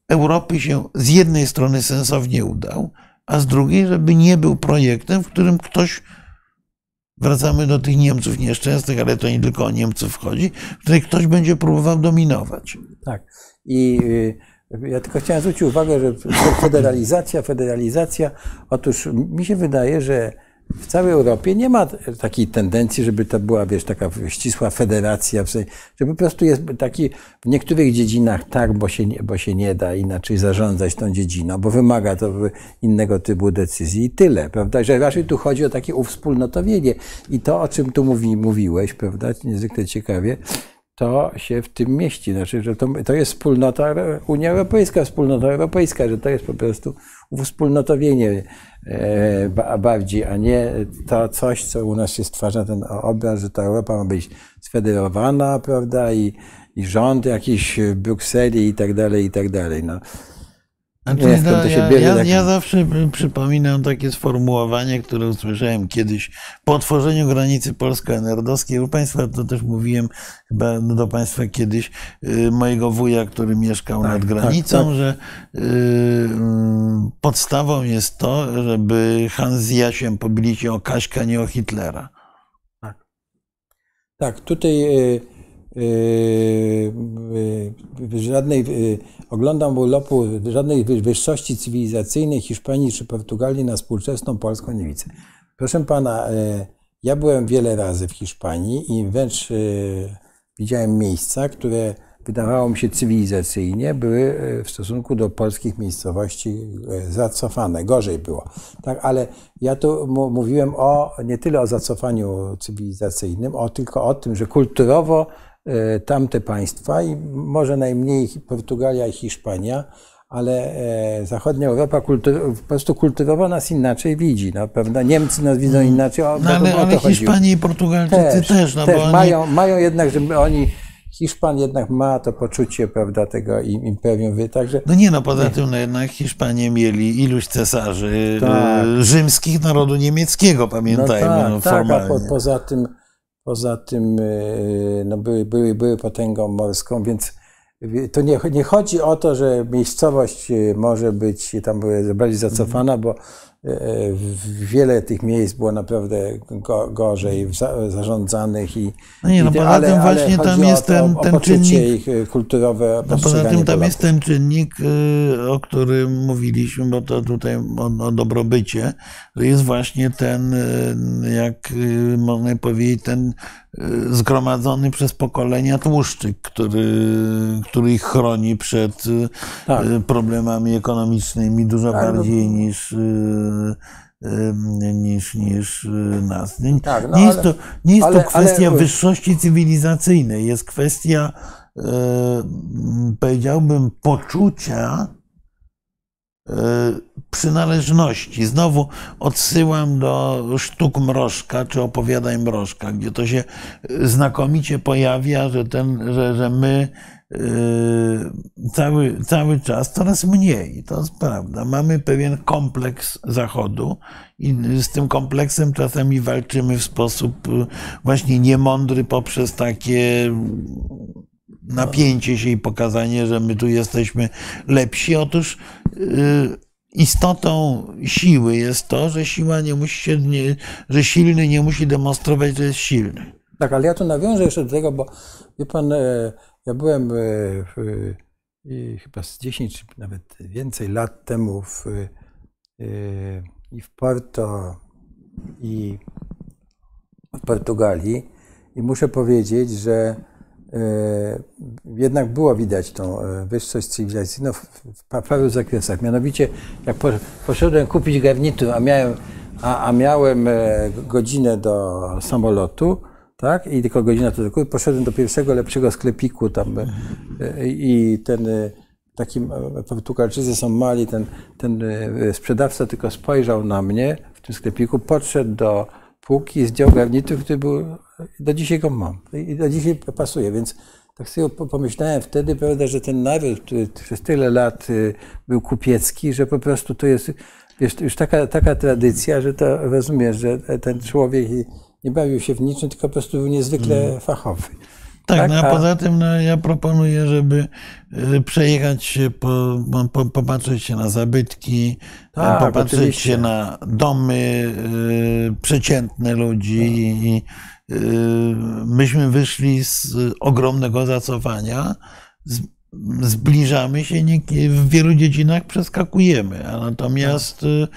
Europy się z jednej strony sensownie udał, a z drugiej, żeby nie był projektem, w którym ktoś, wracamy do tych Niemców nieszczęsnych, ale to nie tylko o Niemców chodzi, w której ktoś będzie próbował dominować. Tak. I y, ja tylko chciałem zwrócić uwagę, że federalizacja, federalizacja, otóż mi się wydaje, że w całej Europie nie ma takiej tendencji, żeby to była, wiesz, taka ścisła federacja, że po prostu jest taki w niektórych dziedzinach tak, bo się, nie, bo się nie da inaczej zarządzać tą dziedziną, bo wymaga to innego typu decyzji i tyle, prawda? Że raczej tu chodzi o takie uwspólnotowienie. I to, o czym tu mówi, mówiłeś, prawda, niezwykle ciekawie, to się w tym mieści. Znaczy, że to, to jest wspólnota, Unia Europejska, wspólnota europejska, że to jest po prostu wspólnotowienie e, bardziej, a nie to coś, co u nas się stwarza, ten obraz, że ta Europa ma być sfederowana, prawda, i, i rząd jakiś w Brukseli i tak dalej, i tak dalej. No. Znaczy, Nie, no, ja, ja, ja zawsze przypominam takie sformułowanie, które usłyszałem kiedyś po otworzeniu granicy polsko-enerdowskiej. U Państwa to też mówiłem chyba do Państwa kiedyś y, mojego wuja, który mieszkał Tak, nad tak, granicą, tak. że y, mm, podstawą jest to, żeby Han z Jasiem pobili się o Kaśka, nie o Hitlera. Tak, tutaj y, y, y, żadnej, y, oglądam urlopu, żadnej wy- wyższości cywilizacyjnej Hiszpanii czy Portugalii na współczesną Polską nie widzę. Proszę pana, ja byłem wiele razy w Hiszpanii i wręcz widziałem miejsca, które wydawało mi się cywilizacyjnie, były w stosunku do polskich miejscowości zacofane, gorzej było. Tak, ale ja tu mówiłem o, nie tyle o zacofaniu cywilizacyjnym, o, tylko o tym, że kulturowo tamte państwa i może najmniej Portugalia i Hiszpania, ale e, zachodnia Europa po prostu kulturowo nas inaczej widzi. No, prawda? Niemcy nas widzą inaczej. O, No, ale, ale. Hiszpanie i Portugalczycy też, no też bo oni, mają, mają jednak, że oni, Hiszpan jednak ma to poczucie, prawda, tego im- imperium, wy, także No nie no, poza tym no jednak Hiszpanie mieli iluś cesarzy Tak. y, rzymskich narodu niemieckiego, pamiętajmy, no, tak, tak, a po, poza tym, poza tym yy, no były, były, były potęgą morską, więc to nie, nie chodzi o to, że miejscowość yy, może być tam były bardziej zacofana, bo wiele tych miejsc było naprawdę go, gorzej za, zarządzanych i, No nie, no i poza tym właśnie tam chodzi jest ten- ten czynnik- ich yy, kulturowe, No poza tym tam Polaków. jest ten czynnik, y, o którym mówiliśmy, bo to tutaj o, o dobrobycie, że jest właśnie ten, y, jak y, można powiedzieć, ten y, zgromadzony przez pokolenia tłuszczyk, który, który ich chroni przed y, Tak. y, problemami ekonomicznymi dużo Tak, no- bardziej niż, y, y, niż, niż y, nas. Nie, Tak, no nie jest ale- to, nie jest ale- to kwestia ale- wyższości cywilizacyjnej, jest kwestia, e, powiedziałbym, poczucia e, przynależności. Znowu odsyłam do sztuk Mrożka, czy opowiadań Mrożka, gdzie to się e, znakomicie pojawia, że, ten, że, że my e, cały, cały czas coraz mniej, to jest prawda. Mamy pewien kompleks Zachodu i z tym kompleksem czasami walczymy w sposób e, właśnie niemądry poprzez takie napięcie się i pokazanie, że my tu jesteśmy lepsi. Otóż y, istotą siły jest to, że siła nie musi się, nie, że silny nie musi demonstrować, że jest silny. Tak, ale ja tu nawiążę jeszcze do tego, bo wie pan, e, ja byłem e, w, chyba z 10 czy nawet więcej lat temu w, e, i w Porto, i w Portugalii i muszę powiedzieć, że e, jednak było widać tą wyższość cywilizacyjną w, w pa- paru zakresach. Mianowicie, jak po, poszedłem kupić garnitur, a miałem, a, a miałem godzinę do samolotu, tak? I tylko godzina to tylko. Poszedłem do pierwszego lepszego sklepiku tam e, i ten e, taki e, Portugalczycy są mali, ten, ten e, sprzedawca tylko spojrzał na mnie w tym sklepiku, podszedł do półki i zdjął garnitur, który był, do dzisiaj go mam i do dzisiaj pasuje, więc tak sobie po- pomyślałem wtedy, prawda, że ten naród, który przez tyle lat y, był kupiecki, że po prostu to jest wiesz, już taka, taka tradycja, że to rozumiesz, że ten człowiek nie bawił się w niczym, tylko po prostu był niezwykle fachowy. Tak, Tak, no a poza tym no, ja proponuję, żeby przejechać się, po, po, popatrzeć się na zabytki, Tak, popatrzeć oczywiście. się na domy y, przeciętne ludzi. I, y, myśmy wyszli z ogromnego zacofania, z, zbliżamy się, w wielu dziedzinach przeskakujemy, a natomiast y,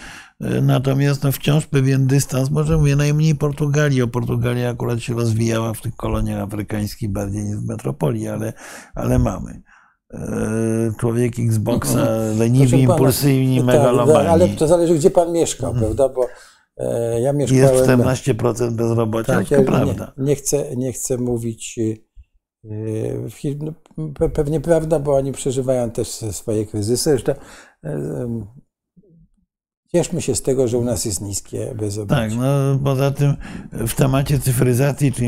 Natomiast no, wciąż pewien dystans, może mówię najmniej Portugalii, o Portugalii akurat się rozwijała w tych koloniach afrykańskich bardziej niż w metropolii, ale, ale mamy. E, Człowiek Xboxa, leniwi, Proszę pana, impulsywni, tak, megalomani. Ale to zależy, gdzie pan mieszkał, prawda? Bo e, ja Jest mieszkałem... 14% bezrobocia, Tak, to ja prawda. nie, nie, chcę, nie chcę mówić. no, pe- pewnie prawda, bo oni przeżywają też swoje kryzysy. Zresztą, Cieszmy się z tego, że u nas jest niskie bezrobocie. Tak, no poza tym w temacie cyfryzacji czy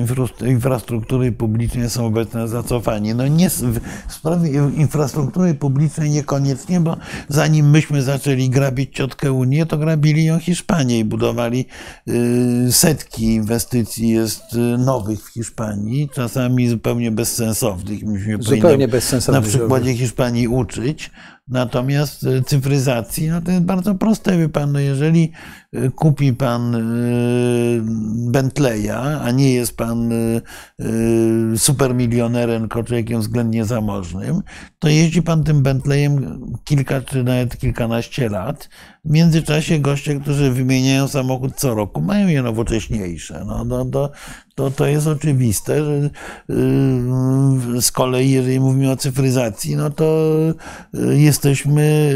infrastruktury publicznej są obecne zacofanie. No nie, w sprawie infrastruktury publicznej niekoniecznie, bo zanim myśmy zaczęli grabić ciotkę Unię, to grabili ją Hiszpanie i budowali y, setki inwestycji jest y, nowych w Hiszpanii, czasami zupełnie bezsensownych. Myśmy zupełnie bezsensownych. Na przykładzie Hiszpanii uczyć. Natomiast e, cyfryzacji, no to jest bardzo proste, wie pan, no jeżeli e, kupi pan e, Bentleya, a nie jest pan supermilionerem, człowiekiem względnie zamożnym, to jeździ pan tym Bentleyem kilka czy nawet kilkanaście lat. W międzyczasie goście, którzy wymieniają samochód co roku, mają je nowocześniejsze. No, no, to, to, to jest oczywiste, że z kolei, jeżeli mówimy o cyfryzacji, no to jest jesteśmy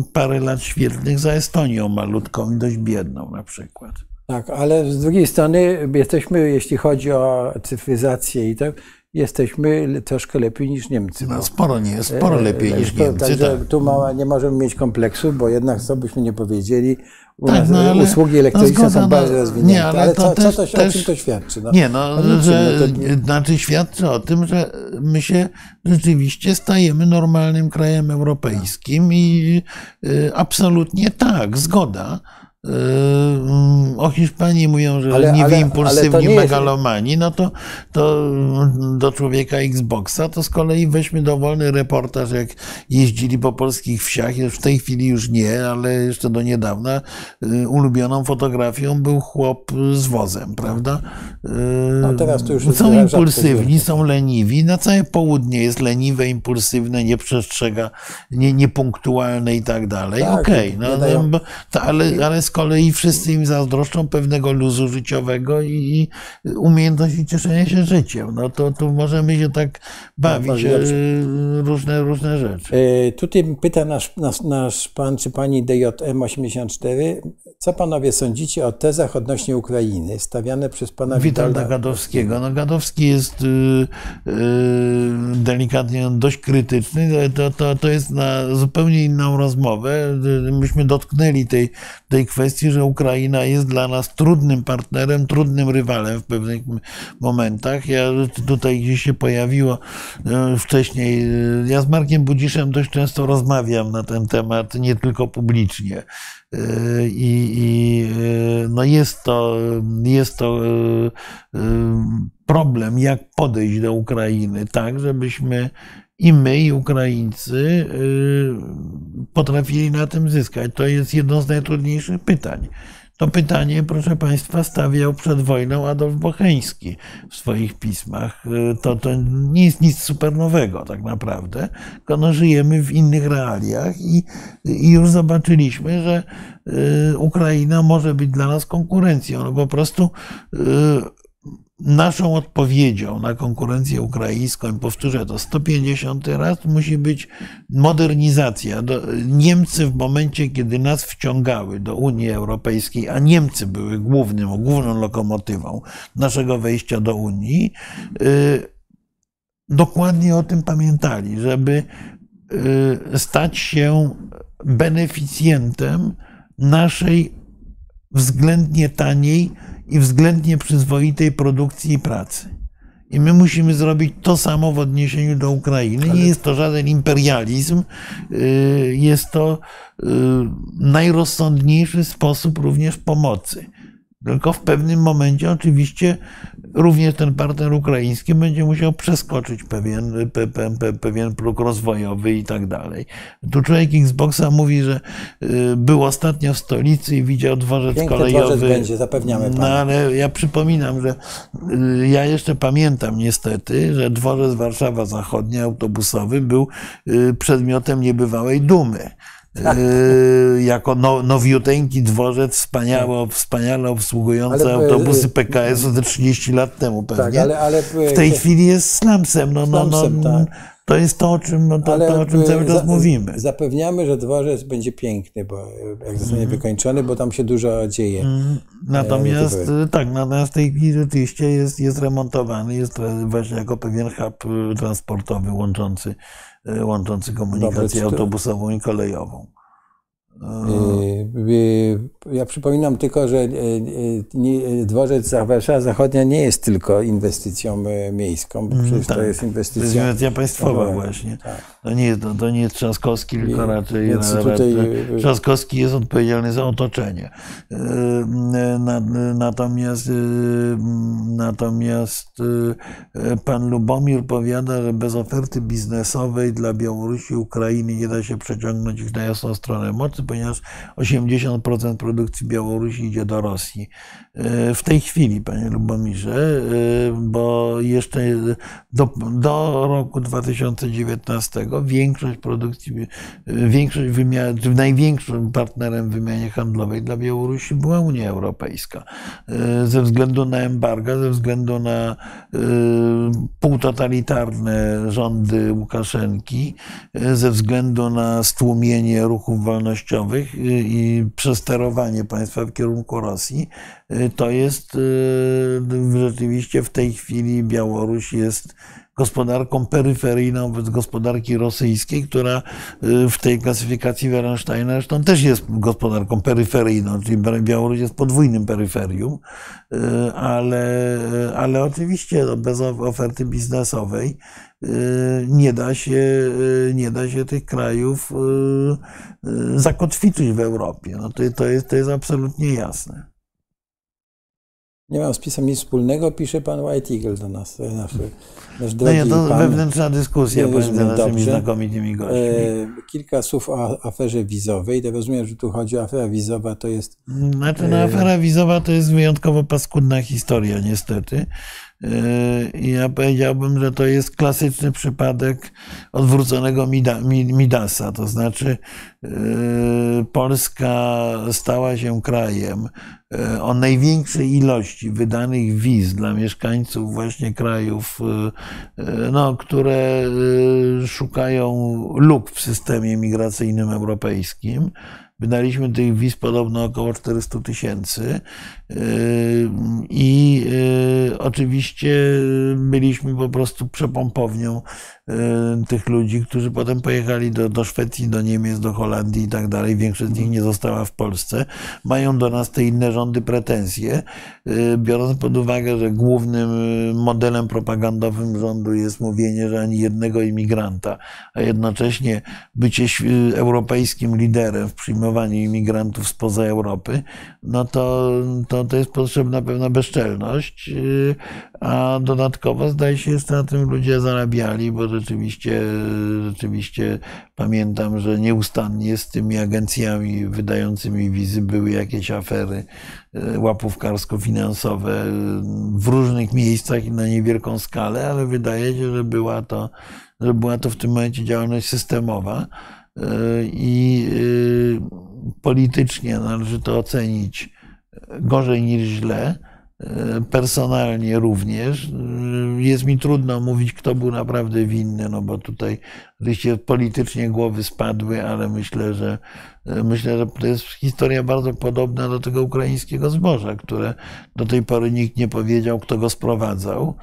y, parę lat świetnych za Estonią malutką i dość biedną na przykład. Tak, ale z drugiej strony jesteśmy, jeśli chodzi o cyfryzację i tak, jesteśmy troszkę lepiej niż Niemcy. No, sporo nie, sporo lepiej niż Niemcy. Także tak. tu mała, nie możemy mieć kompleksu, bo jednak co byśmy nie powiedzieli, u tak, no, ale, usługi elektroniczne no, są bardzo rozwinięte. Nie, ale, ale co, to, co to, też, o czym to świadczy? No, nie, no, no że, to... znaczy świadczy o tym, że my się rzeczywiście stajemy normalnym krajem europejskim i y, absolutnie tak, zgoda o Hiszpanii mówią, że ale, leniwi, impulsywni, megalomani, jest... no to, to do człowieka Xboxa to z kolei weźmy dowolny reportaż, jak jeździli po polskich wsiach, w tej chwili już nie, ale jeszcze do niedawna. Yy, ulubioną fotografią był chłop z wozem, prawda? Yy, no teraz to już są impulsywni, są leniwi, na całe południe jest leniwe, impulsywne, nie przestrzega, nie, niepunktualne i tak dalej. Tak, Okej, okay, no, no, ale, ale z kolei wszyscy im zazdroszczą pewnego luzu życiowego i umiejętności cieszenia się życiem. No to, to możemy się tak bawić no, różne, różne rzeczy. E, tutaj pyta nasz, nasz, nasz pan czy pani DJM84, co panowie sądzicie o tezach odnośnie Ukrainy stawiane przez pana Witolda Gadowskiego? No Gadowski jest y, y, delikatnie dość krytyczny, to, to, to jest na zupełnie inną rozmowę. Myśmy dotknęli tej, tej kwestii kwestii, że Ukraina jest dla nas trudnym partnerem, trudnym rywalem w pewnych momentach. Ja tutaj gdzieś się pojawiło e, wcześniej. E, ja z Markiem Budziszem dość często rozmawiam na ten temat, nie tylko publicznie. E, I, i no jest to, jest to problem, jak podejść do Ukrainy, tak, żebyśmy i my, i Ukraińcy y, potrafili na tym zyskać. To jest jedno z najtrudniejszych pytań. To pytanie, proszę Państwa, stawiał przed wojną Adolf Bocheński w swoich pismach. Y, to, to nie jest nic super nowego tak naprawdę, tylko no, żyjemy w innych realiach i, i już zobaczyliśmy, że y, Ukraina może być dla nas konkurencją. No po prostu naszą odpowiedzią na konkurencję ukraińską, i powtórzę to 150 raz, musi być modernizacja. Niemcy w momencie, kiedy nas wciągały do Unii Europejskiej, a Niemcy były głównym, główną lokomotywą naszego wejścia do Unii, y, dokładnie o tym pamiętali, żeby y, stać się beneficjentem naszej względnie taniej i względnie przyzwoitej produkcji i pracy. I my musimy zrobić to samo w odniesieniu do Ukrainy. Nie jest to żaden imperializm, y, jest to y, najrozsądniejszy sposób również pomocy. Tylko w pewnym momencie oczywiście również ten partner ukraiński będzie musiał przeskoczyć pewien, pe, pe, pewien próg rozwojowy i tak dalej. Tu człowiek Xboxa mówi, że y, był ostatnio w stolicy i widział dworzec Piękny kolejowy. Dworzec będzie, zapewniamy pana. No ale ja przypominam, że y, ja jeszcze pamiętam niestety, że dworzec Warszawa Zachodnia autobusowy był y, przedmiotem niebywałej dumy. Yy, jako no, nowiuteńki dworzec, wspaniało, wspaniale obsługujące ale, autobusy PKS-u ze 30 lat temu pewnie. Tak, ale, ale, w tej chwili jest slumsem. No, no, no, tak. To jest to, o czym, to, to, o czym cały czas za, mówimy. Zapewniamy, że dworzec będzie piękny, bo jak zostanie mm. wykończony, bo tam się dużo dzieje. Mm. Natomiast tak, natomiast w tej chwili rzeczywiście jest, jest remontowany, jest właśnie jako pewien hub transportowy łączący E, łączący komunikację autobusową i kolejową. Ja przypominam tylko, że dworzec Warszawa Zachodnia nie jest tylko inwestycją miejską, bo mm, przecież tak. to jest inwestycja... To jest inwestycja państwowa właśnie. Tak. To, nie jest, to nie jest Trzaskowski, tylko raczej... Tutaj... Trzaskowski jest odpowiedzialny za otoczenie. Natomiast, natomiast pan Lubomir powiada, że bez oferty biznesowej dla Białorusi, Ukrainy nie da się przeciągnąć ich na jasną stronę mocy, ponieważ 80% produkcji Białorusi idzie do Rosji. E, w tej chwili, panie Lubomirze, e, bo jeszcze do, do roku 2019 większość produkcji, większość wymiany, największym partnerem w wymianie handlowej dla Białorusi była Unia Europejska. E, ze względu na embarga, ze względu na półtotalitarne rządy Łukaszenki, ze względu na stłumienie ruchów wolnościowych i przesterowanie państwa w kierunku Rosji, to jest y, rzeczywiście w tej chwili Białoruś jest gospodarką peryferyjną wobec gospodarki rosyjskiej, która y, w tej klasyfikacji Werensteina zresztą też jest gospodarką peryferyjną, czyli Białoruś jest podwójnym peryferium, y, ale, ale oczywiście no, bez oferty biznesowej nie da się, nie da się tych krajów zakotwiczyć w Europie. No to, to, jest, to jest absolutnie jasne. Nie mam z pisem nic wspólnego, pisze pan White Eagle do nas, nasz, nasz no drogi no nie, to pan, wewnętrzna dyskusja pomiędzy naszymi znakomitymi gośćmi. E, kilka słów o aferze wizowej. To rozumiem, że tu chodzi o aferę wizową, to jest... Znaczy, no, afera wizowa to jest wyjątkowo paskudna historia, niestety. E, ja powiedziałbym, że to jest klasyczny przypadek odwróconego Midasa. To znaczy, e, Polska stała się krajem e, o największej ilości wydanych wiz dla mieszkańców właśnie krajów, no, które szukają luk w systemie migracyjnym europejskim. Wydaliśmy tych wiz podobno około 400 tysięcy i yy, oczywiście byliśmy po prostu przepompownią Y, tych ludzi, którzy potem pojechali do, do Szwecji, do Niemiec, do Holandii i tak dalej. Większość z nich nie została w Polsce. Mają do nas te inne rządy pretensje, biorąc pod uwagę, że głównym modelem propagandowym rządu jest mówienie, że ani jednego imigranta, a jednocześnie bycie europejskim liderem w przyjmowaniu imigrantów spoza Europy, no to, to, to jest potrzebna pewna bezczelność, a dodatkowo zdaje się, że na tym ludzie zarabiali, bo rzeczywiście, rzeczywiście pamiętam, że nieustannie z tymi agencjami wydającymi wizy były jakieś afery e, łapówkarsko-finansowe w różnych miejscach i na niewielką skalę, ale wydaje się, że była to, że była to w tym momencie działalność systemowa i politycznie należy to ocenić gorzej niż źle personalnie również. Jest mi trudno mówić, kto był naprawdę winny, no bo tutaj oczywiście politycznie głowy spadły, ale myślę, że myślę, że to jest historia bardzo podobna do tego ukraińskiego zboża, które do tej pory nikt nie powiedział, kto go sprowadzał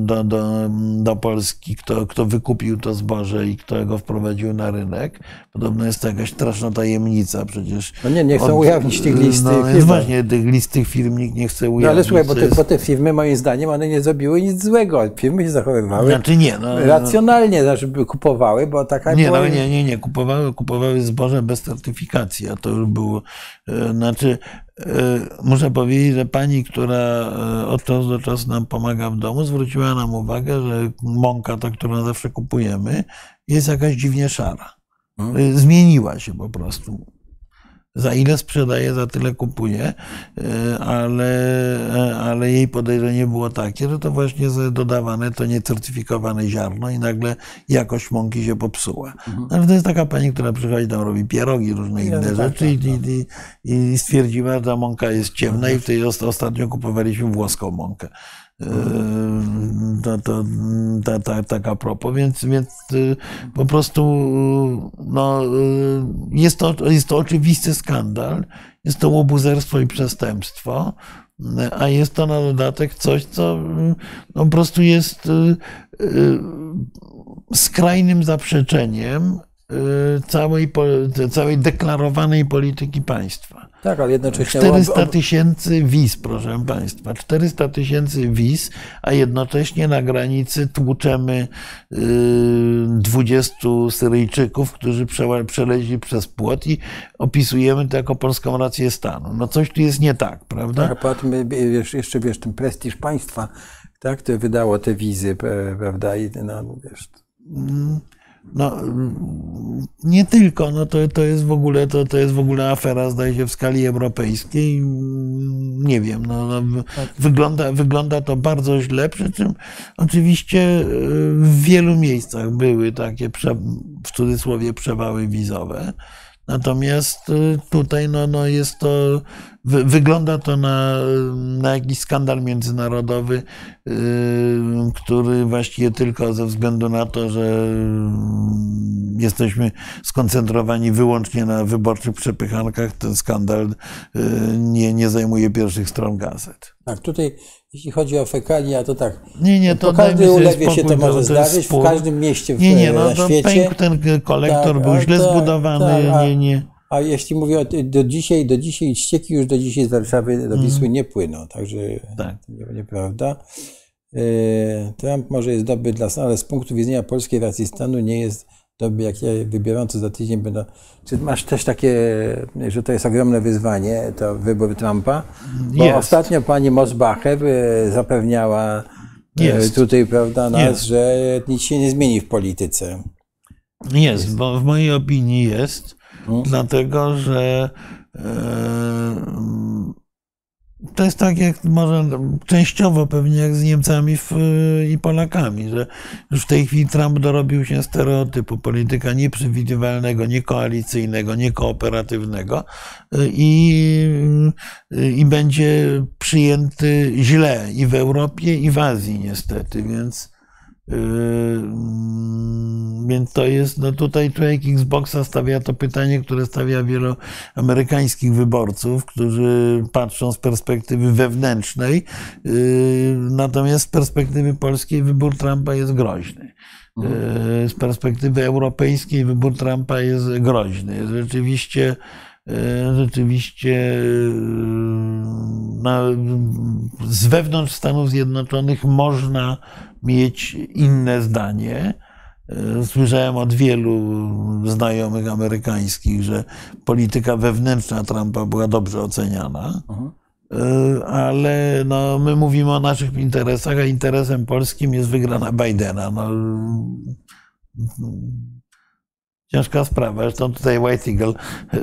do, do, do Polski, kto, kto wykupił to zboże i kto go wprowadził na rynek. Podobno jest to jakaś straszna tajemnica przecież. No nie, nie chcą od, ujawnić tych list. No, właśnie, tych list tych firm nikt nie chce ujawnić. No ale słuchaj, bo te, jest... bo te firmy moim zdaniem one nie zrobiły nic złego. Firmy się zachowywały znaczy nie, no, no. racjonalnie, znaczy kupowały, bo taka Nie, była... no, nie, nie, nie, kupowały, kupowały zboże bez certyfikacji, a to już było, e, znaczy E, muszę powiedzieć, że pani, która e, od czasu do czasu nam pomaga w domu, zwróciła nam uwagę, że mąka, ta, którą zawsze kupujemy, jest jakaś dziwnie szara. Hmm. Zmieniła się po prostu za ile sprzedaje, za tyle kupuje, e, ale, e, ale jej podejrzenie było takie, że to właśnie dodawane to niecertyfikowane ziarno i nagle jakość mąki się popsuła. Mhm. Ale to jest taka pani, która przychodzi tam, robi pierogi, różne inne tak, rzeczy tak, tak. I, i, i, stwierdziła, że ta mąka jest ciemna i w tej ostatnio kupowaliśmy włoską mąkę. To, to, ta, ta, taka propos, więc, więc y, po prostu no, y, jest, to, jest to oczywisty skandal, jest to łobuzerstwo i przestępstwo, a jest to na dodatek coś, co no, po prostu jest y, skrajnym zaprzeczeniem całej, całej deklarowanej polityki państwa. Tak, ale jednocześnie. 400 tysięcy wiz, proszę Państwa. 400 tysięcy wiz, a jednocześnie na granicy tłuczemy 20 Syryjczyków, którzy przeleźli przez płot i opisujemy to jako polską rację stanu. No coś tu jest nie tak, prawda? Tak, a potem wiesz, jeszcze wiesz, ten prestiż państwa, tak, które wydało te wizy, prawda? I no, wiesz. Mm. No, nie tylko, no to, to, jest w ogóle, to, to jest w ogóle afera, zdaje się, w skali europejskiej. Nie wiem, no, no tak. wygląda, wygląda to bardzo źle, przy czym oczywiście e, w wielu miejscach były takie, w cudzysłowie, przewały wizowe. Natomiast y, tutaj no, no jest to, wygląda to na, na jakiś skandal międzynarodowy, y, który właściwie tylko ze względu na to, że jesteśmy skoncentrowani wyłącznie na wyborczych przepychankach, ten skandal y, nie, nie zajmuje pierwszych stron gazet. Tak, tutaj jeśli chodzi o fekalia, to tak. Nie, nie, to po każdej ulewie się to może zdarzyć, w każdym mieście w, nie, nie, no, na świecie. Pękł ten kolektor tak, był źle zbudowany. Tak, nie, nie. A jeśli mówię o, do dzisiaj, do dzisiaj ścieki już do dzisiaj z Warszawy do Wisły mm. nie płyną, także tak. to nie, nieprawda. E, Trump może jest dobry dla stanu, ale z punktu widzenia polskiej racji stanu nie jest dobry, jak ja wybieram, to za tydzień będą. Czy masz też takie, że to jest ogromne wyzwanie, to wybór Trumpa? Bo jest. ostatnio pani Mosbacher e, zapewniała e, jest. tutaj, prawda, nas, jest. że nic się nie zmieni w polityce. Jest. bo w mojej opinii jest, hmm? dlatego że e, to jest tak, jak może częściowo pewnie jak z Niemcami i Polakami, że już w tej chwili Trump dorobił się stereotypu polityka nieprzewidywalnego, niekoalicyjnego, niekooperatywnego i, i będzie przyjęty źle i w Europie, i w Azji niestety, więc więc to jest, no tutaj człowiek Xboxa stawia to pytanie, które stawia wielu amerykańskich wyborców, którzy patrzą z perspektywy wewnętrznej, yy, natomiast z perspektywy polskiej wybór Trumpa jest groźny. Mhm. Yy, z perspektywy europejskiej wybór Trumpa jest groźny. Rzeczywiście rzeczywiście na, z wewnątrz Stanów Zjednoczonych można mieć inne zdanie. E, słyszałem od wielu znajomych amerykańskich, że polityka wewnętrzna Trumpa była dobrze oceniana. Mhm. E, ale no, my mówimy o naszych interesach, a interesem polskim jest wygrana Bidena. No, Ciężka sprawa. Zresztą tutaj White Eagle e,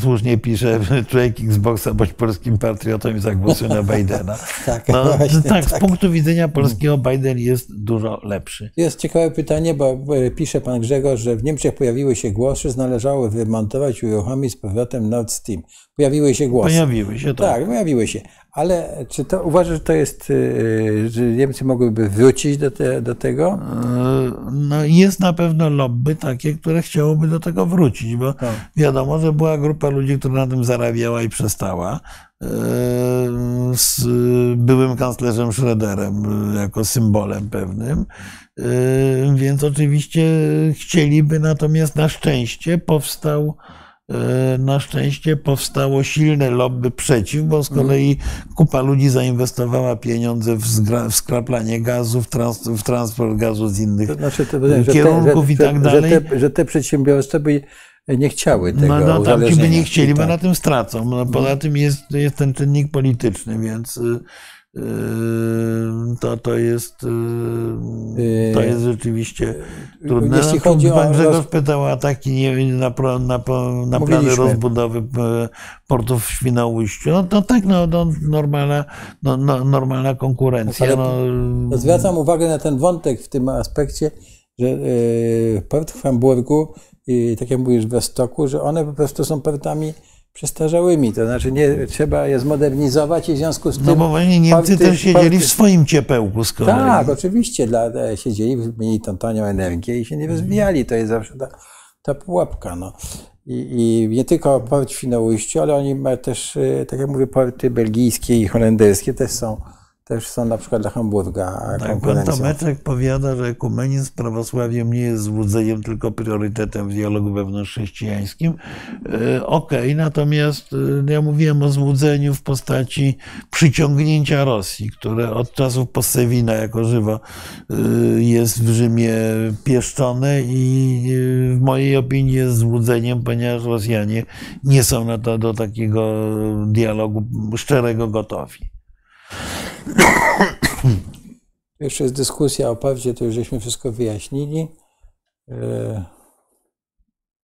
słusznie pisze, [laughs] człowiek Xboxa bądź polskim patriotą i zagłosuje na Bidena. [laughs] tak, no, [laughs] właśnie, tak, z tak. punktu widzenia polskiego Biden jest dużo lepszy. Jest ciekawe pytanie, bo pisze pan Grzegorz, że w Niemczech pojawiły się głosy, że należało wymontować i uruchomić z powrotem Nord Stream. Pojawiły się głosy. Pojawiły się, tak. Tak, pojawiły się. Ale czy to uważasz, że to jest, y, że Niemcy mogłyby wrócić do, te, do tego? E, no jest na pewno lobby takie, które chciałoby do tego wrócić, bo tak. wiadomo, że była grupa ludzi, która na tym zarabiała i przestała. E, z byłym kanclerzem Schröderem jako symbolem pewnym. E, więc oczywiście chcieliby, natomiast na szczęście powstał E, na szczęście powstało silne lobby przeciw, bo z kolei kupa ludzi zainwestowała pieniądze w, w skraplanie gazu, w, trans, w, transport gazu z innych to znaczy, to, kierunków że, i tak dalej. Że te, że te przedsiębiorstwa by nie chciały tego No, no tam ci by nie chcieli, bo tak. na tym stracą. No, poza tym jest, jest ten czynnik polityczny, więc y, to, to, jest, yy, to jest rzeczywiście trudne. Jeśli no, chodzi Pan Grzegorz pytał o ataki na, na, na plany rozbudowy e, portów w Świnoujściu. No to tak, no, no normalna, no, no, normalna konkurencja. No, zwracam uwagę na ten wątek w tym aspekcie, że e, port w Hamburgu, i tak jak mówisz w Westoku, że one po prostu są portami przestarzałymi, to znaczy nie, trzeba je zmodernizować i w związku z no tym... No bo oni Niemcy też siedzieli w swoim ciepełku z kolei. Tak, oczywiście, dla, e, siedzieli, mieli tą tanią energię i się nie rozwijali, to jest zawsze ta, ta pułapka, no. I, I, nie tylko port w Świnoujściu, ale oni mają też, e, tak jak mówię, porty belgijskie i holenderskie też są też są na przykład dla Hamburga Tak, pan. Tomeczek powiada, że ekumenizm z prawosławiem nie jest złudzeniem, tylko priorytetem w dialogu wewnątrzchrześcijańskim. E, Okej, natomiast e, ja mówiłem o złudzeniu w postaci przyciągnięcia Rosji, które od czasów Possewina jako żywo e, jest w Rzymie pieszczone i w mojej opinii jest złudzeniem, ponieważ Rosjanie nie są na to, do takiego dialogu szczerego gotowi. [coughs] Jeszcze jest dyskusja o prawdzie, to już żeśmy wszystko wyjaśnili. E,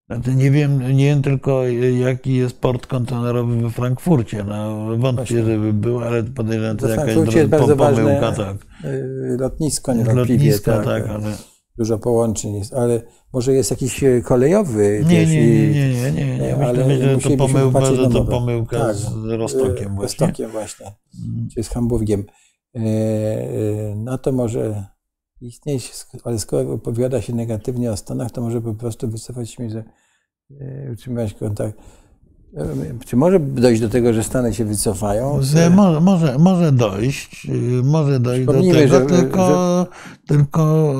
Znaczy nie wiem, nie wiem tylko jaki jest port kontenerowy we Frankfurcie. No, wątpię, Właśnie. żeby był, ale podejrzewam, że jakaś jest bardzo pomyłka, ważne tak. e, lotnisko niewątpliwie, Lotnisko, tak, tak, ale Dużo połączeń jest, ale może jest jakiś e, kolejowy nie, też nie, nie, nie, nie, nie, nie. ale Myślę, że to pomyłka, że to pomyłka Tak, z Rostokiem e, właśnie. Rostokiem właśnie, Mm. czy z Hamburgiem. E, e, No to może istnieć, ale skoro opowiada się negatywnie o Stanach, to może po prostu wycofać się, że e, utrzymywać kontakt. Czy może dojść do tego, że Stany się wycofają? z- Że Może, może, może dojść, y, może dojść do tego, że- tylko, tylko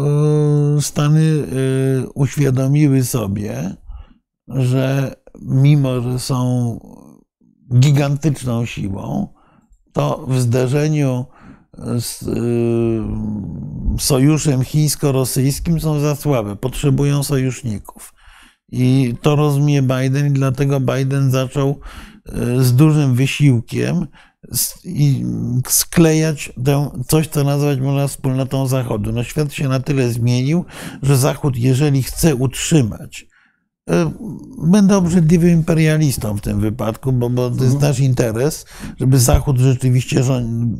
y, Stany y, uświadomiły sobie, że mimo, że są gigantyczną siłą, to w zderzeniu z sojuszem chińsko-rosyjskim są za słabe, potrzebują sojuszników. I to rozumie Biden, i dlatego Biden zaczął y, z dużym wysiłkiem sklejać tę, coś, co nazwać można wspólnotą Zachodu. No świat się na tyle zmienił, że Zachód, jeżeli chce utrzymać, będę obrzydliwym imperialistą w tym wypadku, bo, bo to jest nasz interes, żeby Zachód rzeczywiście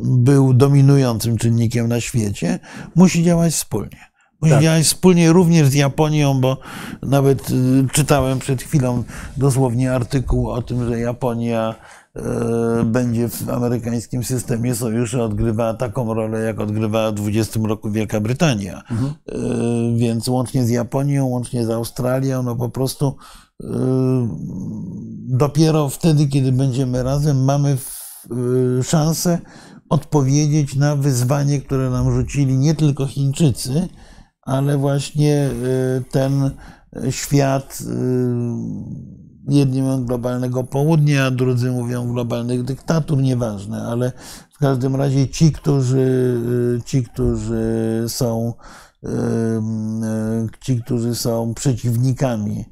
był dominującym czynnikiem na świecie, musi działać wspólnie. Musi Tak. działać wspólnie również z Japonią, bo nawet y, czytałem przed chwilą dosłownie artykuł o tym, że Japonia y, będzie w amerykańskim systemie sojuszu odgrywała taką rolę, jak odgrywała w 20 roku Wielka Brytania. Y, Więc łącznie z Japonią, łącznie z Australią, no po prostu dopiero wtedy, kiedy będziemy razem, mamy szansę odpowiedzieć na wyzwanie, które nam rzucili nie tylko Chińczycy, ale właśnie y, ten świat, y, jedni mówią globalnego południa, drudzy mówią globalnych dyktatur, nieważne, ale w każdym razie ci, którzy, y, ci, którzy są ci, którzy są przeciwnikami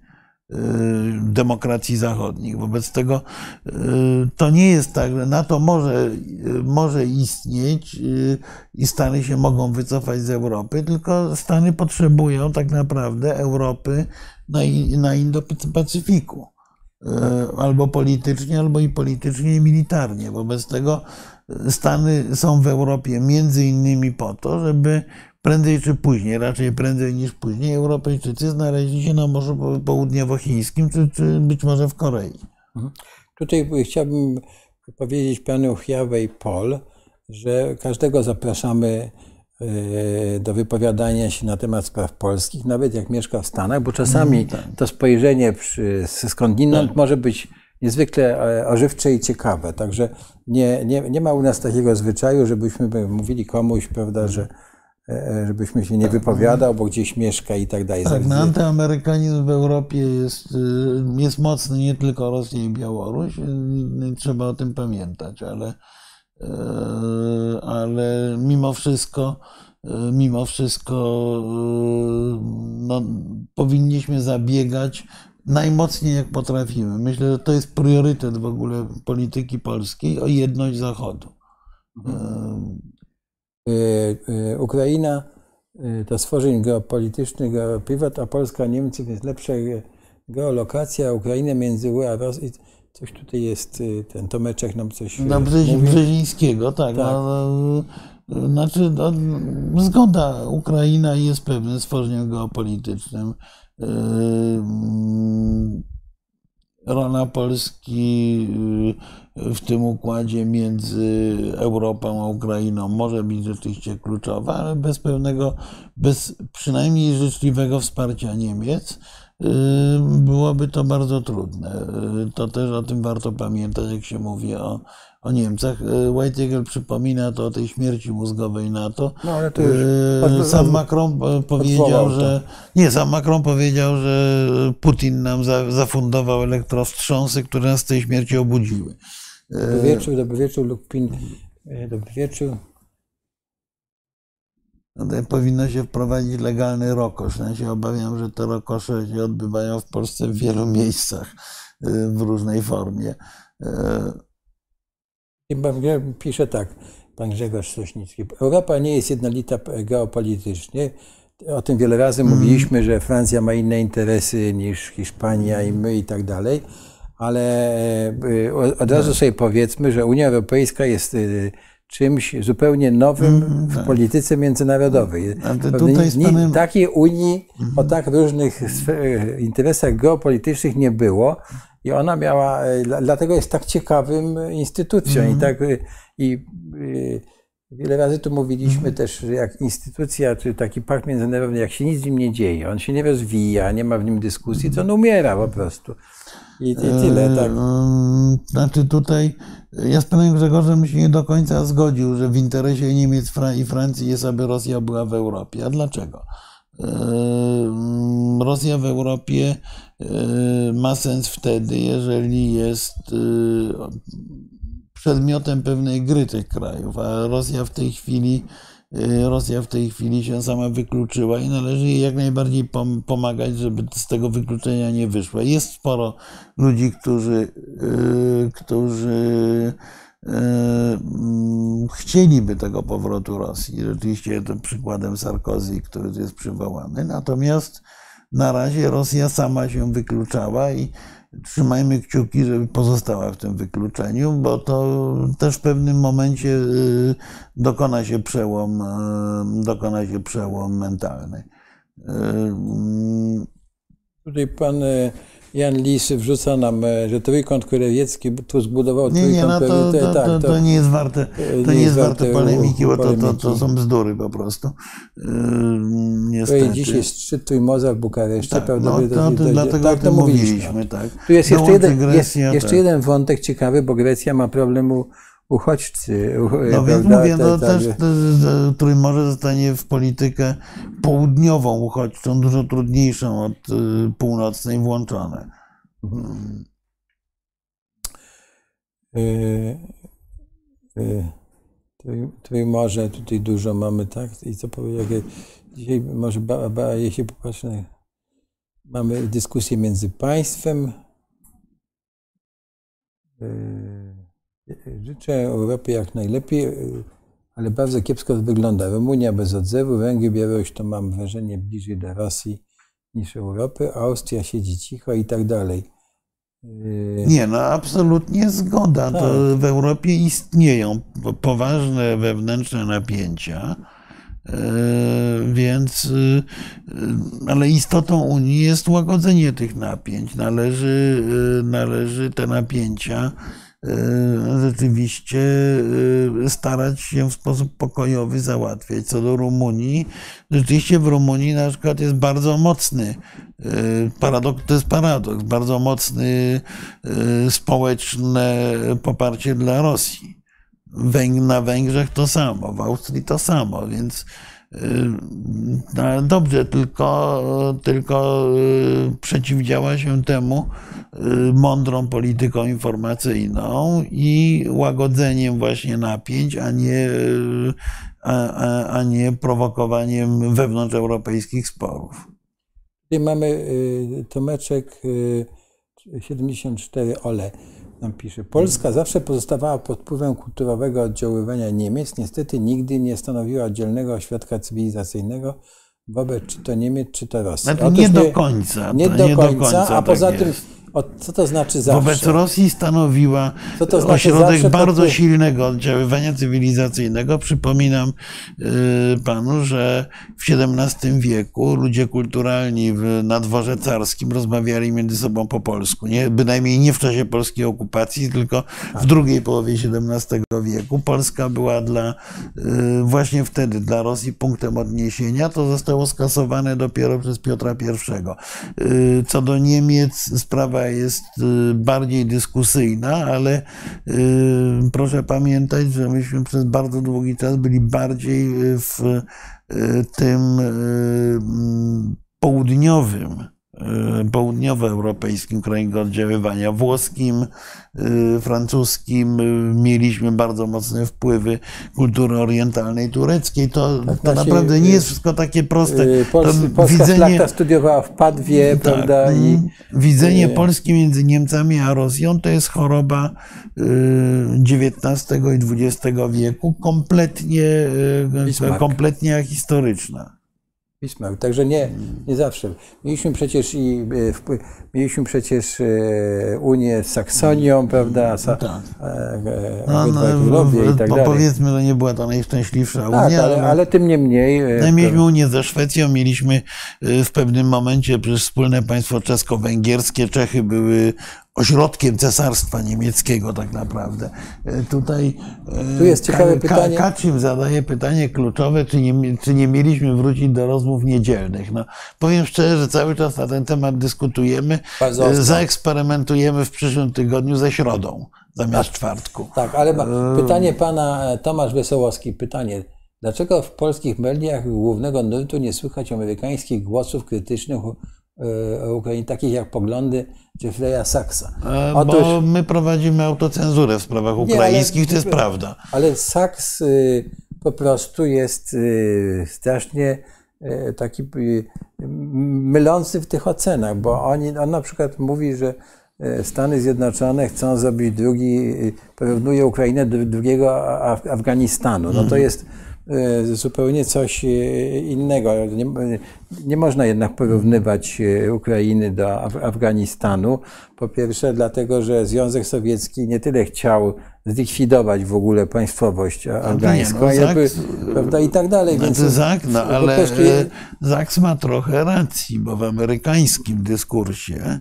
demokracji zachodnich. Wobec tego y, to nie jest tak, że NATO może, y, może istnieć y, i Stany się mogą wycofać z Europy, tylko Stany potrzebują tak naprawdę Europy na, na Indo-Pacyfiku. Y, Albo politycznie, albo i politycznie i militarnie. Wobec tego y, Stany są w Europie między innymi po to, żeby prędzej czy później, raczej prędzej niż później, Europejczycy znaleźli się na Morzu Południowochińskim, czy, czy być może w Korei. Tutaj chciałbym powiedzieć panu Huawei Pol, że każdego zapraszamy e, do wypowiadania się na temat spraw polskich, nawet jak mieszka w Stanach, bo czasami to spojrzenie przy, skądinąd może być niezwykle e, ożywcze i ciekawe. Także nie, nie, nie ma u nas takiego zwyczaju, żebyśmy mówili komuś, prawda, że żebyśmy się nie wypowiadał, bo gdzieś mieszka i tak dalej. Tak, no, antyamerykanizm w Europie jest, y, jest mocny nie tylko Rosja i Białoruś, y, trzeba o tym pamiętać, ale, y, ale mimo wszystko, y, mimo wszystko y, no, powinniśmy zabiegać najmocniej jak potrafimy. Myślę, że to jest priorytet w ogóle polityki polskiej o jedność Zachodu. Y, Ukraina y, to stworzeń geopolitycznych, geoprywat, a Polska, Niemcy, więc lepsza ge- geolokacja, Ukraina między UE a Rosją. Coś tutaj jest, ten Tomeczek nam coś No, mówi. Brzezińskiego, tak. Tak. No, no, znaczy, no, zgoda, Ukraina jest pewnym stworzeniem geopolitycznym. Yy, Rola Polski yy, w tym układzie między Europą a Ukrainą może być rzeczywiście kluczowa, ale bez pewnego, bez przynajmniej życzliwego wsparcia Niemiec byłoby to bardzo trudne. To też o tym warto pamiętać, jak się mówi o, o Niemcach. White Eagle przypomina to o tej śmierci mózgowej NATO. No, ale to już sam Macron powiedział, że nie, sam Macron powiedział, że Putin nam zafundował elektrowstrząsy, które nas z tej śmierci obudziły. Dobry wieczór, dobry wieczór, Lupin. Dobry wieczór. No powinno się wprowadzić legalny rokosz. Ja się obawiam, że te rokosze się odbywają w Polsce w wielu miejscach w różnej formie. Pisze tak, pan Grzegorz Sośnicki. Europa nie jest jednolita geopolitycznie. O tym wiele razy mm. mówiliśmy, że Francja ma inne interesy niż Hiszpania i my i tak dalej, ale y, od razu tak. sobie powiedzmy, że Unia Europejska jest czymś zupełnie nowym mm, w tak. polityce międzynarodowej. Tutaj panem... Takiej Unii mm. o tak różnych interesach geopolitycznych nie było i ona miała, e, dlatego jest tak ciekawym instytucją mm. i tak e, i, i e, Wiele razy tu mówiliśmy mm. też, że jak instytucja, czy taki pakt międzynarodowy, jak się nic z nim nie dzieje, on się nie rozwija, nie ma w nim dyskusji, to on umiera po prostu. I, i tyle, tak. Znaczy tutaj ja z panem Grzegorzem się nie do końca zgodził, że w interesie Niemiec i Francji jest, aby Rosja była w Europie. A dlaczego? Rosja w Europie ma sens wtedy, jeżeli jest przedmiotem pewnej gry tych krajów, a Rosja w tej chwili Y, Rosja w tej chwili się sama wykluczyła i należy jej jak najbardziej pomagać, żeby z tego wykluczenia nie wyszła. Jest sporo ludzi, którzy, którzy chcieliby tego powrotu Rosji. Rzeczywiście to przykładem Sarkozy, który tu jest przywołany. Natomiast na razie Rosja sama się wykluczała i trzymajmy kciuki, żeby pozostała w tym wykluczeniu, bo to też w pewnym momencie y, dokona się przełom, y, dokona się przełom mentalny. Y, Tutaj pan Jan Lis wrzuca nam, e, że trójkąt kurewiecki tu zbudował nie, nie, no to, to, tak, to, to, nie jest warte, to nie jest warte polemiki, bo to, to, to są bzdury po prostu. Yy, niestety. Dzisiaj szczyt Trójmorza w Bukareszcie. Tak, no, to, to, dlatego tak to mówiliśmy. Tak. Tu jest jeszcze, jeden, jest, jeszcze tak. jeden wątek ciekawy, bo Grecja ma problemu uchodźcy. No więc mówię, no te, też Trójmorze zostanie w politykę południową uchodźczą, dużo trudniejszą od y, północnej włączone. Hmm. Trójmorze tutaj dużo mamy, tak? I co powiedzieć, dzisiaj może, ba, ba, jeśli popatrzę, mamy dyskusję między państwem, yy, Życzę Europie jak najlepiej, ale bardzo kiepsko to wygląda. Rumunia bez odzewu, Węgry, Białoruś to mam wrażenie bliżej do Rosji niż Europy, Austria siedzi cicho i tak dalej. Nie, no absolutnie zgoda. Tak. To w Europie istnieją poważne wewnętrzne napięcia. E, więc, e, ale istotą Unii jest łagodzenie tych napięć. Należy, e, należy te napięcia E, rzeczywiście e, starać się w sposób pokojowy załatwiać. Co do Rumunii, rzeczywiście w Rumunii na przykład jest bardzo mocny, e, paradoks, to jest paradoks, bardzo mocny społeczne poparcie dla Rosji. Na Węgrzech to samo, w Austrii to samo, więc no, dobrze, tylko, tylko przeciwdziała się temu mądrą polityką informacyjną i łagodzeniem właśnie napięć, a nie, a, a, a nie prowokowaniem wewnątrzeuropejskich sporów. Tutaj mamy y, Tomeczek 74 y, Ole nam pisze. Polska zawsze pozostawała pod wpływem kulturowego oddziaływania Niemiec. Niestety nigdy nie stanowiła oddzielnego ośrodka cywilizacyjnego wobec czy to Niemiec, czy to Rosji. Znaczy, nie, do końca. Nie, do, nie końca, do końca, a tak poza co to znaczy zawsze? Wobec Rosji stanowiła Co to znaczy ośrodek bardzo silnego oddziaływania cywilizacyjnego. Przypominam y, panu, że w XVII wieku ludzie kulturalni w, na dworze carskim rozmawiali między sobą po polsku. Nie, bynajmniej nie w czasie polskiej okupacji, tylko w drugiej połowie XVII wieku. Polska była dla, y, właśnie wtedy dla Rosji punktem odniesienia. To zostało skasowane dopiero przez Piotra I. Y, Co do Niemiec, sprawa jest y, bardziej dyskusyjna, ale y, proszę pamiętać, że myśmy przez bardzo długi czas byli bardziej y, w tym południowym, południowoeuropejskim kręgu oddziaływania, włoskim, y, francuskim. y, Mieliśmy bardzo mocne wpływy kultury orientalnej, tureckiej. To, to nasi, naprawdę nie y, jest wszystko takie proste. Y, To Pols, Polska szlachta studiowała w Padwie, tak, prawda? I, Widzenie y, Polski między Niemcami a Rosją to jest choroba y, XIX i XX wieku, kompletnie, y, kompletnie historyczna. Bismarck. Także nie, nie zawsze. Mieliśmy przecież i e, mieliśmy przecież e, Unię z Saksonią, prawda? Sa, tak. e, No, obydwaj no, i tak dalej. powiedzmy, że nie była to najszczęśliwsza Tak, Unia, ale, ale tym niemniej. No mieliśmy Unię ze Szwecją, mieliśmy w pewnym momencie przecież wspólne państwo czesko-węgierskie. Czechy były ośrodkiem cesarstwa niemieckiego tak naprawdę. Y, Tutaj y, Tu jest ciekawe pytanie. Kaczym zadaje pytanie kluczowe, czy nie, czy nie mieliśmy wrócić do rozmów niedzielnych. No, powiem szczerze, że cały czas na ten temat dyskutujemy. Bardzo ostro. Zaeksperymentujemy w przyszłym tygodniu ze środą zamiast czwartku. Tak, ale pytanie pana e, Tomasz Wesołowski, pytanie. Dlaczego w polskich mediach głównego nurtu nie słychać amerykańskich głosów krytycznych e, o Ukrainie, takich jak poglądy Jeffrey'a Saxa? E, Otóż, Bo my prowadzimy autocenzurę w sprawach ale- ukraińskich, to jest prawda. ale Sachs y, po prostu jest y, strasznie y, taki mylący w tych ocenach, bo oni, on na przykład mówi, że Stany Zjednoczone chcą zrobić drugi, porównuje Ukrainę do drugiego Af- Afganistanu. No to jest y, zupełnie coś y, innego. Nie, nie można jednak porównywać y, Ukrainy do Af- Afganistanu. Po pierwsze, dlatego, że Związek Sowiecki nie tyle chciał zlikwidować w ogóle państwowość a- afgańską, no, jakby, Zaks- prawda, i tak dalej. Więc Znaczy, Zak, no, ale prostu e, Zaks ma trochę racji, bo w amerykańskim dyskursie,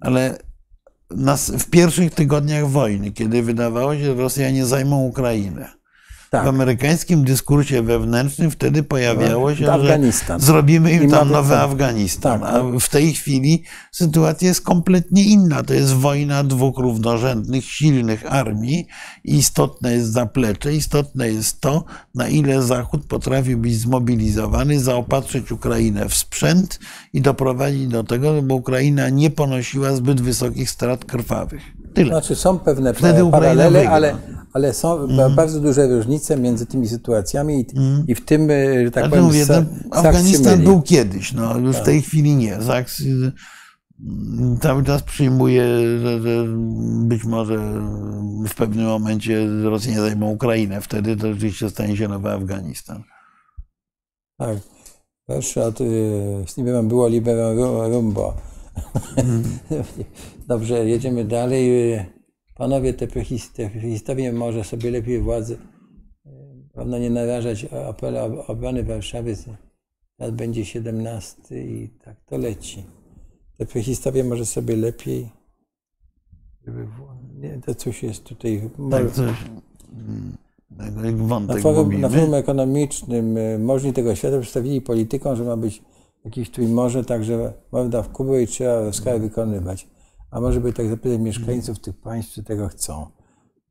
ale nas, w pierwszych tygodniach wojny, kiedy wydawało się, że Rosjanie zajmą Ukrainę, tak, w amerykańskim dyskursie wewnętrznym wtedy pojawiało się, że Afganistan. zrobimy im tam nowy. Afganistan. Tak. A w tej chwili sytuacja jest kompletnie inna. To jest wojna dwóch równorzędnych, silnych armii istotne jest zaplecze, istotne jest to, na ile Zachód potrafi być zmobilizowany, zaopatrzyć Ukrainę w sprzęt i doprowadzić do tego, żeby Ukraina nie ponosiła zbyt wysokich strat krwawych. Tyle. Znaczy są pewne Wtedy paralele, ale, ale są ba- bardzo duże różnice między tymi sytuacjami i, i w tym, y, że tak Ale powiem, mówię, Sa- no, Saks Afganistan był kiedyś, no, już w tej chwili nie. Y, mm, cały czas przyjmuje, że, że być może w pewnym momencie Rosjanie zajmą Ukrainę. Wtedy to rzeczywiście stanie się nowy Afganistan. Tak. Pierwszy od z Liberem było Liberem Ru- Rumbo. [laughs] Dobrze, jedziemy dalej. Panowie, te prehis- te historie może sobie lepiej władzy y, pewno nie narażać apelu ob- obrony Warszawy. Teraz będzie 17 i tak to leci. Te prehistorie może sobie lepiej. Żeby, nie, to coś jest tutaj. Tak, coś. mm, jak Na forum, na forum ekonomicznym y, możni tego świata przedstawili politykom, że ma być jakiś trójmorze, także morda w kubę i trzeba rozkazy wykonywać. A może by tak zapytać mieszkańców tych państw, czy tego chcą.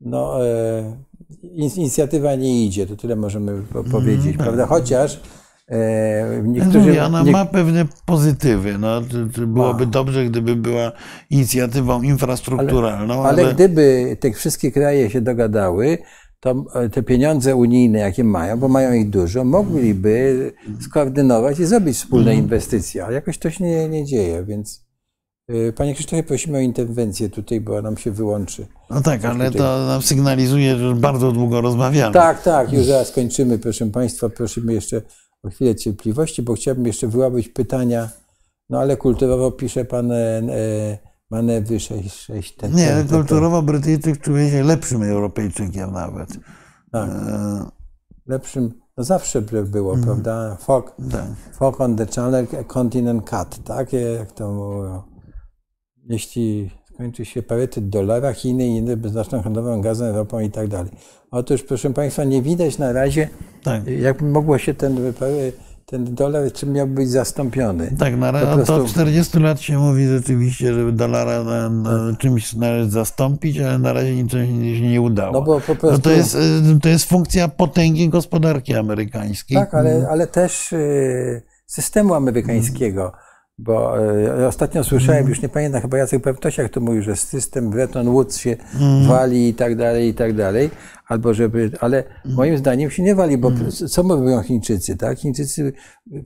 No, e, in- inicjatywa nie idzie, to tyle możemy po- powiedzieć, prawda? Chociaż e, niektórzy... mówię, ona nie- ma pewne pozytywy. No, byłoby dobrze, gdyby była inicjatywą infrastrukturalną, ale, Ale gdyby te wszystkie kraje się dogadały, to e, te pieniądze unijne, jakie mają, bo mają ich dużo, mogliby skoordynować i zrobić wspólne inwestycje, ale jakoś to się nie, nie dzieje, więc Panie Krzysztofie, prosimy o interwencję tutaj, bo nam się wyłączy. no tak, ale tutaj- to nam sygnalizuje, że bardzo długo rozmawiamy. Tak, tak, już zaraz kończymy, proszę Państwa. Prosimy jeszcze o chwilę cierpliwości, bo chciałbym jeszcze wyłabić pytania. No ale kulturowo pisze Pan e, e, manewry 6-6. Te, Nie, te, te, kulturowo Brytyjczyk czuje się lepszym Europejczykiem nawet. Tak. E, Lepszym, no zawsze by było, prawda? Fog, tak. fog on the channel, continent cut, tak? Jak to mówią. Jeśli skończy się parytet dolara, Chiny i Indie zaczną handlować gazem, ropą i tak dalej. Otóż, proszę Państwa, nie widać na razie, Tak. jak mogło się ten, ten dolar, czym miał być zastąpiony. Tak, na razie prostu- to od 40 lat się mówi rzeczywiście, żeby dolara na, na czymś należy zastąpić, ale na razie nic się nie udało. No bo po No prostu... to, jest, y, to jest funkcja potęgi gospodarki amerykańskiej. Tak, ale, ale też systemu amerykańskiego. Bo y, ostatnio słyszałem, już nie pamiętam, chyba Jacek Pewtosiak to mówił, że system Bretton Woods się wali i tak dalej, i tak dalej. Albo żeby, ale moim zdaniem się nie wali, bo co mówią Chińczycy, tak? Chińczycy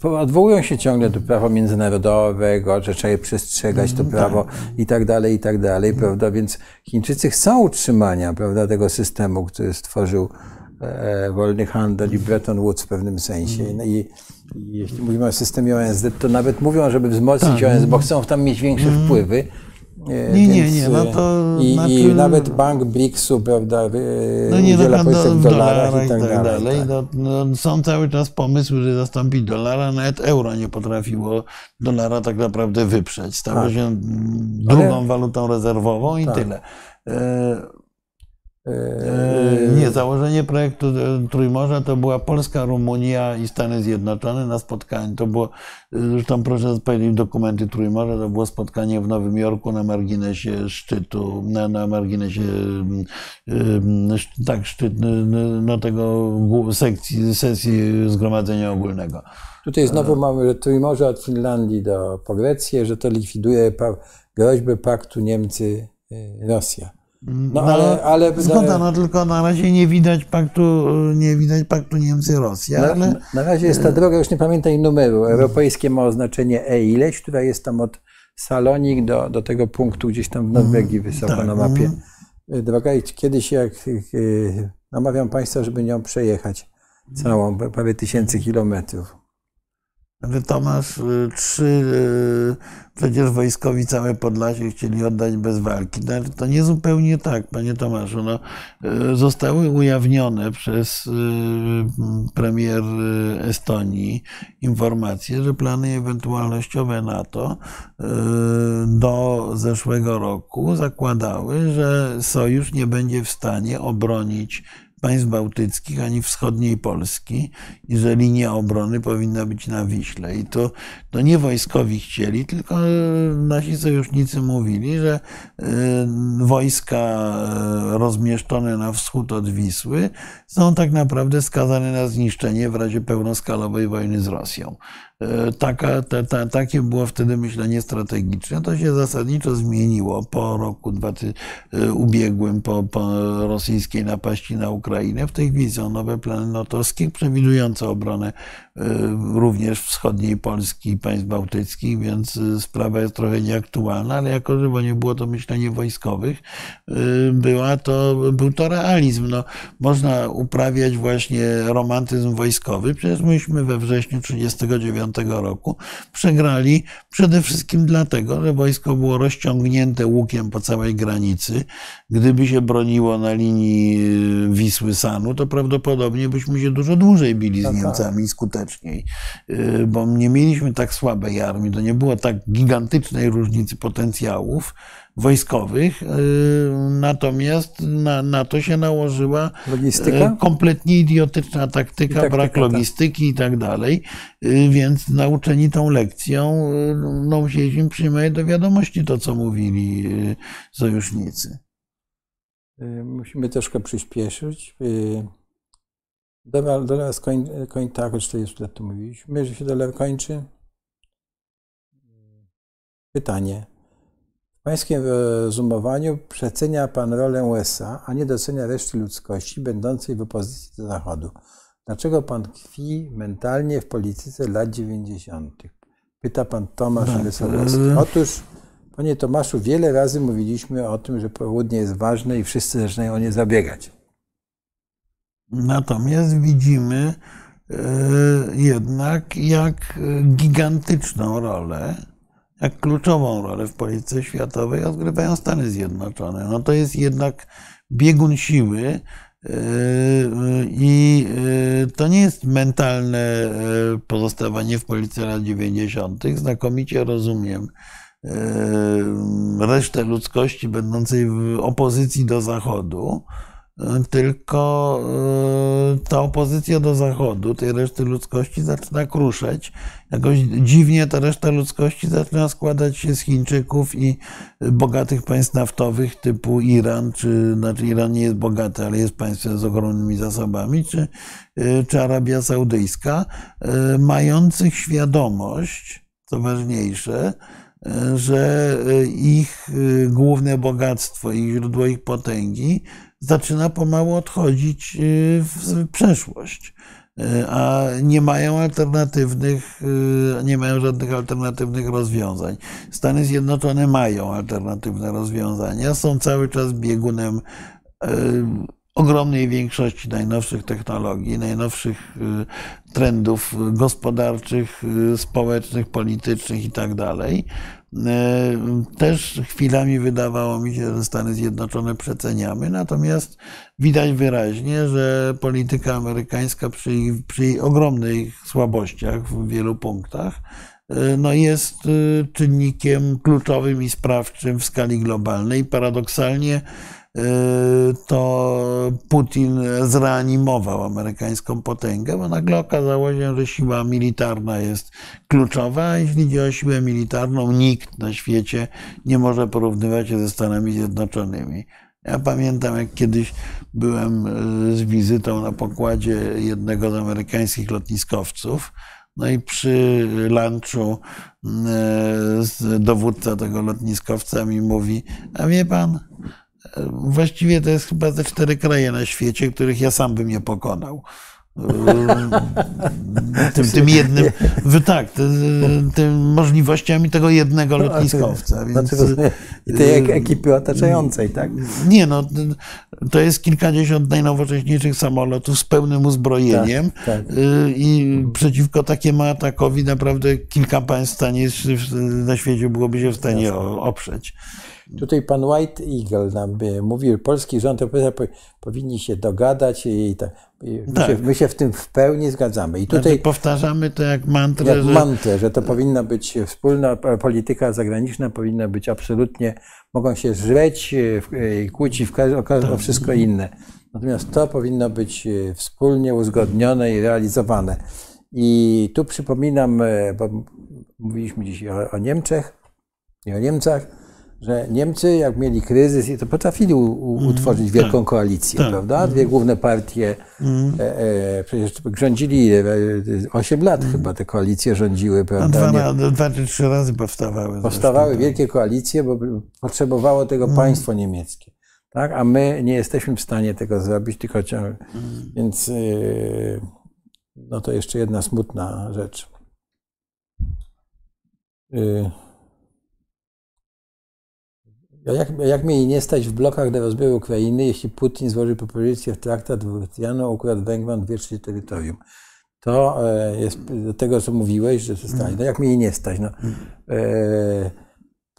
odwołują się ciągle do prawa międzynarodowego, że trzeba je przestrzegać, to prawo i tak dalej, i tak dalej, prawda? Więc Chińczycy chcą utrzymania, prawda, tego systemu, który stworzył e, wolny handel i Bretton Woods w pewnym sensie. No I, I jeśli mówimy o systemie ONZ, to nawet mówią, żeby wzmocnić ONZ, bo chcą tam mieć większe wpływy. E, Nie, nie, więc, nie, no e, to I, znaczy- i nawet bank BRICS-u, prawda, e, No nie udziela napęda pożyczek w dolarach dolara i tak dalej. tak. No, no, są cały czas pomysły, żeby zastąpić dolara, nawet euro nie potrafiło dolara tak naprawdę wyprzeć. Stało Tak. się mm, Ale- drugą walutą rezerwową i Tak. tyle. E, E, Nie, założenie projektu e, Trójmorza to była Polska, Rumunia i Stany Zjednoczone na spotkaniu. To było, e, zresztą proszę spojrzeć dokumenty Trójmorza, to było spotkanie w Nowym Jorku na marginesie szczytu, na, na marginesie mm, mm, tak, szczyt, no, tego sekcji, sesji Zgromadzenia Ogólnego. Tutaj znowu mamy że Trójmorze od Finlandii do po Grecję, że to likwiduje pa, groźbę paktu Niemcy-Rosja. No, ale, ale Zgoda, no tylko na razie nie widać paktu, nie widać paktu Niemcy-Rosja, na, ale... na razie jest ta droga, już nie pamiętam numeru. Europejskie ma oznaczenie E ileś, która jest tam od Salonik do, do tego punktu gdzieś tam w Norwegii wysoko tak, na mapie. Droga i kiedyś jak y, namawiam Państwa, żeby nią przejechać całą, prawie tysięcy kilometrów. Ale Tomasz, y, trzy, y, przecież wojskowi całe Podlasie chcieli oddać bez walki. No, to nie zupełnie tak, panie Tomaszu. No, y, zostały ujawnione przez y, premier y, Estonii informacje, że plany ewentualnościowe NATO y, do zeszłego roku zakładały, że sojusz nie będzie w stanie obronić państw bałtyckich ani wschodniej Polski i że linia obrony powinna być na Wiśle. I to, to nie wojskowi chcieli, tylko e, nasi sojusznicy mówili, że e, wojska e, rozmieszczone na wschód od Wisły są tak naprawdę skazane na zniszczenie w razie pełnoskalowej wojny z Rosją. Taka, ta, ta, takie było wtedy myślenie strategiczne. To się zasadniczo zmieniło po roku 2000, ubiegłym, po, po rosyjskiej napaści na Ukrainę. W tej chwili są nowe plany natowskie przewidujące obronę również wschodniej Polski i państw bałtyckich, więc e, sprawa jest trochę nieaktualna, ale jako, że nie było to myślenie wojskowych, e, była to, był to realizm. No, można uprawiać właśnie romantyzm wojskowy. Przecież myśmy we wrześniu 1939 roku przegrali przede wszystkim dlatego, że wojsko było rozciągnięte łukiem po całej granicy. Gdyby się broniło na linii y, Wisły-Sanu, to prawdopodobnie byśmy się dużo dłużej bili z Tak, tak. Niemcami i skuteczniej, Y, bo nie mieliśmy tak słabej armii, to nie było tak gigantycznej różnicy potencjałów wojskowych, y, natomiast na, na to się nałożyła Logistyka? e, kompletnie idiotyczna taktyka, taktyka, brak tak. logistyki i tak dalej, Y, więc nauczeni tą lekcją, y, no musieliśmy przyjmować do wiadomości to, co mówili y, sojusznicy. Y, Musimy troszkę przyspieszyć. Dolar, dolar skoń, koń, tak, o 40 lat to mówiliśmy, że się dolar kończy. Pytanie. W pańskim rozumowaniu przecenia pan rolę USA, a nie docenia reszty ludzkości będącej w opozycji do Zachodu. Dlaczego pan tkwi mentalnie w polityce lat 90.? Pyta pan Tomasz Tak, Otóż, panie Tomaszu, wiele razy mówiliśmy o tym, że południe jest ważne i wszyscy zaczynają o nie zabiegać. Natomiast widzimy e, jednak, jak gigantyczną rolę jak kluczową rolę w polityce światowej odgrywają Stany Zjednoczone. No to jest jednak biegun siły, i to nie jest mentalne pozostawanie w polityce lat 90. Znakomicie rozumiem resztę ludzkości będącej w opozycji do Zachodu, tylko ta opozycja do Zachodu, tej reszty ludzkości zaczyna kruszeć. Jakoś dziwnie ta reszta ludzkości zaczyna składać się z Chińczyków i bogatych państw naftowych typu Iran, czy znaczy Iran nie jest bogaty, ale jest państwem z ogromnymi zasobami, czy, czy Arabia Saudyjska, mających świadomość, co ważniejsze, że ich główne bogactwo, ich źródło ich potęgi zaczyna pomału odchodzić y, w przeszłość. Y, a nie mają alternatywnych, y, nie mają żadnych alternatywnych rozwiązań. Stany Zjednoczone mają alternatywne rozwiązania, są cały czas biegunem ogromnej większości najnowszych technologii, najnowszych trendów gospodarczych, społecznych, politycznych itd. E, też chwilami wydawało mi się, że Stany Zjednoczone przeceniamy, natomiast widać wyraźnie, że polityka amerykańska przy, przy ogromnych słabościach w wielu punktach e, no jest e, czynnikiem kluczowym i sprawczym w skali globalnej. Paradoksalnie to Putin zreanimował amerykańską potęgę, bo nagle okazało się, że siła militarna jest kluczowa, a jeśli chodzi o siłę militarną, nikt na świecie nie może porównywać się ze Stanami Zjednoczonymi. Ja pamiętam, jak kiedyś byłem z wizytą na pokładzie jednego z amerykańskich lotniskowców. No i przy lunchu dowódca tego lotniskowca mi mówi: A wie pan, Właściwie to jest chyba te cztery kraje na świecie, których ja sam bym nie pokonał. [laughs] tym, tym jednym, tak, tym możliwościami tego jednego no, lotniskowca. Więc, znaczy, I tej ekipy otaczającej, tak? Nie, no, to jest kilkadziesiąt najnowocześniejszych samolotów z pełnym uzbrojeniem tak, tak. i przeciwko takiemu atakowi naprawdę kilka państw stanie, na świecie byłoby się w stanie oprzeć. Tutaj pan White Eagle nam mówił, polski rząd powinni się dogadać i, tak. My, tak. Się, my, się, w tym w pełni zgadzamy. I tutaj znaczy, powtarzamy to jak mantrę. Jak że... mantrę, że to powinna być wspólna polityka zagraniczna, powinna być absolutnie, mogą się żreć, e, e, kłócić o, o tak. wszystko inne. Natomiast to powinno być e, wspólnie uzgodnione i realizowane. I tu przypominam, bo mówiliśmy dziś o, o Niemczech i o Niemcach, że Niemcy, jak mieli kryzys, to potrafili u, mhm. utworzyć wielką tak, koalicję, tak, prawda? Mhm. Dwie główne partie mm. e, e, przecież rządzili e, 8 lat mm. chyba te koalicje rządziły, prawda? Dwa, Nie, dwa czy trzy razy powstawały. Powstawały zresztą. Tak. wielkie koalicje, bo potrzebowało tego mm. państwo niemieckie. Tak? A my nie jesteśmy w stanie tego zrobić, tylko ciągle. Mhm. Więc yy, no to jeszcze jedna smutna rzecz. Yy. Jak, jak mieli nie stać w blokach do rozbioru Ukrainy, jeśli Putin złoży propozycję w traktat Wrocławiano układ Węgrom dwie trzecie terytorium? To e, jest do tego, co mówiłeś, że zostanie. Mm. No jak mieli nie stać? No, e,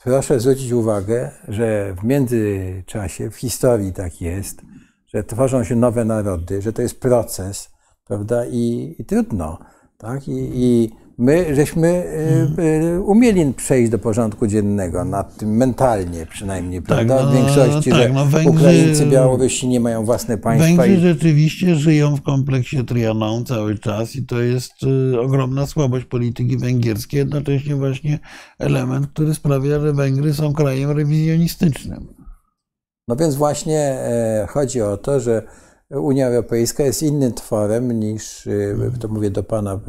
proszę zwrócić uwagę, że w międzyczasie, w historii tak jest, że tworzą się nowe narody, że to jest proces, prawda? I, i trudno. Tak? I, i my żeśmy y, y, umieli przejść do porządku dziennego, nad tym mentalnie przynajmniej, tak, prawda? No, w większości, tak, że no Węgrzy, Ukraińcy, Białorusi nie mają własne państwa. Węgrzy i... rzeczywiście żyją w kompleksie Trianon cały czas i to jest y, ogromna słabość polityki węgierskiej, jednocześnie właśnie element, który sprawia, że Węgry są krajem rewizjonistycznym. No więc właśnie e, chodzi o to, że Unia Europejska jest innym tworem niż, to mówię do pana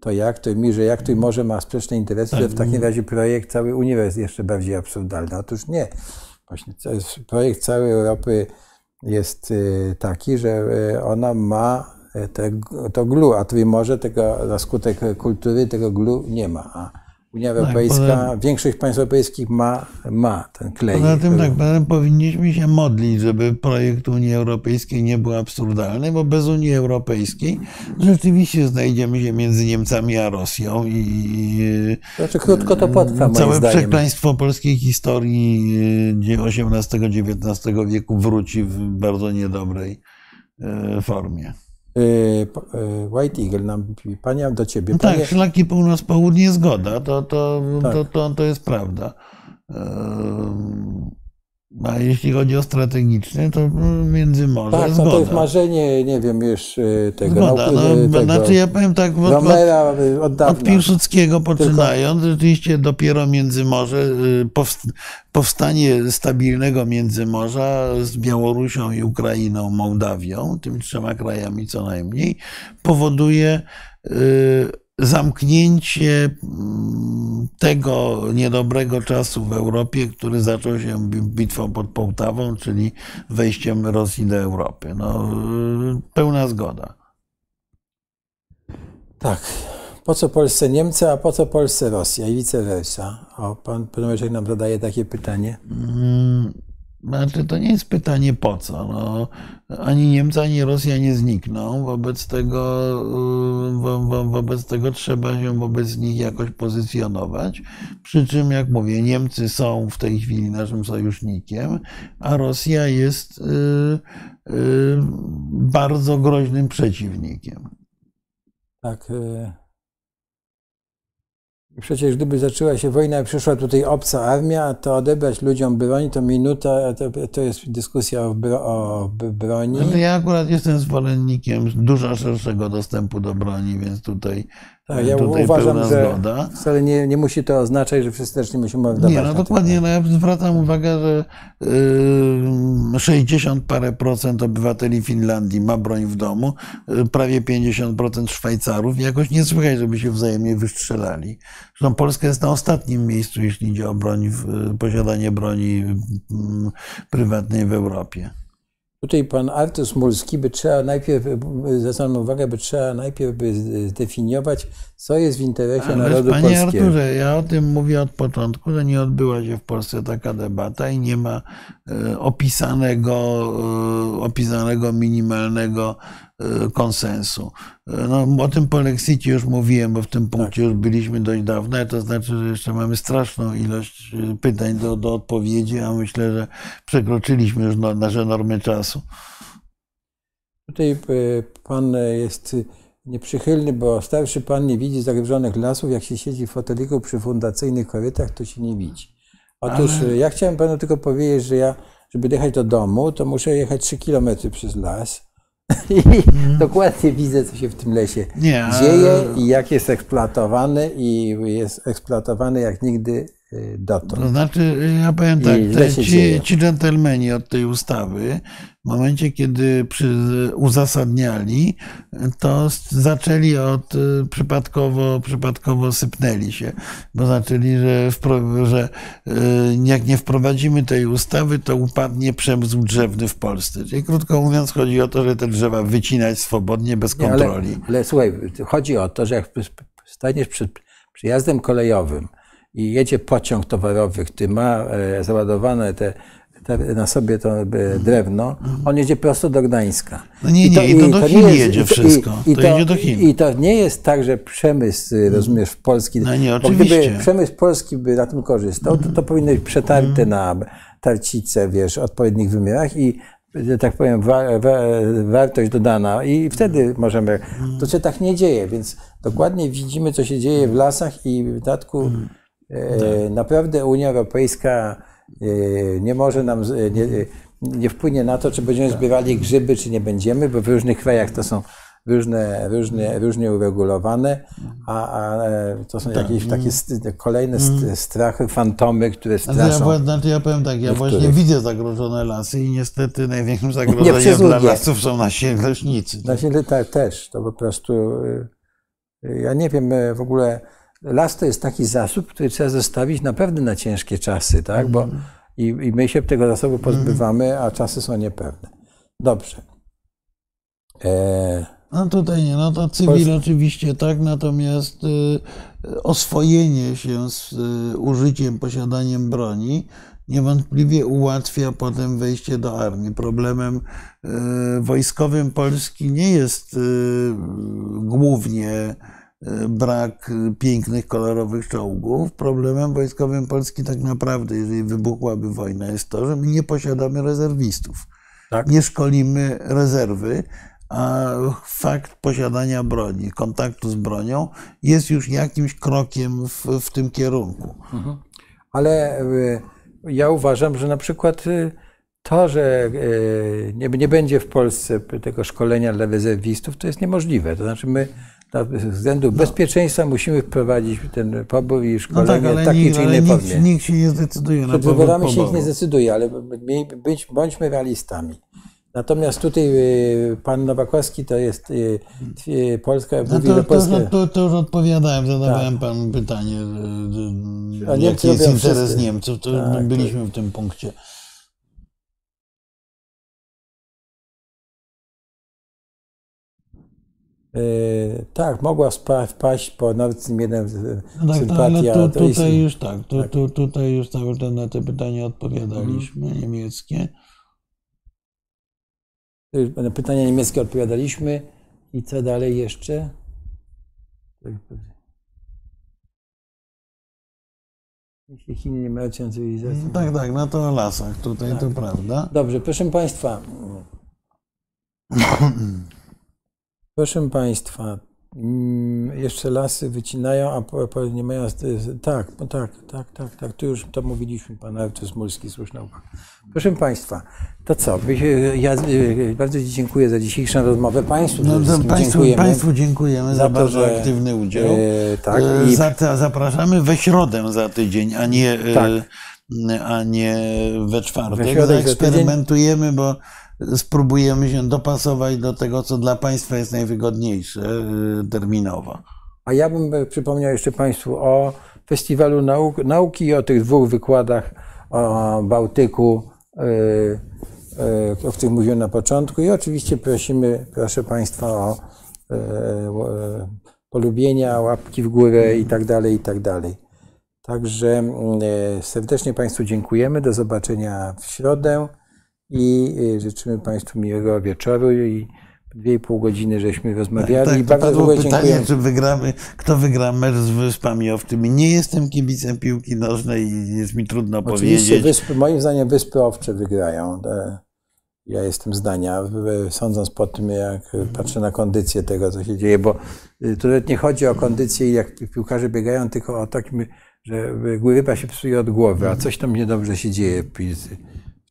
to jak to mi, że jak to może ma sprzeczne interesy, że w takim razie projekt całej Unii jest jeszcze bardziej absurdalny. Otóż nie. Właśnie projekt całej Europy jest y, taki, że y, ona ma y, te, to glu, a może tego na skutek kultury tego glu nie ma. Unia Europejska, poza- większość państw europejskich ma, ma ten klej. Poza tym tak, poza tym powinniśmy się modlić, żeby projekt Unii Europejskiej nie był absurdalny, bo bez Unii Europejskiej rzeczywiście znajdziemy się między Niemcami a Rosją i Znaczy krótko to potrwa moim całe przekleństwo polskiej historii XVIII-XIX wieku wróci w bardzo niedobrej e, formie. Y, y, White Eagle nam panie do ciebie. No Panie, tak, szlaki północ-południe zgoda, to, to, Tak. to, to, to jest prawda. A jeśli chodzi o strategiczny, to Międzymorze tak, no zgoda. to jest marzenie, nie wiem, już y, tego, Zgoda. No, y, tego znaczy ja powiem tak, od, od, Romera y, od od dawna. Piłsudskiego poczynając, rzeczywiście dopiero Międzymorze, powst- powstanie stabilnego Międzymorza z Białorusią i Ukrainą, Mołdawią, tymi trzema krajami co najmniej, powoduje y, zamknięcie mm, tego niedobrego czasu w Europie, który zaczął się bi- bitwą pod Połtawą, czyli wejściem Rosji do Europy. No, y, pełna zgoda. Tak. Po co Polsce Niemcy, a po co Polsce Rosja i vice versa? O, pan Piotrek nam zadaje takie pytanie. Mm, Znaczy, to nie jest pytanie po co. No, ani Niemcy, ani Rosja nie znikną. Wobec tego, y, wo, wo, wobec tego trzeba się wobec nich jakoś pozycjonować. Przy czym, jak mówię, Niemcy są w tej chwili naszym sojusznikiem, a Rosja jest y, y, bardzo groźnym przeciwnikiem. Tak. y, Przecież gdyby zaczęła się wojna i przyszła tutaj obca armia, to odebrać ludziom broń to minuta, to, to jest dyskusja o, bro, o broni. No ja akurat jestem zwolennikiem dużo szerszego dostępu do broni, więc tutaj, Tak, ja uważam, że zgoda. wcale nie, nie musi to oznaczać, że wszyscy też nie musimy oddawać. Nie, no dokładnie. No ja zwracam uwagę, że y, 60 parę procent obywateli Finlandii ma broń w domu, y, prawie 50% Szwajcarów. Jakoś nie słychać, żeby się wzajemnie wystrzelali. Zresztą Polska jest na ostatnim miejscu, jeśli idzie o broń, w- posiadanie broni prywatnej w Europie. Tutaj pan Artur Smulski by trzeba najpierw, y, zwracam uwagę, by trzeba najpierw by zdefiniować, co jest w interesie Ale narodu panie polskiego. Arturze, ja o tym mówię od początku, że nie odbyła się w Polsce taka debata i nie ma e, opisanego, e, opisanego minimalnego e, konsensu. E, No, o tym po Lexicie już mówiłem, bo w tym punkcie już byliśmy dość dawno, to znaczy, że jeszcze mamy straszną ilość e, pytań do, do odpowiedzi, a myślę, że przekroczyliśmy już no, nasze normy czasu. Tutaj pan jest nieprzychylny, bo starszy pan nie widzi zagrożonych lasów. Jak się siedzi w foteliku przy fundacyjnych korytach, to się nie widzi. Otóż Ale- ja chciałem panu tylko powiedzieć, że ja, żeby dojechać do domu, to muszę jechać 3 km przez las. I [laughs] dokładnie widzę, co się w tym lesie Nie, dzieje i jak jest eksploatowany i jest eksploatowany jak nigdy dotąd. To znaczy, ja powiem tak, te, ci, ci dżentelmeni od tej ustawy, w momencie, kiedy przy, uzasadniali, to zaczęli od y, przypadkowo, przypadkowo sypnęli się, bo zaczęli, że, wpro, że y, jak nie wprowadzimy tej ustawy, to upadnie przemysł drzewny w Polsce. Czyli krótko mówiąc, chodzi o to, że te drzewa wycinać swobodnie, bez Nie, ale, kontroli. ale słuchaj, chodzi o to, że jak staniesz przed przyjazdem kolejowym i jedzie pociąg towarowy, który ma e, załadowane te, na sobie to e, drewno, on jedzie prosto do Gdańska. No nie, nie, i to do Chin jedzie wszystko. To jedzie do Chin. I to nie jest tak, że przemysł, y, rozumiesz, w polski. No nie, bo gdyby oczywiście. przemysł polski by na tym korzystał, to, to powinno być przetarte na tarcice, wiesz, w odpowiednich wymiarach i tak powiem, wa, wa, wartość dodana i wtedy możemy. To się tak nie dzieje, więc dokładnie widzimy, co się dzieje w lasach i w dodatku e, naprawdę Unia Europejska e, nie może nam, z- nie, nie wpłynie na to, czy będziemy zbierali grzyby, czy nie będziemy, bo w różnych krajach to są różne, różne, różnie uregulowane, a, a e, to są jakieś takie st- kolejne st- strachy, fantomy, które Znaczy ja, straszą. znaczy ja powiem tak, ja właśnie Niektórych. widzę zagrożone lasy i niestety największym zagrożeniem dla lasów są nasi leśnicy. Na Ziemi tak też, to po prostu, y, y, ja nie wiem, y, w ogóle las to jest taki zasób, który trzeba zostawić naprawdę na ciężkie czasy, tak, bo i, i my się tego zasobu pozbywamy, a czasy są niepewne. Dobrze. E, No tutaj nie, no to cywil Polska- oczywiście tak, natomiast y, oswojenie się z y, użyciem, posiadaniem broni niewątpliwie ułatwia potem wejście do armii. Problemem y, wojskowym Polski nie jest y, głównie brak pięknych, kolorowych czołgów. Problemem wojskowym Polski tak naprawdę, jeżeli wybuchłaby wojna, jest to, że my nie posiadamy rezerwistów Tak. nie szkolimy rezerwy, a fakt posiadania broni, kontaktu z bronią jest już jakimś krokiem w, w tym kierunku. Ale y, ja uważam, że na przykład to, że nie, nie będzie w Polsce tego szkolenia dla rezerwistów, to jest niemożliwe. To znaczy my dla względu bezpieczeństwa musimy wprowadzić ten pobór i No szkolenie tak, w ale, takiej nikt, czy innej nikt, nikt się nie zdecyduje na Przed powód wyborami się nie zdecyduje, ale być, bądźmy realistami. Natomiast tutaj y, pan Nowakowski to jest y, y, Polska, No to, Polska... to, to, to już odpowiadałem, zadawałem panu pytanie, jaki jest interes wszyscy. Niemców. To Tak, byliśmy w tym punkcie. Tak, mogła wpaść po Stream 1 No tak, ale sympatia. tu, to jest- tutaj już tak, tu, tu, tutaj już cały czas na te pytania odpowiadaliśmy, niemieckie. Na pytania niemieckie odpowiadaliśmy. I co dalej jeszcze? Jeśli Chiny nie mają cywilizacji. No Tak, tak, no to o lasach tutaj to prawda. Dobrze, proszę Państwa. [coughs] Proszę Państwa, mm, jeszcze lasy wycinają, a nie mają. Tak, no tak, tak, tak, tak. Tu już to mówiliśmy, pan Artur Smulski, słuszna uwaga. Proszę Państwa, to co? Ja y, bardzo dziękuję za dzisiejszą rozmowę. Państwu No, państwu, dziękujemy. państwu dziękujemy za, bardzo że, aktywny udział. E, tak, E, i za- zapraszamy we środę za tydzień, a nie, e, Tak. a nie we czwartek. We Zaeksperymentujemy, bo spróbujemy się dopasować do tego, co dla Państwa jest najwygodniejsze e, terminowo. A ja bym e, przypomniał jeszcze Państwu o Festiwalu Nauk, Nauki i o tych dwóch wykładach o Bałtyku, e, e, o których mówiłem na początku. I oczywiście prosimy, proszę Państwa o e, e, polubienia, łapki w górę i tak dalej, i tak dalej. Także mm, serdecznie Państwu dziękujemy. Do zobaczenia w środę i e, życzymy Państwu miłego wieczoru i dwie i pół godziny żeśmy rozmawiali. Tak, I to bardzo ogóle pytanie, dziękujemy. czy wygramy, kto wygra mecz z Wyspami Owczymi. Nie jestem kibicem piłki nożnej i jest mi trudno Oczywiście powiedzieć. wyspy, moim zdaniem Wyspy Owcze wygrają. E, Ja jestem zdania, w- sądząc po tym, jak patrzę na kondycję tego, co się dzieje, bo y, tu nawet nie chodzi o kondycję, jak piłkarze biegają, tylko o takim, że ryba się psuje od głowy, a coś tam niedobrze się dzieje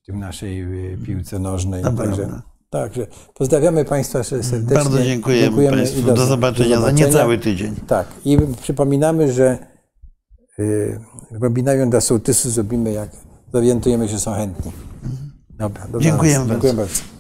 w, naszej y, piłce nożnej. To Także, także pozdrawiamy Państwa serdecznie. Bardzo dziękujemy, Państwu. i Do, zobaczenia za niecały tydzień. Tak, i przypominamy, że y, webinarium dla sołtysów zrobimy, jak zorientujemy się, że są chętni. Dobra. Dziękujemy bardzo. Dziękuję bardzo.